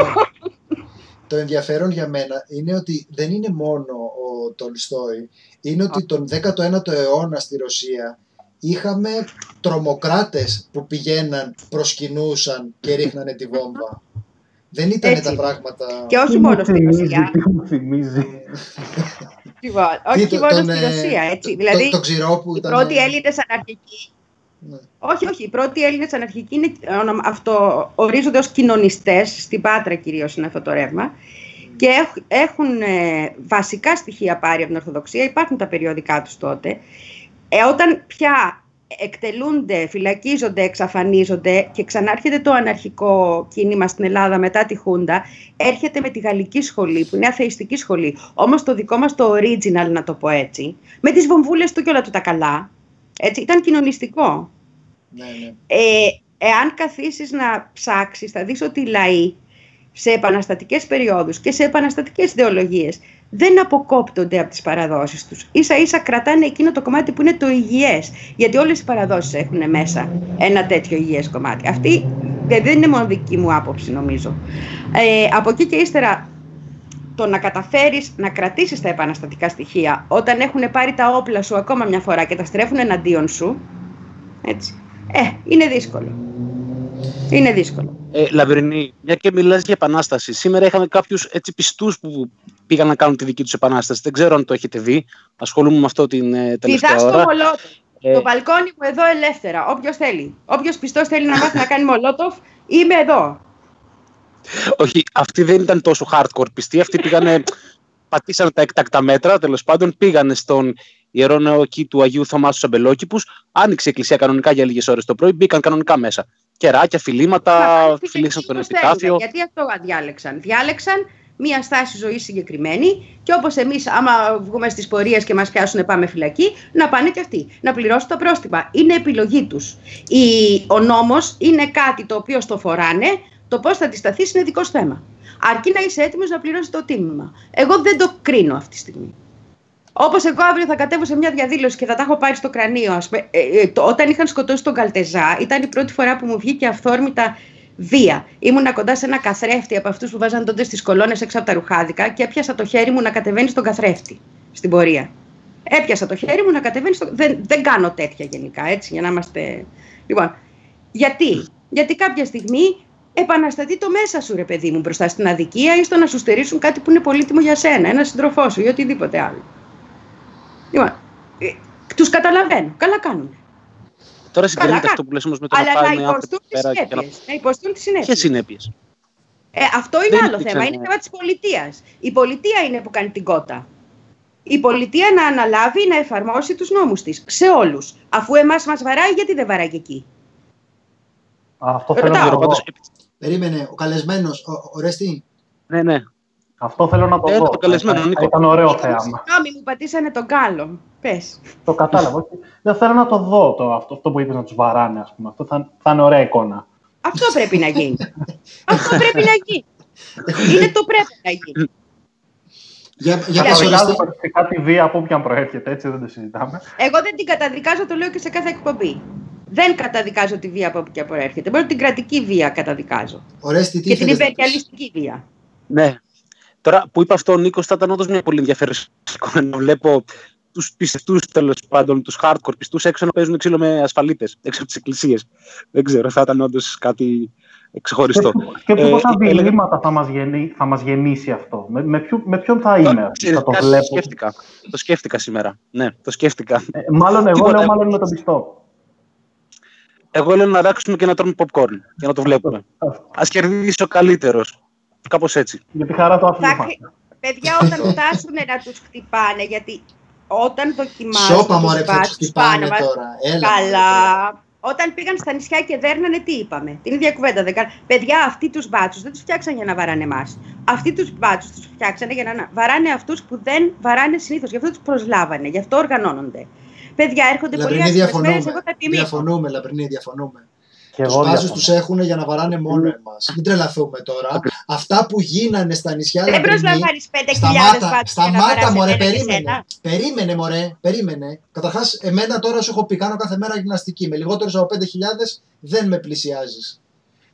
το ενδιαφέρον για μένα είναι ότι δεν είναι μόνο ο Τολστόη, είναι ότι τον 19ο αιώνα στη Ρωσία είχαμε τρομοκράτες που πηγαίναν, προσκυνούσαν και ρίχνανε τη βόμβα. Δεν ήταν Έτσι. τα πράγματα... Και όχι Τι μόνο μου στη θυμίζεις, Ρωσία. τι μου θυμίζεις. Λοιπόν, Τι, όχι το- μόνο τον, στη ε, Ρωσία, έτσι. το- Δηλαδή, το ξηρό που οι ήταν... πρώτοι Έλληνες αναρχικοί. Ναι. Όχι, όχι. Οι πρώτοι Έλληνες αναρχικοί είναι ονομα- αυτό, ορίζονται ως κοινωνιστές, στην Πάτρα κυρίως είναι αυτό το ρεύμα. Και έχ- έχουν ε, βασικά στοιχεία πάρει από την Ορθοδοξία, υπάρχουν τα περιοδικά τους τότε. Ε, όταν πια εκτελούνται, φυλακίζονται, εξαφανίζονται και ξανάρχεται το αναρχικό κίνημα στην Ελλάδα μετά τη Χούντα, έρχεται με τη γαλλική σχολή, που είναι αθεϊστική σχολή. Όμως το δικό μας το original, να το πω έτσι, με τις βομβούλες του και όλα του τα καλά, έτσι, ήταν κοινωνιστικό. Ναι, ναι. Ε, εάν καθίσεις να ψάξεις, θα δεις ότι οι λαοί σε επαναστατικές περιόδους και σε επαναστατικές ιδεολογίες δεν αποκόπτονται από τις παραδόσεις τους. Ίσα ίσα κρατάνε εκείνο το κομμάτι που είναι το υγιές. Γιατί όλες οι παραδόσεις έχουν μέσα ένα τέτοιο υγιές κομμάτι. Αυτή δεν δεν είναι μόνο δική μου άποψη νομίζω. Ε, από εκεί και ύστερα το να καταφέρεις να κρατήσεις τα επαναστατικά στοιχεία όταν έχουν πάρει τα όπλα σου ακόμα μια φορά και τα στρέφουν εναντίον σου, έτσι, ε, είναι δύσκολο. Είναι δύσκολο. Ε, Λαβρινή, μια και μιλάς για επανάσταση. Σήμερα είχαμε κάποιους έτσι πιστούς που πήγαν να κάνουν τη δική τους επανάσταση. Δεν ξέρω αν το έχετε δει. Ασχολούμαι με αυτό την ε, τελευταία Πηδά στο ώρα. μολότοφ. Ε, Το μπαλκόνι μου εδώ ελεύθερα. Όποιος θέλει. Όποιος πιστός θέλει να μάθει να κάνει μολότοφ, είμαι εδώ. Όχι, αυτοί δεν ήταν τόσο hardcore πιστοί. Αυτοί πήγανε, *laughs* πατήσανε τα έκτακτα μέτρα, τέλος πάντων, πήγανε στον ιερό νεοκή του Αγίου Θωμά στου Αμπελόκηπου. Άνοιξε η εκκλησία κανονικά για λίγες ώρες το πρωί, μπήκαν κανονικά μέσα. Κεράκια, φιλήματα, Να πάνε φιλήσαν τον όπως επιτάφιο. θέλουν, Γιατί αυτό διάλεξαν. Διάλεξαν μία στάση ζωής συγκεκριμένη και όπως εμείς, άμα βγούμε στις πορείες και μας πιάσουν, πάμε φυλακή, να πάνε και αυτοί. Να πληρώσουν τα πρόστιμα. Είναι επιλογή τους. Ο νόμος είναι κάτι το οποίο στο φοράνε. Το πώς θα αντισταθείς είναι δικό σου θέμα. Αρκεί να είσαι έτοιμος να πληρώσεις το τίμημα. Εγώ δεν το κρίνω αυτή τη στιγμή. Όπως εγώ αύριο θα κατέβω σε μια διαδήλωση και θα τα έχω πάρει στο κρανίο. Ας πούμε, ε, ε, το, όταν είχαν σκοτώσει τον Καλτεζά, ήταν η πρώτη φορά που μου βγήκε αυθόρμητα βία. Ήμουνα κοντά σε ένα καθρέφτη από αυτούς που βάζαν τότε στις κολόνες έξω από τα ρουχάδικα και έπιασα το χέρι μου να κατεβαίνει στον καθρέφτη στην πορεία. Έπιασα το χέρι μου να κατεβαίνει στο. Δεν, δεν κάνω τέτοια γενικά, έτσι, για να είμαστε. Λοιπόν, γιατί, γιατί κάποια στιγμή επαναστατεί το μέσα σου, ρε παιδί μου, μπροστά στην αδικία ή στο να σου στερήσουν κάτι που είναι πολύτιμο για σένα, ένα σύντροφό σου ή οτιδήποτε άλλο. Λοιπόν, ε, τους καταλαβαίνω. Καλά κάνουν. Τώρα συγκρίνεται Καλά, αυτό που λες όμως με το Αλλά να να πάνε άνθρωποι υποστούν τι πέρα και να... συνέπειες. Να υποστούν τις συνέπειες. Ποιες συνέπειες; Ε, αυτό είναι Δεν άλλο υπήρξαν, θέμα. ε. Είναι θέμα της πολιτείας. Η πολιτεία είναι που κάνει την κότα. Η πολιτεία να αναλάβει να εφαρμόσει τους νόμους της. Σε όλους. Αφού εμάς μας βαράει, γιατί δεν βαράει και εκεί; Αυτό Ρωτάω. θέλω, να το Ξέρω, δω. πάντως, Περίμενε, ο καλεσμένος, ο, ο Ρέστη, ναι, ναι. Αυτό θέλω να το Ε, δω. το καλεσμένο, Θα- Νίκο. θα Ήταν ωραίο Ήταν, θέαμα. Συγγνώμη, μου πατήσανε τον κάλο. Πες. Το κατάλαβα. όχι. Δεν θέλω να το δω το, αυτό, αυτό που είπες να τους βαράνε, ας πούμε. Αυτό θα, θα είναι ωραία εικόνα. Αυτό πρέπει να γίνει. *laughs* Αυτό πρέπει να γίνει. Είναι το πρέπει να γίνει. για, για Για πες ο Ρέστη. Καταδικάζουμε φυσικά τη βία από όποιαν προέρχεται, έτσι δεν το συζητάμε. Εγώ δεν την καταδικάζω, το λέω και σε κάθε εκπομπή. Δεν καταδικάζω τη βία από όπου και προέρχεται. Μόνο την κρατική βία καταδικάζω. Ο Ρέστη, τι Και την ήθελες να πεις; υπεριαλιστική βία. Ναι. Τώρα που είπα αυτό ο Νίκος, θα ήταν όντως μια πολύ ενδιαφέρουσα εικόνα να βλέπω τους πιστούς τέλος πάντων, τους hardcore πιστούς έξω να παίζουν ξύλο με ασφαλίτες έξω από τις εκκλησίες. Δεν ξέρω, θα ήταν όντως κάτι ξεχωριστό. Σκέψου Ε, πόσα έλεγα- διλήμματα θα μας, γεννή, θα μας γεννήσει αυτό; Με, με, ποιο- με ποιον θα είμαι, Ξέρεις, θα το κάτι βλέπω; σκέφτηκα. Το σκέφτηκα σήμερα. Ναι, το σκέφτηκα. Ε, μάλλον εγώ Τίποτα. λέω μάλλον με τον πιστό. Εγώ λέω να ράξουμε και να τρώμε popcorn για να το βλέπουμε. Α κερδίσει ο καλύτερος. Κάπως έτσι. Για τη χαρά του Θα αθλήματος. χρει- Παιδιά, όταν φτάσουν να τους χτυπάνε, γιατί όταν δοκιμάζουν Σώπα μου τους ρε που θα τους μπάτσους πάνω χτυπάνε μας, τώρα. Έλα, Καλά. μωρέ. Όταν πήγαν στα νησιά και δέρνανε, τι είπαμε; Την ίδια κουβέντα δεν κάνανε. Παιδιά, αυτοί τους μπάτσους δεν τους φτιάξαν για να βαράνε εμάς. Αυτοί τους μπάτσους τους φτιάξανε για να βαράνε αυτούς που δεν βαράνε συνήθως. Γι' αυτό τους προσλάβανε, γι' αυτό οργανώνονται. Παιδιά, έρχονται πολύ Λαμπρινή, άσχημες μέρες. διαφωνούμε. Εγώ θα τιμήσω. Διαφωνούμε, Λαμπρινή, διαφωνούμε. Και Τους εγώ μπάζους διαφωνώ. τους έχουν για να βαράνε μόνο εμάς. Μην τρελαθούμε τώρα. Αυτά που γίνανε στα νησιά Δεν Λαμπρινή, προσλαμβάνεις 5.000 Σταμάτα, μπάτσου για να σταμάτα βαράσει μωρέ, εμένα και περίμενε. εσένα. Περίμενε μωρέ, περίμενε. Καταρχάς, εμένα τώρα σου έχω πει, κάνω κάθε μέρα γυμναστική. Με λιγότερους από 5.000 δεν με πλησιάζεις.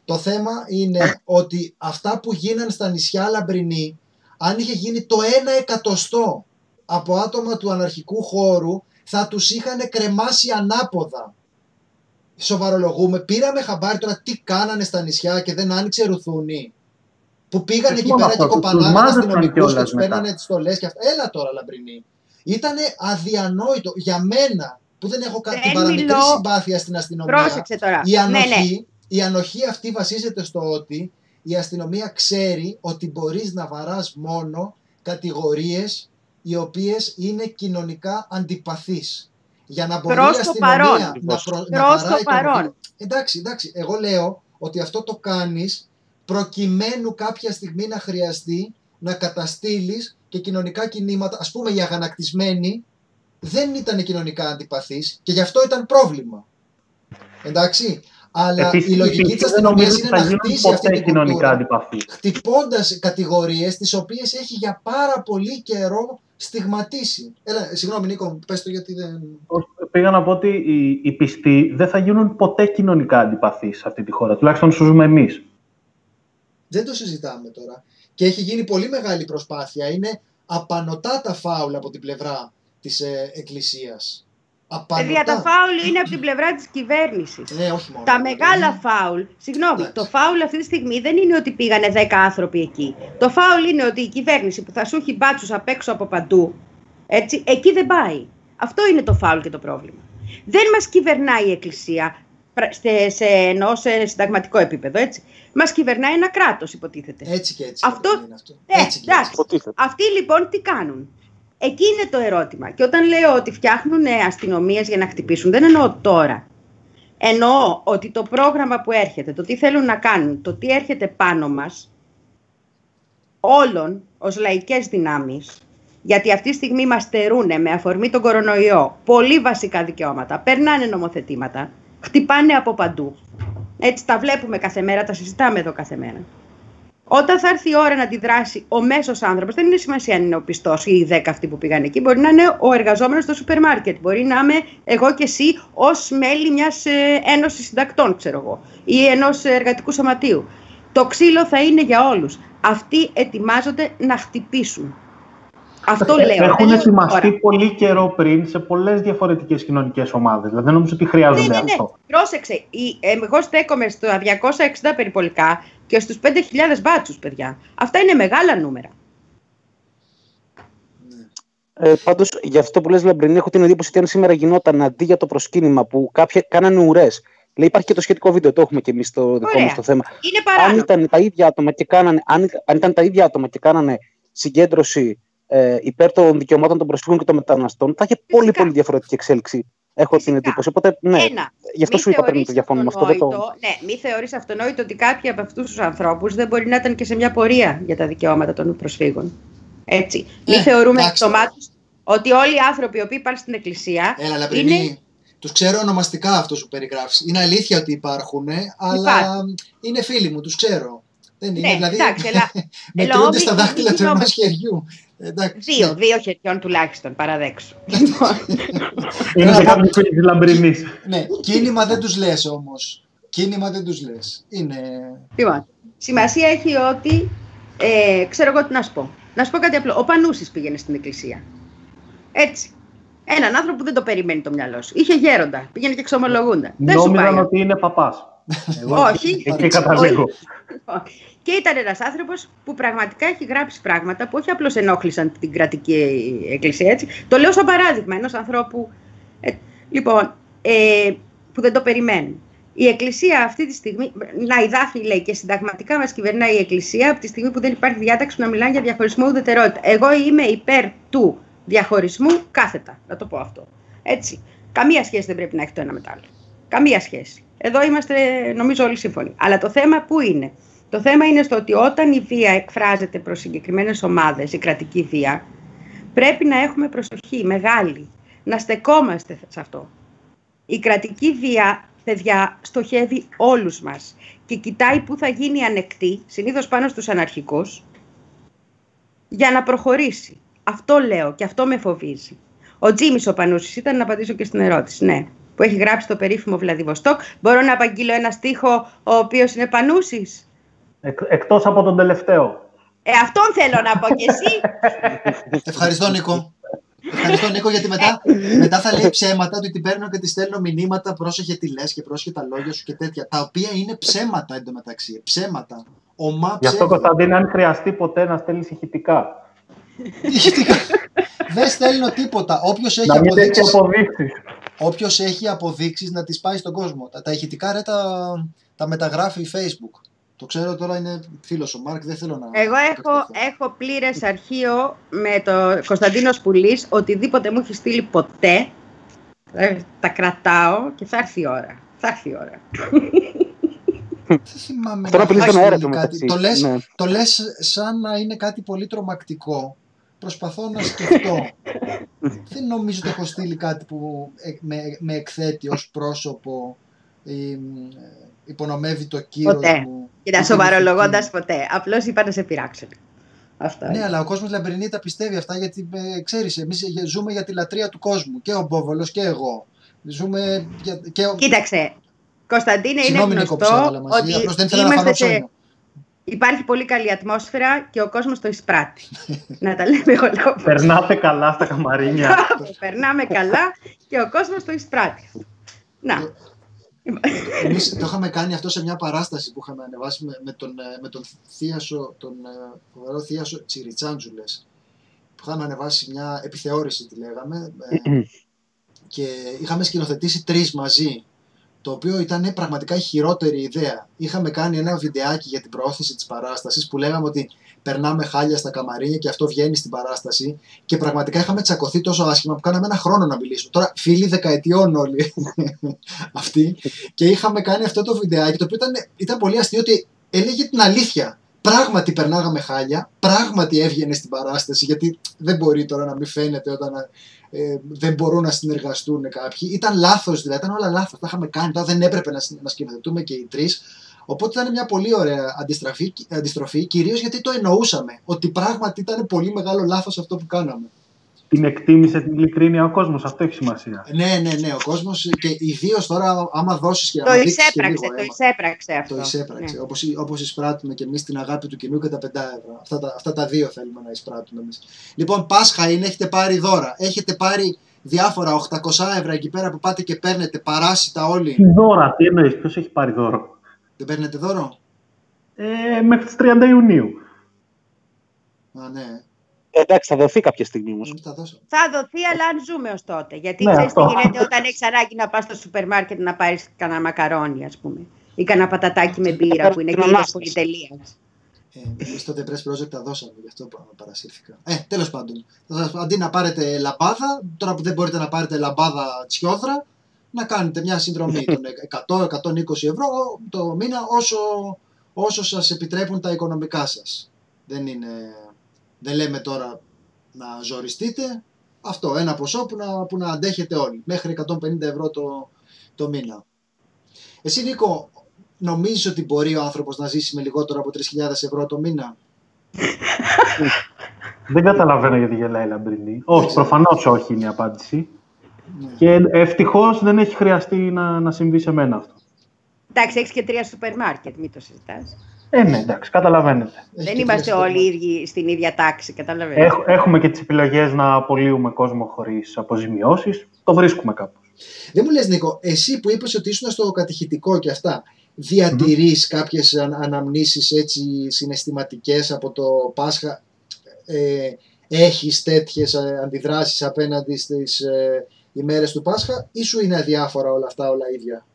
Το θέμα είναι ότι αυτά που γίναν στα νησιά Λαμπρινή, αν είχε γίνει το ένα εκατοστό από άτομα του αναρχικού χώρου, θα τους είχαν κρεμάσει ανάποδα. Σοβαρολογούμε. Πήραμε χαμπάρι τώρα τι κάνανε στα νησιά και δεν άνοιξε ρουθούνη. Που πήγαν Όχι εκεί μόνο πέρα αυτό, και τους κοπανάγαν μάζεψαν αστυνομικούς και κιόλας τους μετά. παίρνανε τις στολές και αυτά. Έλα τώρα, Λαμπρινή. Ήταν αδιανόητο για μένα που δεν έχω Δεν κάτι παραμικρή μιλώ- συμπάθεια στην αστυνομία. Πρόσεξε τώρα. Η Ναι, ανοχή, ναι. η ανοχή αυτή βασίζεται στο ότι η αστυνομία ξέρει ότι μπορείς να βαράς μόνο κατηγορίες οι οποίες είναι κοινωνικά αντιπαθείς. Για να μπορεί Προς η το αστυνομία παρόν. να, προ, να Προς το βαράει παρόν. τον- Εντάξει, εντάξει. Εγώ λέω ότι αυτό το κάνεις προκειμένου κάποια στιγμή να χρειαστεί να καταστήλεις και κοινωνικά κινήματα. Ας πούμε οι αγανακτισμένοι δεν ήταν κοινωνικά αντιπαθείς και γι' αυτό ήταν πρόβλημα. Εντάξει. Αλλά Επίσης, η λογική επίσης, της δεν νομίζω αστυνομίας ότι είναι θα να γίνουν χτίσει αυτή ποτέ την κοινωνικά κουλτούρα αντιπαθή. χτυπώντας κατηγορίες τις οποίες έχει για πάρα πολύ καιρό στιγματίσει. Έλα, συγγνώμη Νίκο, πες το γιατί δεν... Όχι, Πήγα να πω ότι οι, οι πιστοί δεν θα γίνουν ποτέ κοινωνικά αντιπαθείς σε αυτή τη χώρα. Τουλάχιστον όσο ζούμε εμείς. Δεν το συζητάμε τώρα. Και έχει γίνει πολύ μεγάλη προσπάθεια. Είναι απανοτά τα φάουλ από την πλευρά της ε, Εκκλησίας. Απανοτά. Παιδιά, τα φάουλ είναι από την πλευρά της κυβέρνησης. Ναι, όχι μόνο. Τα μεγάλα φάουλ, συγγνώμη, Εντάξει. το φάουλ αυτή τη στιγμή δεν είναι ότι πήγανε 10 άνθρωποι εκεί. Το φάουλ είναι ότι η κυβέρνηση που θα σου έχει μπάτσους απ' έξω από παντού, έτσι, εκεί δεν πάει. Αυτό είναι το φάουλ και το πρόβλημα. Δεν μας κυβερνάει η Εκκλησία πρα- σε, σε, ενώ σε συνταγματικό επίπεδο, έτσι. Μας κυβερνάει ένα κράτος, υποτίθεται. Έτσι και έτσι. Αυτό- είναι αυτό. Ε, έτσι και εντάξει. έτσι. Υποτίθεται. Αυτοί λοιπόν τι κάνουν; Εκεί είναι το ερώτημα. Και όταν λέω ότι φτιάχνουν αστυνομίες για να χτυπήσουν, δεν εννοώ τώρα. Εννοώ ότι το πρόγραμμα που έρχεται, το τι θέλουν να κάνουν, το τι έρχεται πάνω μας, όλων ως λαϊκές δυνάμεις, γιατί αυτή τη στιγμή μας στερούν με αφορμή τον κορονοϊό πολύ βασικά δικαιώματα, περνάνε νομοθετήματα, χτυπάνε από παντού. Έτσι τα βλέπουμε κάθε μέρα, τα συζητάμε εδώ κάθε μέρα. Όταν θα έρθει η ώρα να αντιδράσει ο μέσος άνθρωπος, δεν είναι σημασία αν είναι ο πιστός ή οι 10 αυτοί που πήγαν εκεί. Μπορεί να είναι ο εργαζόμενος στο σούπερ μάρκετ. Μπορεί να είμαι εγώ και εσύ ως μέλη μιας ε, ένωσης συντακτών, ξέρω εγώ, ή ενός εργατικού σωματείου. Το ξύλο θα είναι για όλους. Αυτοί ετοιμάζονται να χτυπήσουν. Αυτό λέω. δεν Έχουν λέω ετοιμαστεί τώρα. πολύ καιρό πριν σε πολλές διαφορετικές κοινωνικές ομάδες. Δηλαδή δεν νομίζω ότι χρειάζονται Ναι, ναι, ναι. αυτό. Πρόσεξε. Η, ε, εγώ στέκομαι στα 260 περιπολικά και στους 5.000 μπάτσους, παιδιά. Αυτά είναι μεγάλα νούμερα. Ε, Πάντως, για αυτό που λες Λαμπρινή, έχω την εντύπωση ότι αν σήμερα γινόταν αντί για το προσκύνημα που κάποιοι κάνανε ουρές. Λέει, υπάρχει και το σχετικό βίντεο, το έχουμε και εμείς στο δικό Ωραία. μα το θέμα. Είναι Αν παράνομο. ήταν τα ίδια άτομα και κάνανε, αν, αν ήταν τα ίδια άτομα και κάνανε συγκέντρωση ε, υπέρ των δικαιωμάτων των προσφύγων και των μεταναστών, θα είχε πολύ, Φυσικά. πολύ διαφορετική εξέλιξη. Έχω Φυσικά. την εντύπωση. Οπότε, ναι, Ένα. γι' αυτό Μη σου είπα πριν θεωρείς το διαφωνώ με αυτό. Δεν το... αυτονόητο- Ναι, μη θεωρείς αυτονόητο ότι κάποιοι από αυτούς τους ανθρώπους δεν μπορεί να ήταν και σε μια πορεία για τα δικαιώματα των προσφύγων. Έτσι. Μη Ε, θεωρούμε εντάξει. αυτομάτως ότι όλοι οι άνθρωποι οι οποίοι υπάρχουν στην εκκλησία Έλα, Λαμπρινή, είναι... τους ξέρω ονομαστικά αυτό που περιγράφεις. Είναι αλήθεια ότι υπάρχουν, αλλά Υπάρχουν. είναι φίλοι μου, τους ξέρω. Δεν είναι, Ναι, δηλαδή, εντάξει, *laughs* αλλά- μετρούνται αλλά στα όμοι- δάχτυλα του συγγνώμη. ενός χεριού. Εντάξει. Δύο, δύο χεριών τουλάχιστον, παραδέξου. *laughs* Λοιπόν, Είναι Έλα, και κάποιοι φίλοι τη λαμπρινής. Ναι, κίνημα δεν τους λες όμως. Κίνημα δεν τους λες. Είναι... λοιπόν, σημασία έχει ότι, ε, ξέρω εγώ τι να σου πω. Να σου πω κάτι απλό. Ο Πανούσης πήγαινε στην εκκλησία. Έτσι. Έναν άνθρωπο που δεν το περιμένει το μυαλό σου. Είχε γέροντα. Πήγαινε και εξομολογούντα. Δεν σου πάει. Νόμιζαν ότι είναι παπά. Όχι. Εκεί καταλήγω. Και ήταν ένας άνθρωπος που πραγματικά έχει γράψει πράγματα που όχι απλώς ενόχλησαν την κρατική εκκλησία. Έτσι. Το λέω σαν παράδειγμα ενός ανθρώπου. ε, λοιπόν, ε, που δεν το περιμένουν. Η Εκκλησία αυτή τη στιγμή, να η Δάφνη λέει και συνταγματικά μας κυβερνάει η Εκκλησία από τη στιγμή που δεν υπάρχει διάταξη που να μιλάνε για διαχωρισμό ουδετερότητα. Εγώ είμαι υπέρ του διαχωρισμού κάθετα, να το πω αυτό. Έτσι. Καμία σχέση δεν πρέπει να έχει το ένα με το άλλο. Καμία σχέση. Εδώ είμαστε νομίζω όλοι σύμφωνοι. Αλλά το θέμα πού είναι; Το θέμα είναι στο ότι όταν η βία εκφράζεται προς συγκεκριμένες ομάδες, η κρατική βία, πρέπει να έχουμε προσοχή μεγάλη, να στεκόμαστε σε αυτό. Η κρατική βία, παιδιά, στοχεύει όλους μας και κοιτάει πού θα γίνει ανεκτή, συνήθως πάνω στους αναρχικούς, για να προχωρήσει. Αυτό λέω και αυτό με φοβίζει. Ο Τζίμις ο Πανούσης ήταν να απαντήσω και στην ερώτηση, ναι. Που έχει γράψει το περίφημο Βλαδιβοστόκ. Μπορώ να απαγγείλω ένα στίχο ο οποίος είναι πανούσης; Εκ, εκτός από τον τελευταίο. Ε, αυτόν θέλω να πω κι εσύ. *laughs* Ευχαριστώ, Νίκο. Ευχαριστώ, Νίκο, γιατί μετά, μετά θα λέει ψέματα ότι την παίρνω και τη στέλνω μηνύματα. Πρόσεχε τι λες και πρόσεχε τα λόγια σου και τέτοια. Τα οποία είναι ψέματα εντωμεταξύ. Ψέματα. Ομά Γι' αυτό, ψεύδο. Κωνσταντίνα, αν χρειαστεί ποτέ να στέλνεις ηχητικά. Ηχητικά. Δεν στέλνω τίποτα. Όποιος έχει Να μην έχεις αποδείξεις. Αποδείξει. Όποιος έχει αποδείξεις να τις πάει στον κόσμο. Τα, τα ηχητικά ρε τα, τα μεταγράφει η Facebook. Το ξέρω τώρα είναι φίλος ο Μάρκ, δεν θέλω να. Εγώ έχω, έχω πλήρες αρχείο με το Κωνσταντίνος Πουλής, οτιδήποτε μου έχει στείλει ποτέ, ε, τα κρατάω και θα έρθει η ώρα. Θα έρθει η ώρα. Δεν θυμάμαι Αυτό να απειλεί τον έχει αέρα γίνει του κάτι. μεταξύ. Το λες, Ναι. το λες σαν να είναι κάτι πολύ τρομακτικό. Προσπαθώ να σκεφτώ. *laughs* δεν νομίζω ότι έχω στείλει κάτι που ε, με, με εκθέτει ως πρόσωπο ή, μ, ε, υπονομεύει το κύρος Ποτέ. μου. Κοίτα, ή την σοβαρολογώντας ηθική. ποτέ. Απλώς είπα να σε πειράξω. Αυτό. Ναι, είναι. αλλά ο κόσμος λαμπρινή τα πιστεύει αυτά γιατί ε, ξέρεις, εμείς ζούμε για τη λατρεία του κόσμου. Και ο Μπόβολος και εγώ. Ζούμε για, και ο... Κοίταξε. Κωνσταντίνε, είναι Συγγνώμη, Νίκο, που σε γνωστό έβαλα μαζί. ότι Απλώς δεν ήθελα να φανώ είμαστε σε... ψώνιο. υπάρχει πολύ καλή ατμόσφαιρα και ο κόσμος το εισπράττει. *laughs* να τα λέμε όλα όπως Περνάτε καλά στα καμαρίνια. Περνάμε καλά και ο κόσμος το εισπράττει. Να, Εμείς το είχαμε κάνει αυτό σε μια παράσταση που είχαμε ανεβάσει με, με τον, ε, με τον Θίασο, τον ε, φοβερό Θίασο Τσιριτσάντζουλες. Που είχαμε ανεβάσει μια επιθεώρηση, τη λέγαμε, ε, και είχαμε σκηνοθετήσει τρεις μαζί. Το οποίο ήταν πραγματικά η χειρότερη ιδέα. Είχαμε κάνει ένα βιντεάκι για την προώθηση της παράστασης που λέγαμε ότι περνάμε χάλια στα καμαρίνια και αυτό βγαίνει στην παράσταση. Και πραγματικά είχαμε τσακωθεί τόσο άσχημα που κάναμε ένα χρόνο να μιλήσουμε. Τώρα, φίλοι δεκαετιών όλοι *laughs* αυτοί. Και είχαμε κάνει αυτό το βιντεάκι το οποίο ήταν, ήταν πολύ αστείο ότι έλεγε την αλήθεια. Πράγματι περνάγαμε χάλια, πράγματι έβγαινε στην παράσταση, γιατί δεν μπορεί τώρα να μην φαίνεται όταν ε, δεν μπορούν να συνεργαστούν κάποιοι. Ήταν λάθος, δηλαδή, ήταν όλα λάθος. Τα είχαμε κάνει, τώρα δεν έπρεπε να, συ- να σκηνοθετούμε και οι τρεις. Οπότε ήταν μια πολύ ωραία αντιστροφή, αντιστροφή κυρίως γιατί το εννοούσαμε. Ότι πράγματι ήταν πολύ μεγάλο λάθος αυτό που κάναμε. Την εκτίμησε την ειλικρίνεια ο κόσμος. Αυτό έχει σημασία. Ναι, ναι, ναι. Ο κόσμος και ιδίως τώρα, άμα δώσεις και το άμα δείξεις και λίγο εισέπραξε, το αίμα. εισέπραξε αυτό. Το εισέπραξε. Ναι. Όπως, όπως εισπράττουμε και εμείς την αγάπη του κοινού και τα 5 ευρώ. Αυτά τα, αυτά τα δύο θέλουμε να εισπράττουμε εμείς. Λοιπόν, Πάσχα είναι, έχετε πάρει δώρα. Έχετε πάρει διάφορα 800 ευρώ εκεί πέρα που πάτε και παίρνετε παράσιτα όλοι. Τι δώρα, τι εννοείς, ποιος έχει πάρει δώρο; Δεν παίρνετε δώρο; Ε, μέχρι τις 30 Ιουνίου. Α, ναι. Ε, Εντάξει, θα δοθεί κάποια στιγμή όμως. Εμείς τα δώσαμε. Θα δοθεί, αλλά αν ζούμε ως τότε. Γιατί Ναι, ξέρεις τι αυτό. γίνεται όταν έχεις ανάγκη να πας στο σούπερ μάρκετ να πάρεις κανένα μακαρόνι, ας πούμε. Ή κανένα πατατάκι με μπύρα που είναι και είδο πολυτελεία. Ε, Εμείς στο The Press Project τα δώσαμε, γι' αυτό πα- παρασύρθηκα. Ε, τέλος πάντων. Θα σας- αντί να πάρετε λαμπάδα, τώρα που δεν μπορείτε να πάρετε λαμπάδα τσιόδρα, να κάνετε μια συνδρομή *laughs* των 100-120 ευρώ το μήνα όσο, όσο σας επιτρέπουν τα οικονομικά σας. Δεν, είναι, δεν λέμε τώρα να ζοριστείτε. Αυτό, ένα ποσό που να, που να αντέχετε όλοι. Μέχρι 150 ευρώ το, το μήνα. Εσύ Νίκο, νομίζεις ότι μπορεί ο άνθρωπος να ζήσει με λιγότερο από 3.000 ευρώ το μήνα; *laughs* Δεν καταλαβαίνω γιατί γελάει η Λαμπρινή. Όχι, ξέρω. προφανώς όχι είναι η απάντηση. Ναι. Και ευτυχώς δεν έχει χρειαστεί να, να συμβεί σε μένα αυτό. Εντάξει, έχεις και τρία σούπερ μάρκετ, μην το συζητάς. Ε, ναι, εντάξει, καταλαβαίνετε. Έχει Δεν και είμαστε τρία όλοι οι σούπερ ίδιοι στην ίδια τάξη, καταλαβαίνετε. Έχ- έχουμε και τις επιλογές να απολύουμε κόσμο χωρίς αποζημιώσεις. Το βρίσκουμε κάπου. Δεν μου λες Νίκο, εσύ που είπες ότι ήσουν στο κατηχητικό και αυτά, διατηρείς κάποιες αν, αναμνήσεις έτσι συναισθηματικές από το Πάσχα, ε, έχεις τέτοιες ε, αντιδράσεις απέναντι στις ε, ημέρες του Πάσχα ή σου είναι αδιάφορα όλα αυτά όλα ίδια;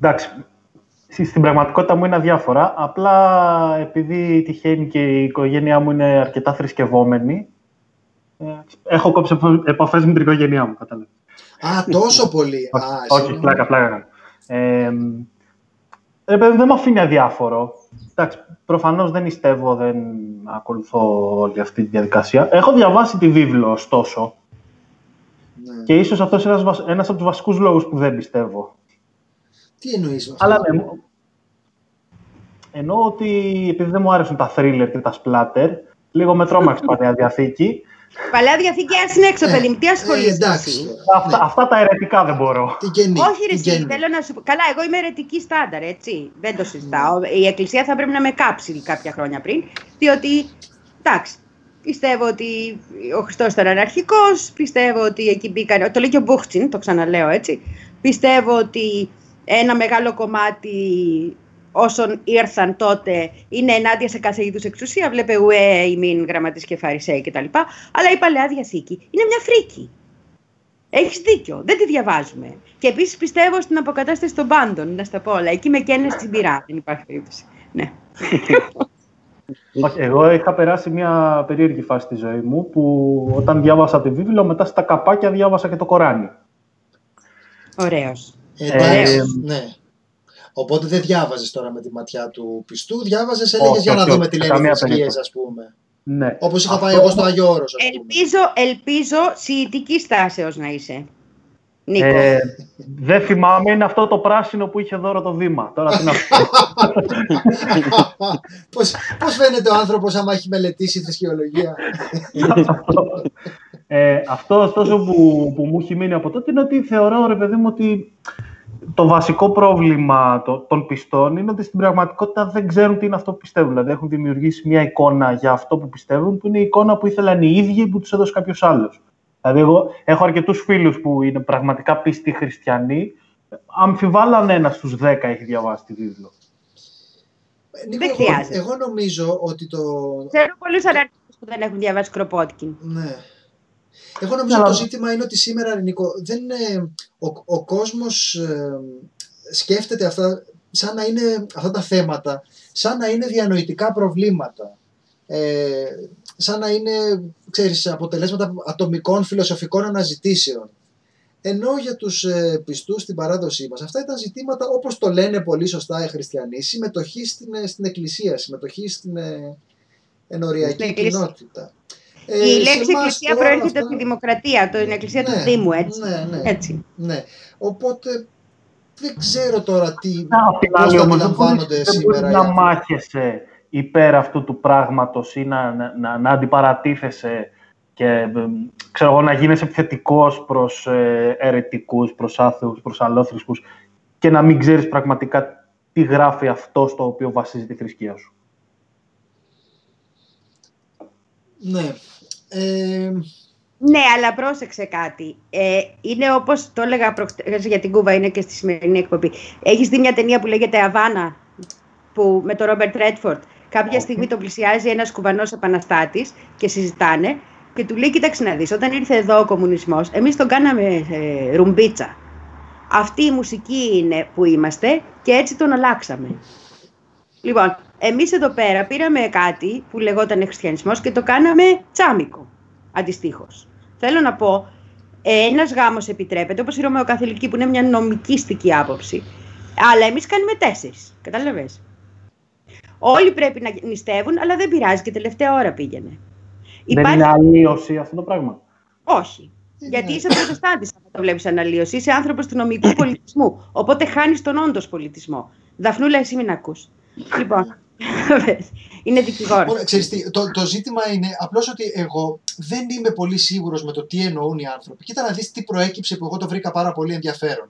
Εντάξει, στη- στην πραγματικότητα μου είναι αδιάφορα. Απλά επειδή τυχαίνει και η οικογένειά μου είναι αρκετά θρησκευόμενη, ε, έχω κόψει επαφές με την οικογένειά μου, κατάλαβε. Α, τόσο πολύ. Α, Όχι, εσύ- πλάκα, πλάκα. κάνω. Ε, ρε παιδί, δεν με αφήνει αδιάφορο. Εντάξει, προφανώς δεν νηστεύω, δεν ακολουθώ όλη αυτή τη διαδικασία. Έχω διαβάσει τη βίβλο, ωστόσο, Ναι. και ίσως αυτός είναι ένας, βασ- ένας από τους βασικούς λόγους που δεν πιστεύω. Τι εννοείς με αυτό; Αλλά ναι, μου- εννοώ ότι επειδή δεν μου άρεσαν τα thriller και τα splatter, λίγο με τρόμαξε η Παλαιά Διαθήκη, Παλαιά διαθήκη, ας είναι έξω, Ε, παιδί μου, τι Ε, ασχολείσαι. εντάξει. εσύ; Αυτά, Ναι. αυτά τα ερετικά δεν μπορώ. Τι γεννή. Όχι, ρε, τι εσύ, γεννή. θέλω να σου πω. Καλά, εγώ είμαι αιρετική στάνταρ, έτσι. Δεν το συζητάω. Η Εκκλησία θα πρέπει να με κάψει κάποια χρόνια πριν, διότι. Εντάξει. Πιστεύω ότι ο Χριστός ήταν αναρχικός. Πιστεύω ότι εκεί μπήκαν. Το λέει και ο Μπούχτσιν, το ξαναλέω έτσι. Πιστεύω ότι ένα μεγάλο κομμάτι όσων ήρθαν τότε είναι ενάντια σε κάθε είδους εξουσία. Βλέπε ουέ, ημίν, γραμματείς και φαρισαίοι κτλ. Αλλά η παλαιά διαθήκη είναι μια φρίκη. Έχεις δίκιο. Δεν τη διαβάζουμε. Και επίσης πιστεύω στην αποκατάσταση των πάντων. Να στα πω όλα. Εκεί με καίνε στην πυρά. Δεν υπάρχει περίπτωση. Ναι. *laughs* Όχι, εγώ είχα περάσει μια περίεργη φάση στη ζωή μου που όταν διάβασα τη βίβλο, μετά στα καπάκια διάβασα και το Κοράνι. Ωραίος. Ε, εντάξει, Ε, ναι. Οπότε δεν διάβαζες τώρα με τη ματιά του πιστού, διάβαζες, έλεγες Όχι, για να όχι, δούμε όχι, τι σε λένε οι καμία θρησκείες, περίπτωση. ας πούμε. Ναι. Όπως είχα Αυτό- πάει εγώ στο Άγιο Όρος, ας πούμε. Ελπίζω, ελπίζω σιητική στάσεως να είσαι. Νίκο. Ε, δεν θυμάμαι, είναι αυτό το πράσινο που είχε δώρο το Δήμα. Τώρα τι να πω. *laughs* πώς, πώς φαίνεται ο άνθρωπος άμα έχει μελετήσει θρησκεολογία. *laughs* αυτό. Ε, αυτό ωστόσο που, που μου έχει μείνει από τότε είναι ότι θεωρώ, ρε παιδί μου, ότι το βασικό πρόβλημα το- των πιστών είναι ότι στην πραγματικότητα δεν ξέρουν τι είναι αυτό που πιστεύουν. Δηλαδή έχουν δημιουργήσει μια εικόνα για αυτό που πιστεύουν, που είναι η εικόνα που ήθελαν οι ίδιοι που τους έδωσε κάποιος άλλος. Δηλαδή, εγώ έχω αρκετούς φίλους που είναι πραγματικά πίστοι χριστιανοί. Αμφιβάλλω αν ένας στους 10 έχει διαβάσει τη βίβλο. Ε, Νίκο, Δεν εγώ- χρειάζεται. Εγώ νομίζω ότι το... Ξέρω πολλούς αναρχικούς που δεν έχουν διαβάσει Κροπότκιν. Ναι. Εγώ νομίζω Αλλά- ότι το ζήτημα είναι ότι σήμερα, Νίκο, δεν είναι... Ο, ο κόσμος ε, σκέφτεται αυτά σαν να είναι αυτά τα θέματα, σαν να είναι διανοητικά προβλήματα. Ε, σαν να είναι, ξέρεις, αποτελέσματα ατομικών φιλοσοφικών αναζητήσεων. Ενώ για τους ε, πιστούς στην παράδοσή μας, αυτά ήταν ζητήματα, όπως το λένε πολύ σωστά οι χριστιανοί, συμμετοχή στην, ε, στην εκκλησία, συμμετοχή στην ε, ενοριακή Στην εκκλησία. κοινότητα. Η Ε, σε λέξη εμάς εκκλησία τώρα προέρχεται αυτά- από τη δημοκρατία, το, την εκκλησία Ναι, του Δήμου, έτσι. Ναι, ναι, έτσι. ναι. Οπότε δεν ξέρω τώρα τι, Απ' την πώς άλλη θα όμως, δεν αντιλαμβάνονται μπορείς- δεν σήμερα μπορείς οι να άνθρωποι. μάχεσαι υπέρ αυτού του πράγματος ή να, να, να, να αντιπαρατίθεσαι και ε, ξέρω εγώ, να γίνεσαι επιθετικός προς ε, αιρετικούς, προς άθεους, προς αλλόθρησκους και να μην ξέρεις πραγματικά τι γράφει αυτό στο οποίο βασίζεται η θρησκεία σου. Ναι. Ε, Ναι, αλλά πρόσεξε κάτι. Ε, είναι όπως το έλεγα προχτές για την Κούβα, είναι και στη σημερινή εκπομπή. Έχεις δει μια ταινία που λέγεται Αβάνα, που, με τον Ρόμπερτ Ρέτφορντ. Κάποια στιγμή τον πλησιάζει ένας κουβανός επαναστάτης και συζητάνε και του λέει, κοίταξε να δεις, όταν ήρθε εδώ ο κομμουνισμός, εμείς τον κάναμε ε, ρουμπίτσα. Αυτή η μουσική είναι που είμαστε και έτσι τον αλλάξαμε. Λοιπόν, εμείς εδώ πέρα πήραμε κάτι που λεγόταν χριστιανισμός και το κάναμε τσάμικο, αντιστοίχως. Θέλω να πω, ε, ένας γάμος επιτρέπεται, όπως η Ρωμαιοκαθολική που είναι μια νομικίστικη άποψη, αλλά εμείς κάνουμε τέσσερις, κατάλαβες. Όλοι πρέπει να νηστεύουν, αλλά δεν πειράζει και τελευταία ώρα πήγαινε. Δεν είναι αλλίωση αυτό το πράγμα; Όχι. Γιατί είσαι προτεστάντη, αν το βλέπεις αναλύωση. Είσαι άνθρωπος του νομικού πολιτισμού. Οπότε χάνεις τον όντως πολιτισμό. Δαφνούλα, εσύ μην ακούς. Λοιπόν. Είναι δικηγόρος. Ωραία, ξέρεις τι, το, το ζήτημα είναι απλώς ότι εγώ δεν είμαι πολύ σίγουρος με το τι εννοούν οι άνθρωποι. Κοίτα να δεις τι προέκυψε που εγώ το βρήκα πάρα πολύ ενδιαφέρον.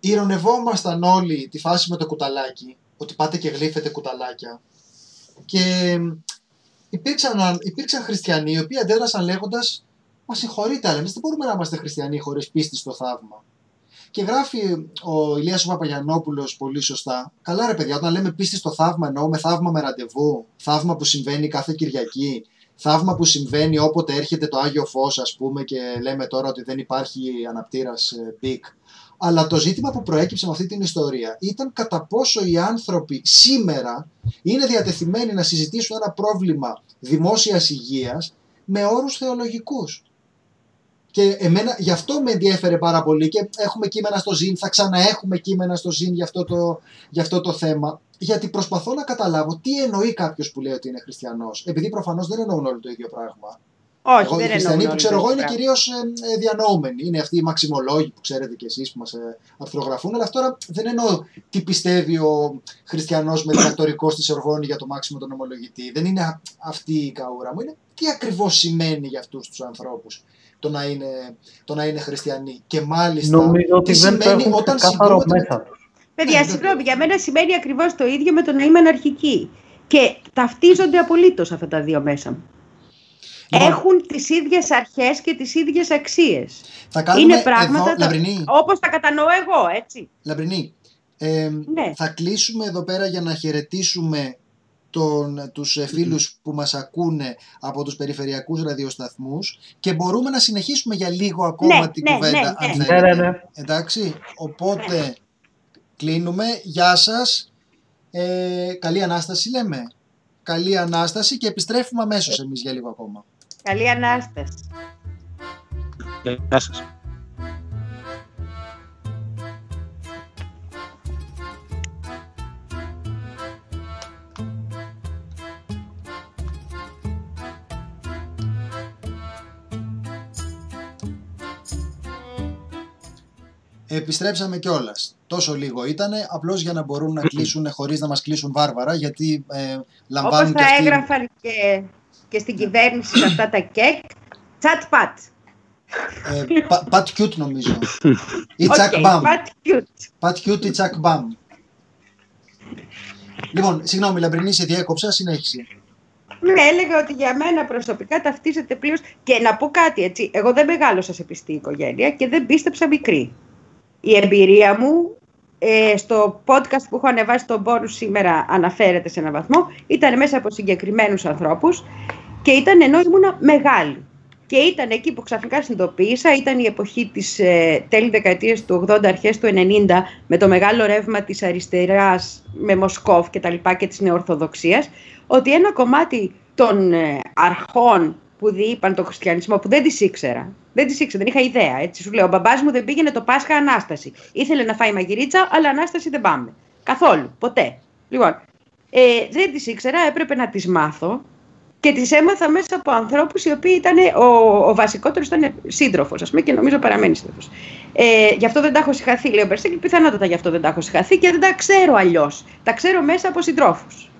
Ηρωνευόμασταν όλοι τη φάση με το κουταλάκι, ότι πάτε και γλύφετε κουταλάκια. Και υπήρξαν, υπήρξαν χριστιανοί οι οποίοι αντέδρασαν λέγοντας «Μα συγχωρείτε, αλλά εμείς δεν μπορούμε να είμαστε χριστιανοί χωρίς πίστη στο θαύμα». Και γράφει ο Ηλίας ο Παπαγιαννόπουλος πολύ σωστά. Καλά ρε παιδιά, όταν λέμε πίστη στο θαύμα εννοούμε θαύμα με ραντεβού, θαύμα που συμβαίνει κάθε Κυριακή, θαύμα που συμβαίνει όποτε έρχεται το Άγιο Φως ας πούμε και λέμε τώρα ότι δεν υπάρχει αναπτήρας ε, πικ. Αλλά το ζήτημα που προέκυψε με αυτή την ιστορία ήταν κατά πόσο οι άνθρωποι σήμερα είναι διατεθειμένοι να συζητήσουν ένα πρόβλημα δημόσιας υγείας με όρους θεολογικούς. Και εμένα γι' αυτό με ενδιέφερε πάρα πολύ και έχουμε κείμενα στο ΖΙΝ, θα ξαναέχουμε κείμενα στο ΖΙΝ για αυτό το, για αυτό το θέμα. Γιατί προσπαθώ να καταλάβω τι εννοεί κάποιος που λέει ότι είναι χριστιανός. Επειδή προφανώς δεν εννοούν όλοι το ίδιο πράγμα. Όχι, Εγώ, οι δεν χριστιανοί εννοούν που ξέρω όλοι εγώ το είναι πράγμα. κυρίως ε, διανοούμενοι. Είναι αυτοί οι μαξιμολόγοι που ξέρετε κι εσείς που μας ε, αρθρογραφούν. Αλλά τώρα δεν εννοώ τι πιστεύει ο χριστιανός με διδακτορικό στη Σορβόνη για το μάξιμο τον ομολογητή. Δεν είναι α- αυτή η καούρα μου. Είναι τι ακριβώς σημαίνει για αυτούς τους ανθρώπους το να είναι, το να είναι χριστιανοί. Και μάλιστα. Νομίζω ότι τι δεν το σημαίνει έχουν όταν ξεκάθαρο συγκρούεται με- μέσα τους. Παιδιά, Ναι, συγγνώμη, για μένα σημαίνει ακριβώς το ίδιο με το να είμαι αναρχική. Και ταυτίζονται απολύτως αυτά τα δύο μέσα μου. Λοιπόν, Έχουν τις ίδιες αρχές και τις ίδιες αξίες. θα κάνουμε Είναι πράγματα εδώ, τα- Λαμπρινή, Όπως τα κατανοώ εγώ, έτσι. Λαμπρινή, ε, Ναι. θα κλείσουμε εδώ πέρα για να χαιρετήσουμε τον, τους ε, φίλους που μας ακούνε από τους περιφερειακούς ραδιοσταθμούς και μπορούμε να συνεχίσουμε για λίγο ακόμα Ναι, την ναι, κουβέντα ναι, αν ναι. θέλετε. Ναι, ναι, ναι. Εντάξει, οπότε κλείνουμε. Γεια σας. Ε, καλή Ανάσταση λέμε. Καλή Ανάσταση και επιστρέφουμε αμέσως εμείς για λίγο ακόμα. Καλή Ανάσταση. Γεια σας. Επιστρέψαμε κιόλας. Τόσο λίγο ήτανε, απλώς για να μπορούν να κλείσουν χωρίς να μας κλείσουν βάρβαρα, γιατί ε, Όπω λαμβάνουν κι θα αυτοί... έγραφαν και, και στην κυβέρνηση σε αυτά τα κεκ. Τσατ πατ. Ε, πα- Πατ Κιούτ νομίζω. Ή Οκ, Τσακ Μπαμ. Πατ cute. Πατ Κιούτ ή Τσακ Μπαμ. Λοιπόν, συγγνώμη, Λαμπρινή, σε διέκοψα, συνέχισε. Ναι, έλεγα ότι για μένα προσωπικά ταυτίζεται πλήρως. Και να πω κάτι έτσι. Εγώ δεν μεγάλωσα σε πιστή οικογένεια και δεν πίστεψα μικρή. Η εμπειρία μου ε, στο podcast που έχω ανεβάσει τον πόνου σήμερα αναφέρεται σε έναν βαθμό. Ήταν μέσα από συγκεκριμένους ανθρώπους και ήταν ενώ ήμουνα μεγάλη. Και ήταν εκεί που ξαφνικά συνειδητοποίησα, ήταν η εποχή της ε, τέλη δεκαετίας του 80, αρχές του 90, με το μεγάλο ρεύμα της αριστεράς με Μοσκόφ και τα λοιπά και της νεορθοδοξίας, ότι ένα κομμάτι των ε, αρχών που διείπαν τον χριστιανισμό, που δεν τις ήξερα, δεν τις ήξερα, δεν είχα ιδέα, έτσι σου λέω, ο μπαμπάς μου δεν πήγαινε το Πάσχα Ανάσταση. Ήθελε να φάει μαγειρίτσα, αλλά Ανάσταση δεν πάμε. Καθόλου, ποτέ. Λοιπόν, ε, δεν τις ήξερα, έπρεπε να τις μάθω και τις έμαθα μέσα από ανθρώπους οι οποίοι ήταν, ο, ο βασικότερος ήταν σύντροφος, ας πούμε, και νομίζω παραμένει σύντροφος. Ε, γι' αυτό δεν τα έχω συγχαθεί, λέει ο Μπερσέκη, πιθανότατα γι' αυτό δεν τα έχω συγχαθεί και δεν τα ξέρω αλλιώς. Τα ξέρω μέσα από συντρόφους.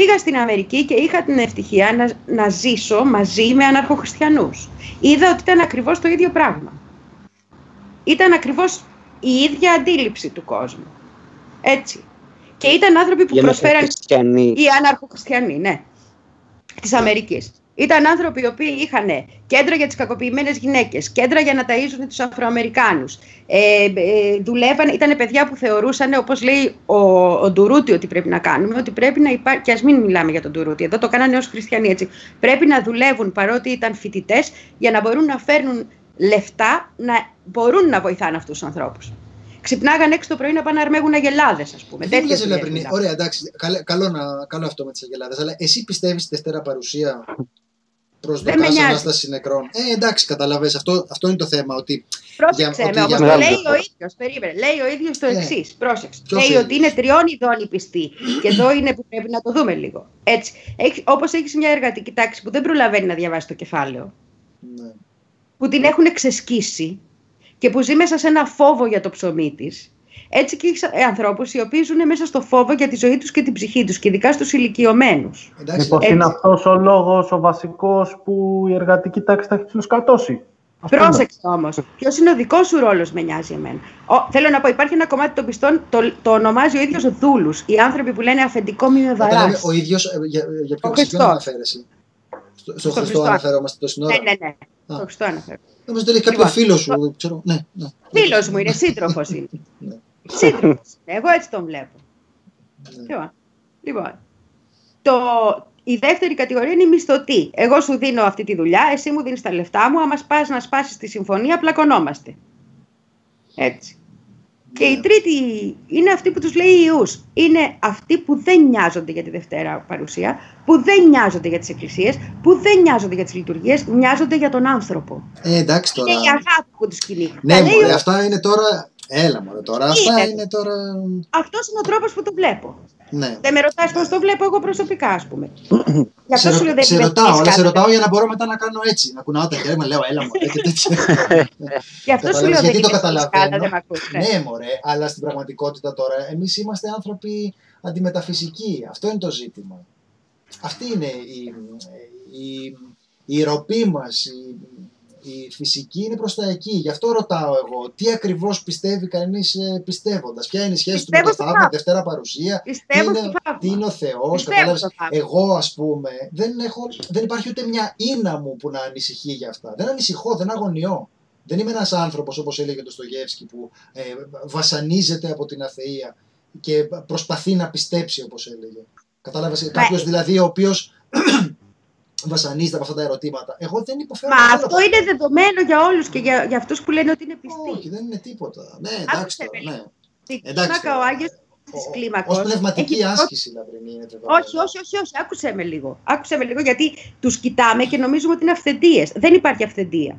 Πήγα στην Αμερική και είχα την ευτυχία να, να ζήσω μαζί με αναρχοχριστιανούς. Είδα ότι ήταν ακριβώς το ίδιο πράγμα. Ήταν ακριβώς η ίδια αντίληψη του κόσμου. Έτσι. Και ήταν άνθρωποι που Για να προσφέραν χριστιανοί. οι αναρχοχριστιανοί, ναι, της Αμερικής. Ήταν άνθρωποι οι οποίοι είχαν κέντρα για τις κακοποιημένες γυναίκες, κέντρα για να ταΐζουν τους Αφροαμερικάνους. Ε, ε, δουλεύαν, ήταν παιδιά που θεωρούσαν, όπως λέει ο, ο Ντουρούτη ότι πρέπει να κάνουμε, ότι πρέπει να υπάρχει, και ας μην μιλάμε για τον Ντουρούτη, εδώ το κάνανε ως χριστιανοί έτσι, πρέπει να δουλεύουν παρότι ήταν φοιτητές για να μπορούν να φέρνουν λεφτά, να μπορούν να βοηθάνε αυτούς τους ανθρώπους. Ξυπνάγαν έξω το πρωί να πάνε να αρμέγουν αγελάδες, ας πούμε. Δεν Τέτοιες λες, δουλειές Λαμπρινή. μιλάμε. Ωραία, εντάξει. Καλό, καλό, να, καλό αυτό με τις αγελάδες. Αλλά εσύ πιστεύεις στη Δευτέρα παρουσία; Δεν με προσδοκάς νοιάζει. ανάσταση νεκρών. Ε, εντάξει, καταλαβες. Αυτό, αυτό είναι το θέμα. Ότι Πρόσεξε Για- με, ότι όμως για το μεγάλο λέει διαφορά. ο ίδιος, περίμενε, λέει ο ίδιος το Ε, εξής. πρόσεξε. ποιος Λέει ο ότι ίδιος; είναι τριών ειδών οι πιστοί. Και εδώ είναι που πρέπει να το δούμε λίγο. Έτσι, έχει, όπως έχεις μια εργατική τάξη που δεν προλαβαίνει να διαβάσει το κεφάλαιο, ναι. που την έχουν ξεσκίσει και που ζει μέσα σε ένα φόβο για το ψωμί της, έτσι και έχεις ε, ανθρώπους οι οποίοι ζουν μέσα στο φόβο για τη ζωή τους και την ψυχή τους και ειδικά στους ηλικιωμένους. εντάξει, Μήπως έτσι. είναι αυτός ο λόγος, ο βασικός που η εργατική τάξη θα έχει φιλοσκατώσει. Ας πούμε. Πρόσεξε όμως. Ποιος είναι ο δικός σου ρόλος, με νοιάζει εμένα. Ο, θέλω να πω, υπάρχει ένα κομμάτι των πιστών, το, το ονομάζει ο ίδιος δούλους. Οι άνθρωποι που λένε αφεντικό μη με Όταν βαράς. λέμε ο ίδιος, για, για ποιο Ο σε ποιον Χριστός. αναφέρεσαι. Στο, στο Χριστό Χριστός. αναφερόμαστε τόση ώρα. Ναι, ναι, ναι. Α. Το Χριστό αναφέρω. Νομίζω ότι λέει κάποιο Λοιπόν, φίλος σου. Ξέρω. Ναι, ναι. Φίλος μου είναι, σύντροφος είναι. Ναι. σύντροφος. Εγώ έτσι τον βλέπω. Ναι. Λοιπόν, λοιπόν το, η δεύτερη κατηγορία είναι η μισθωτή. Εγώ σου δίνω αυτή τη δουλειά, εσύ μου δίνεις τα λεφτά μου. Άμα πα να σπάσεις τη συμφωνία, πλακωνόμαστε. Έτσι. Και η τρίτη είναι αυτή που τους λέει ιούς. Είναι αυτοί που δεν νοιάζονται για τη Δευτέρα παρουσία, που δεν νοιάζονται για τις εκκλησίες, που δεν νοιάζονται για τις λειτουργίες, νοιάζονται για τον άνθρωπο. Ε, εντάξει τώρα. Είναι η αγάπη που τους κινεί. Ναι, Τα λέει μωρέ, ο- αυτά είναι τώρα. Έλα, μωρέ, τώρα. Αυτά Είναι. είναι τώρα. Αυτός είναι ο τρόπος που το βλέπω. Ναι. Δεν με ρωτάς πώς το βλέπω εγώ προσωπικά, ας πούμε. *clears throat* Γι' αυτό Σε, σου λέω δεν σε είμαι ρωτάω, αλλά σε δίσκαλα. ρωτάω για να μπορώ μετά να κάνω έτσι. Να κουνάω τα χέρια μου, λέω έλα μου και τέτοια. *laughs* Γι' αυτό σου Καταλαβαίνεις, λέω δεν γιατί το είμαι καταλαβαίνω. δίσκαλα, δεν μ' ακούς. ναι. ναι, μωρέ, αλλά στην πραγματικότητα τώρα εμείς είμαστε άνθρωποι αντιμεταφυσικοί. Αυτό είναι το ζήτημα. Αυτή είναι η, η, η ροπή μας, η, η φυσική είναι προς τα εκεί. Γι' αυτό ρωτάω εγώ, τι ακριβώς πιστεύει κανείς ε, πιστεύοντας; Ποια είναι η σχέση του με Πιστεύω το στο θαύμα, θαύμα. Δευτέρα παρουσία, Πιστεύω τι στο είναι, θαύμα. τι είναι ο Θεός, Πιστεύω κατάλαβες; στο θαύμα. Εγώ ας πούμε δεν, έχω, δεν υπάρχει ούτε μια ίνα μου που να ανησυχεί για αυτά. Δεν ανησυχώ, δεν αγωνιώ. Δεν είμαι ένας άνθρωπος όπως έλεγε το Στογεύσκη που ε, βασανίζεται από την αθεία και προσπαθεί να πιστέψει όπως έλεγε. Κατάλαβες, κάποιος δηλαδή ο οποίος *clears throat* βασανίζεται από αυτά τα ερωτήματα. Εγώ δεν υποφέρω. Μα καθόλου αυτό από είναι δεδομένο για όλους και για, για αυτούς που λένε ότι είναι πιστοί. Όχι, δεν είναι τίποτα. Ναι, εντάξει Άκουσε τώρα, με ναι. Στην εντάξει κλίμακα ο τώρα. Άγιος της Ω- κλίμακος Ως πνευματική έχει δώσει- άσκηση, Λαμπρινή, είναι δεδομένο. Όχι, όχι, όχι, όχι, άκουσε με λίγο. Άκουσε με λίγο γιατί τους κοιτάμε και νομίζουμε ότι είναι αυθεντίες. Δεν υπάρχει αυθεντία.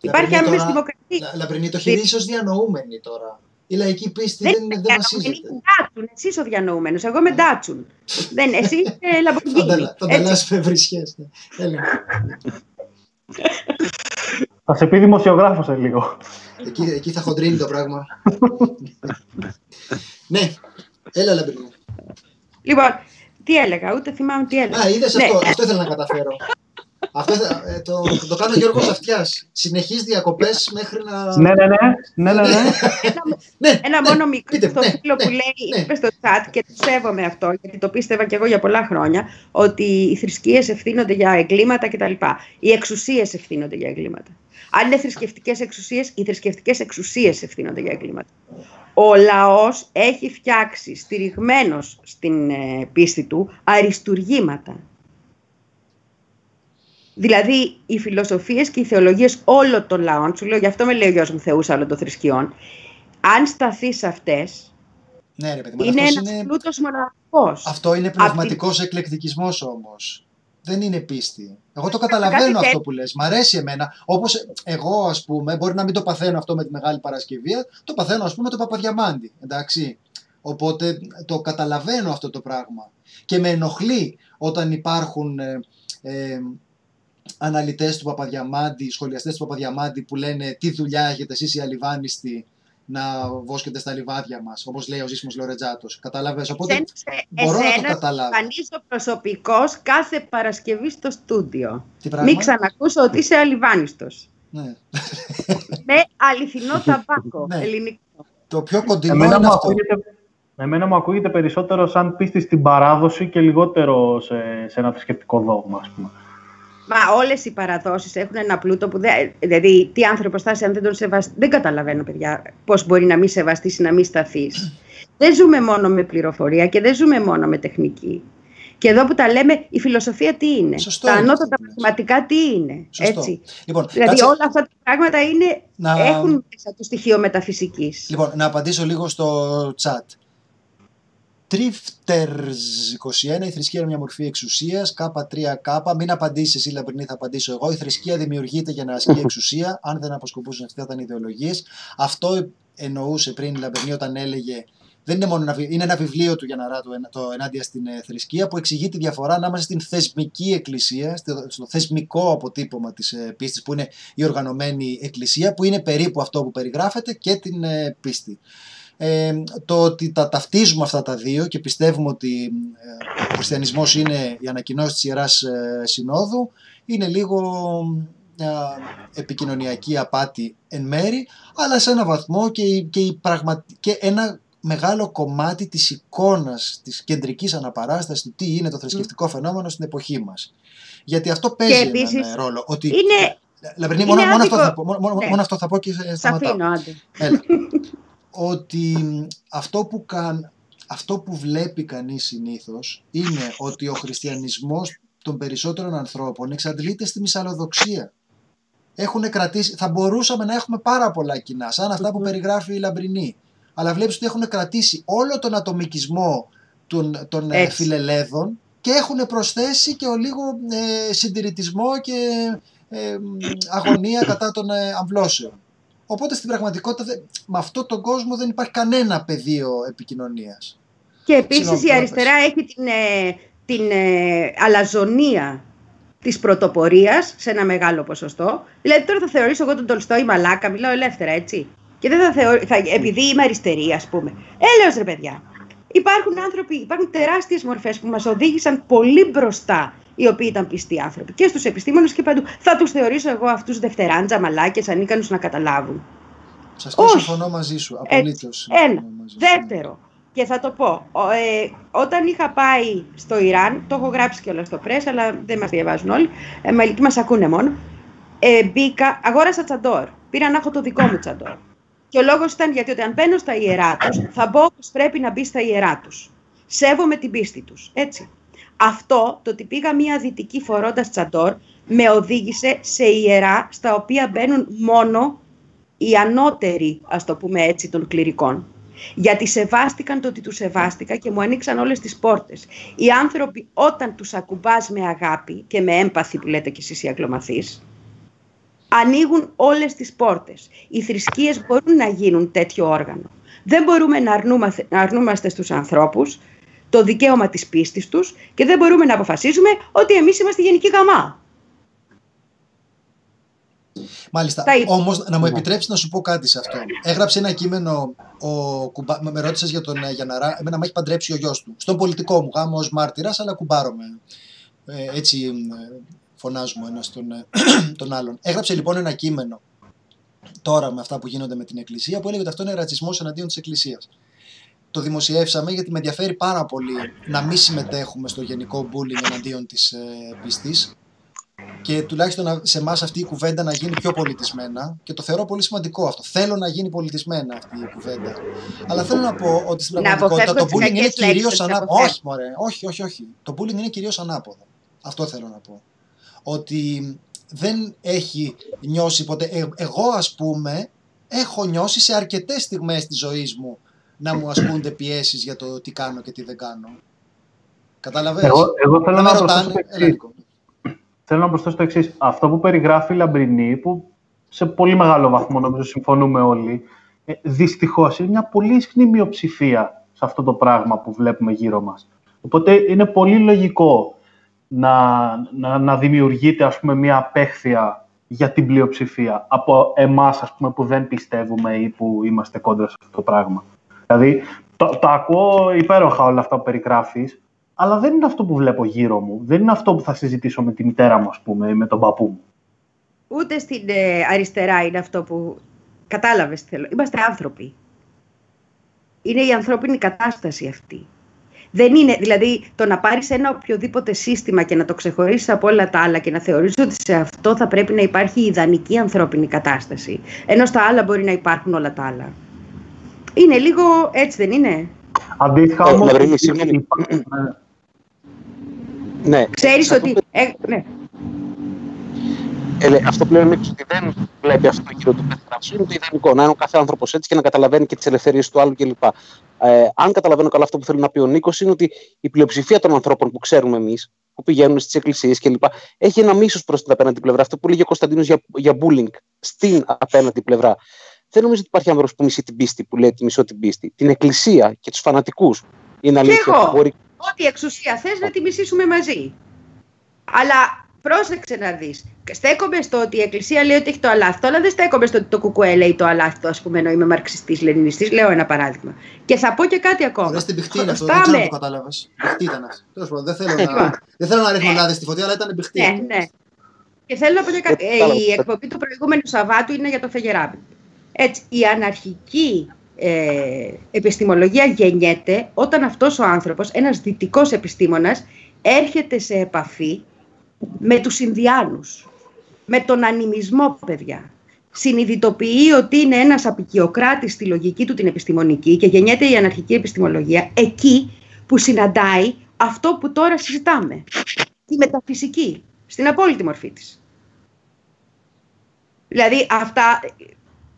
Υπάρχει Λαμπρινή, άμεσης τώρα- δημοκρατίας. Λα- Λαμπρινή, το χειρίζεις ως διανοούμενη τώρα. Η λαϊκή πίστη Δεν δεν, είναι δεν διανοούμενη, βασίζεται. είναι Ντάτσουν. Εσύ είσαι ο διανοούμενος. Εγώ είμαι Ντάτσουν. Δεν, εσύ είσαι *laughs* Το Λαμποργκίνη. ανταλλα- Το ανταλλάσσουμε ευρισχές. ναι. Έλα. Θα σε πει δημοσιογράφος σε λίγο. Εκεί, εκεί θα χοντρίνει το πράγμα. ναι, έλα Λαμπρινή. Λοιπόν, τι έλεγα, ούτε θυμάμαι τι έλεγα. Α, είδες Ναι, αυτό, αυτό ήθελα να καταφέρω. Αυτό ήθελα- ε, το, το κάνω Γιώργος Αυτιάς. Συνεχείς διακοπές μέχρι να... ναι, ναι, ναι. ναι, ναι, ναι. ναι, Ένα ναι. μόνο μικρό πείτε, στο ναι, φίλο ναι, που λέει, ναι. είπε στο chat και το σέβομαι αυτό, γιατί το πίστευα και εγώ για πολλά χρόνια, ότι οι θρησκείες ευθύνονται για εγκλήματα κτλ. Οι εξουσίες ευθύνονται για εγκλήματα. Αν είναι θρησκευτικές εξουσίες, οι θρησκευτικές εξουσίες ευθύνονται για εγκλήματα. Ο λαός έχει φτιάξει, στηριγμένος στην ε, πίστη του, αριστουργήματα. Δηλαδή, οι φιλοσοφίες και οι θεολογίες όλων των λαών, σου λέω, γι' αυτό με λέει ο γιος μου θεούς άλλων των θρησκειών, αν σταθεί σε αυτές, Ναι, ρε παιδί μου, αλλά είναι αυτός ένας είναι- πλούτος μοναδικός. Αυτό είναι πνευματικός εκλεκτικισμός όμως. Δεν είναι πίστη. Εγώ το καταλαβαίνω Κάτι αυτό που λες. Μ' αρέσει εμένα. Όπως εγώ ας πούμε, μπορεί να μην το παθαίνω αυτό με τη Μεγάλη Παρασκευή, το παθαίνω ας πούμε το Παπαδιαμάντη. Εντάξει. Οπότε το καταλαβαίνω αυτό το πράγμα. Και με ενοχλεί όταν υπάρχουν ε, ε, αναλυτές του Παπαδιαμάντη, σχολιαστές του Παπαδιαμάντη που λένε τι δουλειά έχετε εσείς οι αλιβάνιστοι να βόσκετε στα λιβάδια μας, όπως λέει ο Ζήσιμος Λορετζάτος. Κατάλαβες; Οπότε Εσένα, μπορώ να το εσένα καταλάβω. εμφανίζω προσωπικός κάθε Παρασκευή στο στούντιο. Τι πράγμα; Μην ξανακούσω ότι είσαι αλιβάνιστος. Ναι. Με αληθινό ταμπάκο, Ναι. ελληνικό. Το πιο κοντινό Εμένα είναι μου, αυτό. ακούγεται, εμένα μου ακούγεται περισσότερο σαν πίστη στην παράδοση και λιγότερο σε, σε ένα θρησκευτικό δόγμα, ας πούμε. Μα όλες οι παραδόσεις έχουν ένα πλούτο που δεν. Δηλαδή, τι άνθρωπος θα είσαι αν δεν τον σεβαστεί. Δεν καταλαβαίνω, παιδιά, πώς μπορεί να μην σεβαστείς ή να μην σταθείς. δεν ζούμε μόνο με πληροφορία και δεν ζούμε μόνο με τεχνική. Και εδώ που τα λέμε, η φιλοσοφία τι είναι; Σωστό τα είναι αυτό ανώτατα που λες. μαθηματικά τι είναι. Σωστό. Έτσι; Λοιπόν, Δηλαδή, κάτσε, όλα αυτά τα πράγματα είναι, να, έχουν μέσα το στοιχείο μεταφυσικής. λοιπόν, να απαντήσω λίγο στο chat. Τρίφτερς 21, η θρησκεία είναι μια μορφή εξουσίας, K3K, μην απαντήσεις εσύ Λαμπρινή, θα απαντήσω εγώ. Η θρησκεία δημιουργείται για να ασκεί *laughs* εξουσία, αν δεν αποσκοπούσαν αυτές ήταν ιδεολογίες. Αυτό εννοούσε πριν η Λαμπρινή όταν έλεγε δεν είναι μόνο ένα, βι- είναι ένα βιβλίο του Γιαναρά του, το ενάντια στην ε, θρησκεία που εξηγεί τη διαφορά ανάμεσα στην θεσμική εκκλησία, στο, στο θεσμικό αποτύπωμα της ε, πίστης που είναι η οργανωμένη εκκλησία που είναι περίπου αυτό που περιγράφεται και την ε, πίστη. Ε, το ότι τα ταυτίζουμε αυτά τα δύο και πιστεύουμε ότι ε, ο χριστιανισμός είναι η ανακοινώση της Ιεράς ε, Συνόδου είναι λίγο μια επικοινωνιακή απάτη εν μέρη αλλά σε ένα βαθμό και, η- και, η πραγμα... και ένα μεγάλο κομμάτι της εικόνας της κεντρικής αναπαράστασης του τι είναι το θρησκευτικό φαινόμενο στην εποχή μας. Γιατί αυτό παίζει επίσης, έναν ε, ρόλο. Ότι, Είναι. Λαμπρινή, είναι μόνο, μόνο, αυτό άδικο- θα πω, μόνο, μόνο- Ναι. μόνο αυτό θα πω και ε, Σ' σταματάω. αφήνω, άντε. Έλα. Ότι αυτό που, καν, αυτό που βλέπει κανείς συνήθως είναι ότι ο χριστιανισμός των περισσότερων ανθρώπων εξαντλείται στη μυσαλλοδοξία. Έχουν κρατήσει, θα μπορούσαμε να έχουμε πάρα πολλά κοινά, σαν αυτά που περιγράφει η Λαμπρινή. Αλλά βλέπεις ότι έχουν κρατήσει όλο τον ατομικισμό των, των ε, Έτσι. φιλελέδων και έχουν προσθέσει και ο λίγο ε, συντηρητισμό και ε, μ, αγωνία κατά των ε, αμβλώσεων. Οπότε στην πραγματικότητα δεν- με αυτόν τον κόσμο δεν υπάρχει κανένα πεδίο επικοινωνίας. Και επίσης Συγγνώμη, η τώρα αριστερά έχει την, ε, την ε, αλαζονία της πρωτοπορίας σε ένα μεγάλο ποσοστό. Δηλαδή τώρα θα θεωρήσω εγώ τον Τολστόη μαλάκα, μιλάω ελεύθερα έτσι. Και δεν θα θεωρήσω, θα, επειδή είμαι αριστερή ας πούμε. Έλεος ρε παιδιά. Υπάρχουν άνθρωποι, υπάρχουν τεράστιες μορφές που μας οδήγησαν πολύ μπροστά οι οποίοι ήταν πιστοί άνθρωποι και στους επιστήμονες και παντού. Θα τους θεωρήσω εγώ αυτούς δευτεράντζα μαλάκες ανίκανους να καταλάβουν. Σωστά, Όχι. συμφωνώ μαζί σου. Έτσι. Απολύτως. Ένα. συμφωνώ μαζί σου. Δεύτερο, και θα το πω, ο- ε, όταν είχα πάει στο Ιράν, το έχω γράψει κιόλας στο press, αλλά δεν μας διαβάζουν όλοι, ε, μα εκεί μας ακούνε μόνο, ε, μπήκα, αγόρασα τσαντόρ, πήρα να έχω το δικό μου τσαντόρ. Και ο λόγος ήταν γιατί όταν μπαίνω στα ιερά τους, θα μπω όπως πρέπει να μπει στα ιερά τους. Σέβομαι την πίστη τους, έτσι. Αυτό, το ότι πήγα μία δυτική φορώντας τσαντόρ, με οδήγησε σε ιερά στα οποία μπαίνουν μόνο οι ανώτεροι, ας το πούμε έτσι, των κληρικών. Γιατί σεβάστηκαν το ότι τους σεβάστηκα και μου ανοίξαν όλες τις πόρτες. Οι άνθρωποι όταν τους ακουμπάς με αγάπη και με έμπαθη που λέτε κι εσείς οι αγκλωμαθείς, ανοίγουν όλες τις πόρτες. Οι θρησκείες μπορούν να γίνουν τέτοιο όργανο. Δεν μπορούμε να, αρνούμαστε, να αρνούμαστε στους ανθρώπους το δικαίωμα της πίστης τους και δεν μπορούμε να αποφασίζουμε ότι εμείς είμαστε γενική γαμά. Μάλιστα. Τα είπα. Όμως, να μου επιτρέψεις να σου πω κάτι σε αυτό. Έγραψε ένα κείμενο. Ο κουμπά... Με ρώτησες για τον ε, Γιαναρά. Εμένα με έχει παντρέψει ο γιος του. Στον πολιτικό μου γάμο ως μάρτυρας, αλλά κουμπάρομαι. Ε, έτσι ε, φωνάζουμε ένας τον, ε, *clears throat* τον άλλον. Έγραψε λοιπόν ένα κείμενο τώρα με αυτά που γίνονται με την Εκκλησία που έλεγε ότι αυτό είναι ρατσισμός εναντίον της Εκκλησίας. Το δημοσιεύσαμε γιατί με ενδιαφέρει πάρα πολύ να μην συμμετέχουμε στο γενικό bullying εναντίον της ε, πιστής και τουλάχιστον να- σε εμάς αυτή η κουβέντα να γίνει πιο πολιτισμένα και το θεωρώ πολύ σημαντικό αυτό. Θέλω να γίνει πολιτισμένα αυτή η κουβέντα. Αλλά θέλω να πω ότι στην Να πραγματικότητα το αποφεύγω τις bullying είναι κακές λέξεις, κυρίως να τις ανάποδο. αποφεύγω. Όχι, μωρέ, όχι, όχι, όχι. Το bullying είναι κυρίως ανάποδο. Αυτό θέλω να πω. Ότι δεν έχει νιώσει ποτέ. Ε, εγώ, ας πούμε, έχω νιώσει σε αρκετές στιγμές της ζωής μου να μου ασκούνται πιέσεις για το τι κάνω και τι δεν κάνω. Κατάλαβες. Εγώ, εγώ θέλω Να να, με προσθέσω ρωτάνε. το Έλα, εξής. Νίκο. Θέλω να προσθέσω το εξής. Αυτό που περιγράφει η Λαμπρινή, που σε πολύ μεγάλο βαθμό νομίζω συμφωνούμε όλοι, ε, δυστυχώς είναι μια πολύ ισχνή μειοψηφία σε αυτό το πράγμα που βλέπουμε γύρω μας. Οπότε είναι πολύ λογικό να, να, να δημιουργείται ας πούμε, μια απέχθεια για την πλειοψηφία από εμάς ας πούμε, που δεν πιστεύουμε ή που είμαστε κόντρα σε αυτό το πράγμα. Δηλαδή, το, το ακούω υπέροχα όλα αυτά που περιγράφεις, αλλά δεν είναι αυτό που βλέπω γύρω μου. Δεν είναι αυτό που θα συζητήσω με τη μητέρα μου, ας πούμε, ή με τον παππού μου. Ούτε στην ε, αριστερά είναι αυτό που κατάλαβες τι θέλω. Είμαστε άνθρωποι. Είναι η ανθρώπινη κατάσταση αυτή. Δεν είναι, δηλαδή, το να πάρεις ένα οποιοδήποτε σύστημα και να το ξεχωρίσεις από όλα τα άλλα και να θεωρήσεις ότι σε αυτό θα πρέπει να υπάρχει η ιδανική ανθρώπινη κατάσταση. Ενώ στα άλλα μπορεί να υπάρχουν όλα τα άλλα. Είναι λίγο έτσι, δεν είναι; Αντίστοιχα Ε, όμως... Λαμπρινή, συγγνώμη. υπάρχει- Ναι, Ξέρεις Αυτό ότι... Ε, ναι. Ε, αυτό που λέει ο Νίκος ότι δεν βλέπει αυτό γύρω του πέθραυσου είναι το ιδανικό. Να είναι ο κάθε άνθρωπος έτσι και να καταλαβαίνει και τις ελευθερίες του άλλου κλπ. Ε, αν καταλαβαίνω καλά αυτό που θέλει να πει ο Νίκος, είναι ότι η πλειοψηφία των ανθρώπων που ξέρουμε εμείς, που πηγαίνουν στις εκκλησίες κλπ., έχει ένα μίσος προς την απέναντι πλευρά. Αυτό που λέγει ο Κωνσταντίνος για, για bullying στην απέναντι πλευρά. Δεν νομίζω ότι υπάρχει άνθρωπος που μισεί την πίστη, που λέει ότι μισώ την πίστη. Την εκκλησία και τους φανατικούς. Είναι αλήθεια εγώ. ότι μπορεί Ό,τι εξουσία θες να τη μισήσουμε μαζί. Αλλά πρόσεξε να δεις. Στέκομαι στο ότι η Εκκλησία λέει ότι έχει το αλάθητο, αλλά δεν στέκομαι στο ότι το κουκουέ λέει το αλάθητο, ας πούμε, ενώ είμαι μαρξιστής, λενινιστής. Λέω ένα παράδειγμα. Και θα πω και κάτι ακόμα. Ωραία, στην πηχτή είναι αυτό. Δεν ξέρω Χρωστάμε. αν το κατάλαβες. Πηχτή ήταν αυτό. Τέλος πάντων, Δεν θέλω Λοιπόν. να, δεν θέλω να ρίχνω λάδι στη φωτιά, αλλά ήταν πηχτή. Ναι, αυτό. ναι. Και θέλω να πω και κάτι. Ε, Ε, κατάλαβα. η εκπομπή του προηγούμενου Σαββάτου είναι για το Φεγεράπη. Έτσι, η αναρχική ε, επιστημολογία γεννιέται όταν αυτός ο άνθρωπος, ένας δυτικός επιστήμονας, έρχεται σε επαφή με τους Ινδιάνους, με τον ανιμισμό, παιδιά. Συνειδητοποιεί ότι είναι ένας απεικιοκράτης στη λογική του την επιστημονική και γεννιέται η αναρχική επιστημολογία εκεί που συναντάει αυτό που τώρα συζητάμε. Τη μεταφυσική, στην απόλυτη μορφή της. Δηλαδή αυτά,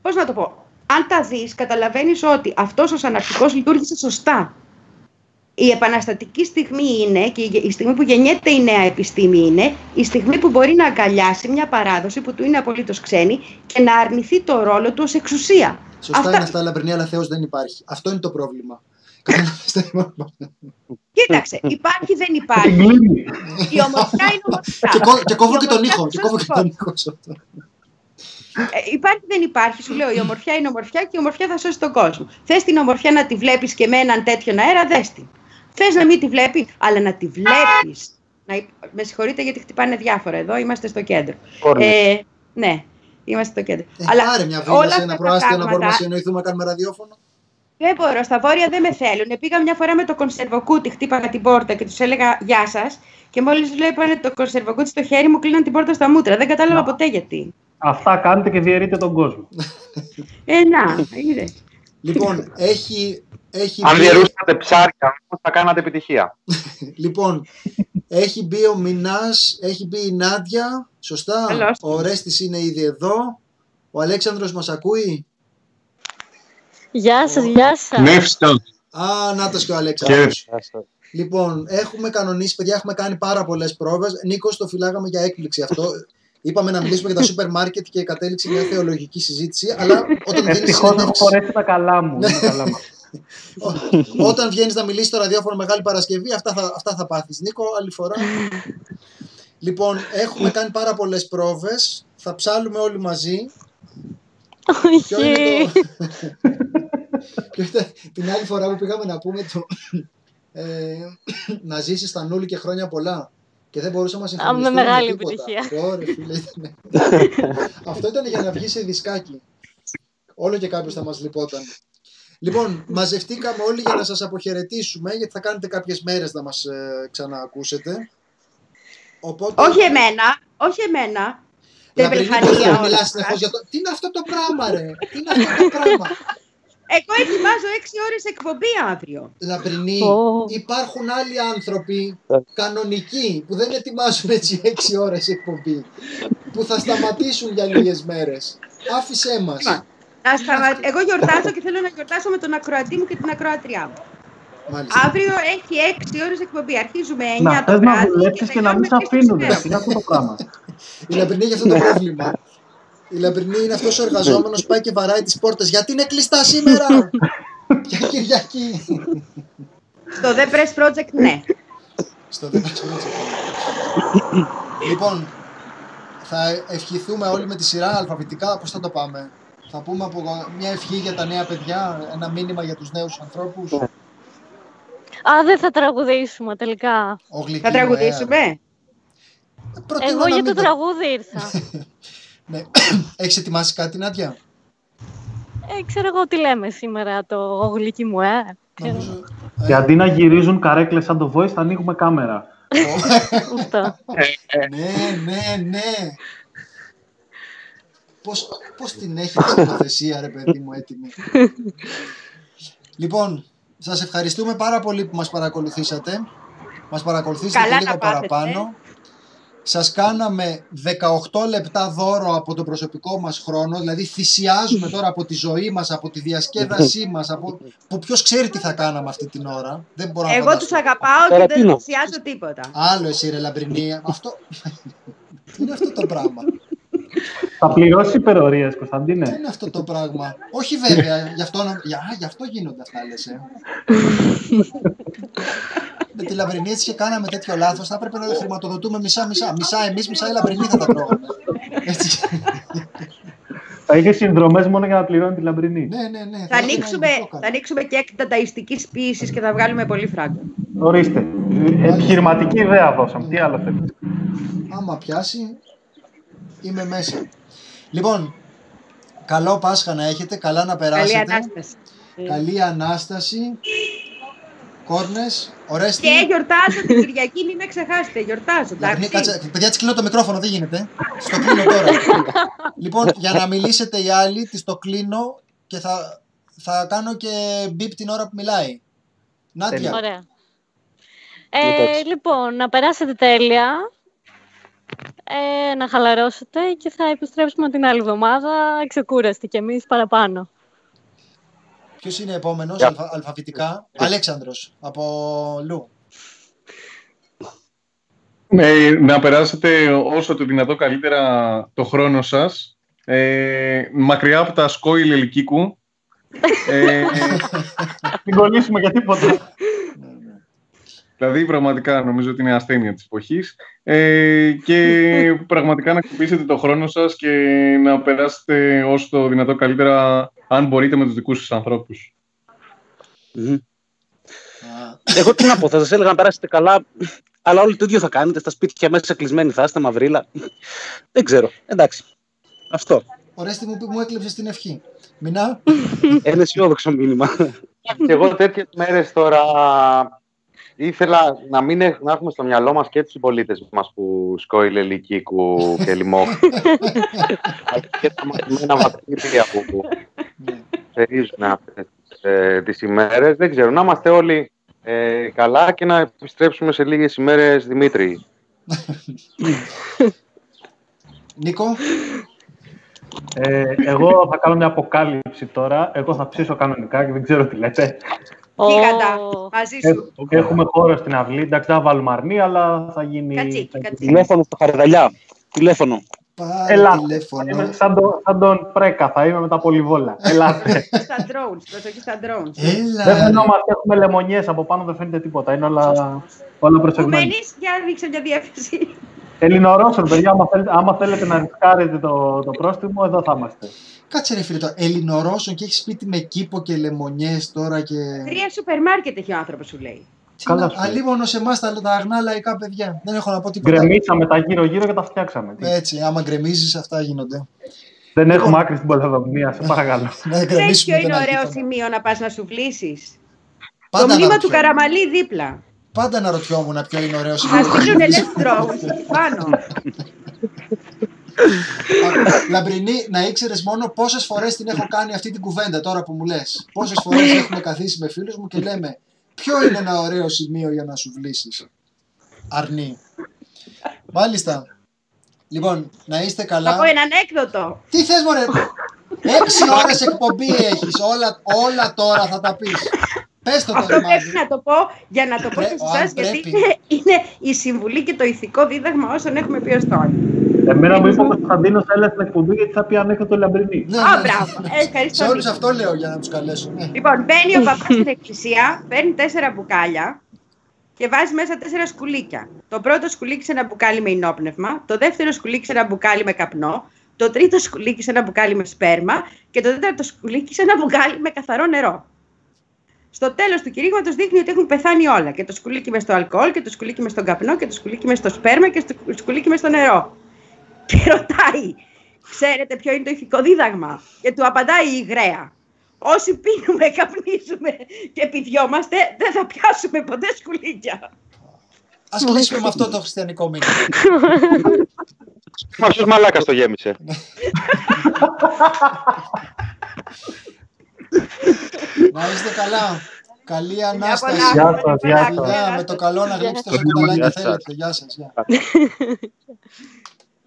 πώς να το πω, αν τα δεις καταλαβαίνεις ότι αυτός ο αναρχικός λειτουργήσε σωστά. Η επαναστατική στιγμή είναι και η στιγμή που γεννιέται η νέα επιστήμη είναι η στιγμή που μπορεί να αγκαλιάσει μια παράδοση που του είναι απολύτως ξένη και να αρνηθεί το ρόλο του ως εξουσία. Σωστά Αυτά- είναι αυτά, Λαμπρινή, αλλά Θεός δεν υπάρχει. Αυτό είναι το πρόβλημα. Κατάλαβες τα υπόλοιπα. Κοίταξε, υπάρχει δεν υπάρχει. Την κλείνει. Η ομορφιά είναι ομορφιά. Και κόβω- Και κόβω Η και τον ομορφιά ήχο. θα Και σας κόβω και πω. τον ήχο. σε αυτό. Ε, υπάρχει δεν υπάρχει, σου λέω. Η ομορφιά είναι ομορφιά και η ομορφιά θα σώσει τον κόσμο. Θες την ομορφιά να τη βλέπεις και με έναν τέτοιον αέρα, δες την. Θες να μην τη βλέπει, αλλά να τη βλέπεις. Να... υ- Με συγχωρείτε γιατί χτυπάνε διάφορα εδώ, είμαστε στο κέντρο. Ε, ναι, είμαστε στο κέντρο. Ε, αλλά Πάρε μια όλα βίλα σε αυτά ένα τα προάστιο να μπορούμε να πράγματα- συνεννοηθούμε να κάνουμε ραδιόφωνο. Δεν μπορώ, στα βόρεια δεν με θέλουν. Πήγα μια φορά με το κονσερβοκούτι, χτύπαγα την πόρτα και τους έλεγα Γεια σας. Και μόλις βλέπανε το κονσερβοκούτι στο χέρι μου, κλείναν την πόρτα στα μούτρα. Δεν κατάλαβα Να. ποτέ γιατί. Αυτά κάνετε και διαιρείτε τον κόσμο. Ε, να, είδες. Λοιπόν, έχει, έχει Αν μπει- διαιρούσατε ψάρια, όμως θα κάνατε επιτυχία. *laughs* Λοιπόν, έχει μπει ο Μινάς, έχει μπει η Νάντια, σωστά; Καλώς. Ο Ρέστης είναι ήδη εδώ. Ο Αλέξανδρος μας ακούει; Γεια σας, γεια σας. Ναι, φυσικά. Α, νάτος και ο Αλέξανδρος. Χαίρετε. Λοιπόν, έχουμε κανονίσει, παιδιά, έχουμε κάνει πάρα πολλές πρόβες. Νίκος, το φυλάγαμε για έκπληξη αυτό. Είπαμε να μιλήσουμε για τα σούπερ μάρκετ και κατέληξε μια θεολογική συζήτηση. Αλλά όταν βγαίνει Ευτυχώ έχω φορέσει τα καλά μου. Είναι καλά μου. όταν βγαίνεις να μιλήσεις στο ραδιόφωνο Μεγάλη Παρασκευή, αυτά θα, αυτά θα πάθεις. Νίκο, άλλη φορά. λοιπόν, έχουμε κάνει πάρα πολλές πρόβες. Θα ψάλουμε όλοι μαζί. Ποιο είναι Όχι. το... *laughs* Ποιο ήταν την άλλη φορά που πήγαμε να πούμε το... Ε, να ζήσεις στα νουλη και χρόνια πολλά. Και δεν μπορούσαμε να συγχρονιστούμε με μεγάλη τίποτα. επιτυχία. Ωραία, φίλε, ήτανε. *laughs* Αυτό ήταν για να βγεις σε δισκάκι. Όλο και κάποιος θα μας λυπόταν. Λοιπόν, μαζευτήκαμε όλοι για να σας αποχαιρετήσουμε, γιατί θα κάνετε κάποιες μέρες να μας ε, ξαναακούσετε. Οπότε, όχι εμένα, όχι εμένα. Λαμπρινή, Τεμπελχανία πώς θα όλα μιλάς αυτά. συνεχώς για το... Τι είναι αυτό το πράγμα, ρε! Τι είναι αυτό το πράγμα! Εγώ ετοιμάζω 6 ώρες εκπομπή αύριο. Λαμπρινή, Ω. υπάρχουν άλλοι άνθρωποι κανονικοί που δεν ετοιμάζουν έτσι 6 ώρες εκπομπή που θα σταματήσουν για λίγες μέρες. Άφησέ μας. Λοιπόν, Να σταμα- Εγώ γιορτάζω και θέλω να γιορτάσω με τον ακροατή μου και την ακροατριά μου. Μάλιστα. Αύριο έχει 6 ώρες εκπομπή. Αρχίζουμε 9 Να το θες να βράδυ δουλέψεις και να μην σε τελειώνουμε αφήνουν. τρεις το Είναι αυτό το πράγμα. Η Λαμπρινή έχει αυτό το πρόβλημα. Η Λαμπρινή είναι αυτός ο εργαζόμενος που πάει και βαράει τις πόρτες. Γιατί είναι κλειστά σήμερα! Για Κυριακή! Στο The Press Project, ναι. Στο δεν Λοιπόν, θα ευχηθούμε όλοι με τη σειρά αλφαβητικά. Πώς θα το πάμε; Θα πούμε από μια ευχή για τα νέα παιδιά, ένα μήνυμα για τους νέους ανθρώπους. Α, δεν θα τραγουδήσουμε τελικά. Ο γλυκή Θα μου, τραγουδήσουμε; ε. Προτείνω Εγώ να για μην το τραγούδι ήρθα. *laughs* Ναι. Έχεις ετοιμάσει κάτι, Νάντια; Ε, ξέρω εγώ τι λέμε σήμερα το γλυκί μου, ε. Ξέρω. Νομίζω... Και αντί να γυρίζουν καρέκλες σαν το voice, θα ανοίγουμε κάμερα. *laughs* Αυτό. ναι, ναι, ναι. Πώς, πώς την έχει τη σκηνοθεσία, ρε παιδί μου, έτοιμη. λοιπόν, σας ευχαριστούμε πάρα πολύ που μας παρακολουθήσατε. Μας παρακολουθήσατε Καλά και λίγο τα πάθετε. παραπάνω. Σας κάναμε 18 λεπτά δώρο από τον προσωπικό μας χρόνο, δηλαδή θυσιάζουμε τώρα από τη ζωή μας, από τη διασκέδασή μας, από... που ποιος ξέρει τι θα κάναμε αυτή την ώρα. Δεν μπορώ να Εγώ φανταστώ. τους αγαπάω και δεν Ταρατίνο. θυσιάζω τίποτα. Άλλο εσύ ρε Λαμπρινή. Αυτό... Τι *laughs* είναι αυτό το πράγμα. Θα πληρώσει υπερορίες, Τι Κωνσταντίνε. είναι αυτό το πράγμα. Όχι βέβαια, γι' αυτό, να- για, α, γι' αυτό γίνονται αυτά λες ε. Με τη Λαμπρινή έτσι και κάναμε τέτοιο λάθος, θα έπρεπε να το χρηματοδοτούμε μισά-μισά. Μισά εμείς, μισά η Λαμπρινή θα τα τρώγαμε. Έτσι. Θα είχες συνδρομές μόνο για να πληρώνει τη λαμπρινή. ναι, ναι, ναι. Θα το ανοίξουμε, έκανα. θα ανοίξουμε και έκτα ταϊστικής ποιήσης και θα βγάλουμε πολύ φράγκο. Ορίστε. Επιχειρηματική ιδέα δώσαμε. Τι άλλο θέλετε. Άμα πιάσει, είμαι μέσα. Λοιπόν, καλό Πάσχα να έχετε, καλά να Καλή περάσετε. Ανάσταση. Καλή Ανάσταση. Κόρνες, ορέστη. Και γιορτάζω την Κυριακή, μην με ξεχάσετε. Γιορτάζω, Λαμπρινή, εντάξει. κάτσε, παιδιά, τη κλείνω το μικρόφωνο, δεν γίνεται. Στο κλείνω τώρα. λοιπόν, για να μιλήσετε οι άλλοι, τη το κλείνω και θα, θα κάνω και μπιπ την ώρα που μιλάει. Νάντια, Ωραία. Ε, Εντάξει. λοιπόν, να περάσετε τέλεια, ε, να χαλαρώσετε και θα επιστρέψουμε την άλλη εβδομάδα ξεκούραστοι κι εμείς παραπάνω. ποιος είναι επόμενος Γεια. αλφα, αλφαβητικά; Αλέξανδρος, από Λου. Ναι, να περάσετε όσο το δυνατό καλύτερα το χρόνο σας. Ε, μακριά από τα σκόιλ ελικίκου Ε, *laughs* Μην κολλήσουμε για τίποτα. Δηλαδή, πραγματικά νομίζω ότι είναι ασθένεια της εποχής. Ε, και *laughs* πραγματικά να αξιοποιήσετε το χρόνο σας και να περάσετε όσο το δυνατό καλύτερα, αν μπορείτε, με τους δικούς σας ανθρώπους. Μμμ. Εγώ τι να πω, θα σας έλεγα να περάσετε καλά, αλλά όλοι το ίδιο θα κάνετε. Στα σπίτια μέσα κλεισμένοι θα είστε, μαυρίλα. Δεν ξέρω. Εντάξει. Αυτό. Ορέστη μου, μου έκλεψες την ευχή. Μινά. Ένα αισιόδοξο μήνυμα. Και εγώ τέτοιες μέρες τώρα ήθελα να, μην έχ- να έχουμε στο μυαλό μας και τους συμπολίτες μας που σκόηλε Λυκίκου και Λιμόχ. και τα μαθημένα βακτήρια που θερίζουν αυτές τις, ε, τις ημέρες. Δεν ξέρω, να είμαστε όλοι ε, καλά και να επιστρέψουμε σε λίγες ημέρες Δημήτρη. Νίκο. Ε, εγώ θα κάνω μια αποκάλυψη τώρα. Εγώ θα ψήσω κανονικά και δεν ξέρω τι λέτε. Γίγαντα, μαζί Ε, σου. Έχουμε χώρο στην αυλή. Εντάξει, δεν θα βάλουμε αρνή, αλλά θα γίνει. Κατσίκι, θα γίνει- κατσίκι. Τηλέφωνο στα χαρδαλιά. Τηλέφωνο. Πάρε Ελάτε. Θα τηλέφωνο. είμαι σαν, τον- σαν τον Πρέκα, θα είμαι με τα πολυβόλα. *laughs* Ελάτε. Στα drones, προσοχή στα drones. Έλα. δεν ρε. φαινόμαστε, έχουμε λεμονιές από πάνω, δεν φαίνεται τίποτα. Είναι όλα, όλα Πού προσεγμένα. μένεις, για ρίξε μια διεύθυνση. Ελληνορώσων, παιδιά, άμα θέλετε, άμα θέλετε να ρισκάρετε το, το πρόστιμο, εδώ θα είμαστε. Κάτσε ρε φίλε το Ελληνορώσων και έχεις σπίτι με κήπο και λεμονιές τώρα και... Τρία σούπερ μάρκετ έχει ο άνθρωπος σου λέει. Τι Καλά να- σου λέει. Αλίμονο σε εμάς τα, τα αγνά λαϊκά παιδιά. Δεν έχω να πω τίποτα. Γκρεμίσαμε τα γύρω-γύρω και τα φτιάξαμε. Τι. Έτσι, άμα γκρεμίζεις αυτά γίνονται. Δεν έχουμε άκρη στην πολεοδομία, σε παρακαλώ. *laughs* Να Ξέρεις γκρεμίσουμε ποιο είναι τον ωραίο αρχή. σημείο να πας να σου βλήσεις. Το Πάντα μνήμα του αναρωτιόμουν. Καραμαλή δίπλα. Πάντα αναρωτιόμουν ποιο είναι ωραίο Να σημείο. στείλουν λες drones εκεί πάνω. *laughs* Α, Λαμπρινή, να ήξερες μόνο πόσες φορές την έχω κάνει αυτή την κουβέντα τώρα που μου λες. Πόσες φορές έχουμε καθίσει με φίλους μου και λέμε Ποιο είναι ένα ωραίο σημείο για να σου βλύσεις; Αρνή. Μάλιστα. Λοιπόν, να είστε Θα καλά. πω έναν έκδοτο. Τι θες μωρέ; Έξι ώρες εκπομπή έχεις. Όλα, όλα τώρα θα τα πεις. Πες το Αυτό τώρα πρέπει Μάζη. να το πω για να το πω Πρέ- σε αν εσάς γιατί πρέπει. είναι, είναι η συμβουλή και το ηθικό δίδαγμα όσων έχουμε πει ως τώρα. Εμένα μου είπε ο Κωνσταντίνο, έλα στην εκπομπή γιατί θα πει αν έχω το λαμπρινί. Ναι, Α, ναι. μπράβο. Ε, Ευχαριστώ. Σε όλους Νίκο. αυτό λέω για να τους καλέσω. Ναι. Λοιπόν, μπαίνει ο παπάς στην εκκλησία, παίρνει τέσσερα μπουκάλια και βάζει μέσα τέσσερα σκουλήκια. Το πρώτο σκουλήκι σε ένα μπουκάλι με οινόπνευμα, το δεύτερο σκουλήκι σε ένα μπουκάλι με καπνό, το τρίτο σκουλήκι σε ένα μπουκάλι με σπέρμα και το τέταρτο σκουλήκι σε ένα μπουκάλι με καθαρό νερό. Στο τέλος του κηρύγματος δείχνει ότι έχουν πεθάνει όλα. Και το σκουλήκι μες στο αλκοόλ, και το σκουλήκι μες στον καπνό, και το σκουλήκι μες στο σπέρμα, και το σκουλήκι μες στο νερό. Και ρωτάει, ξέρετε ποιο είναι το ηθικό δίδαγμα; Και του απαντάει η γραία. Όσοι πίνουμε, καπνίζουμε και πηδιόμαστε, δεν θα πιάσουμε ποτέ σκουλίκια. Ας κλείσουμε με αυτό το χριστιανικό μήνυμα. Μα ποιος μαλάκας το γέμισε. να είστε καλά. Καλή Μια Ανάσταση. πολλά, Γεια πολλά, σας, πολλά, γεια πολλά, σας. Φιλιά, πολλά. με το καλό να γλύψετε όσο Γεια κουταλάκι σας. θέλετε. Γεια σας. *laughs*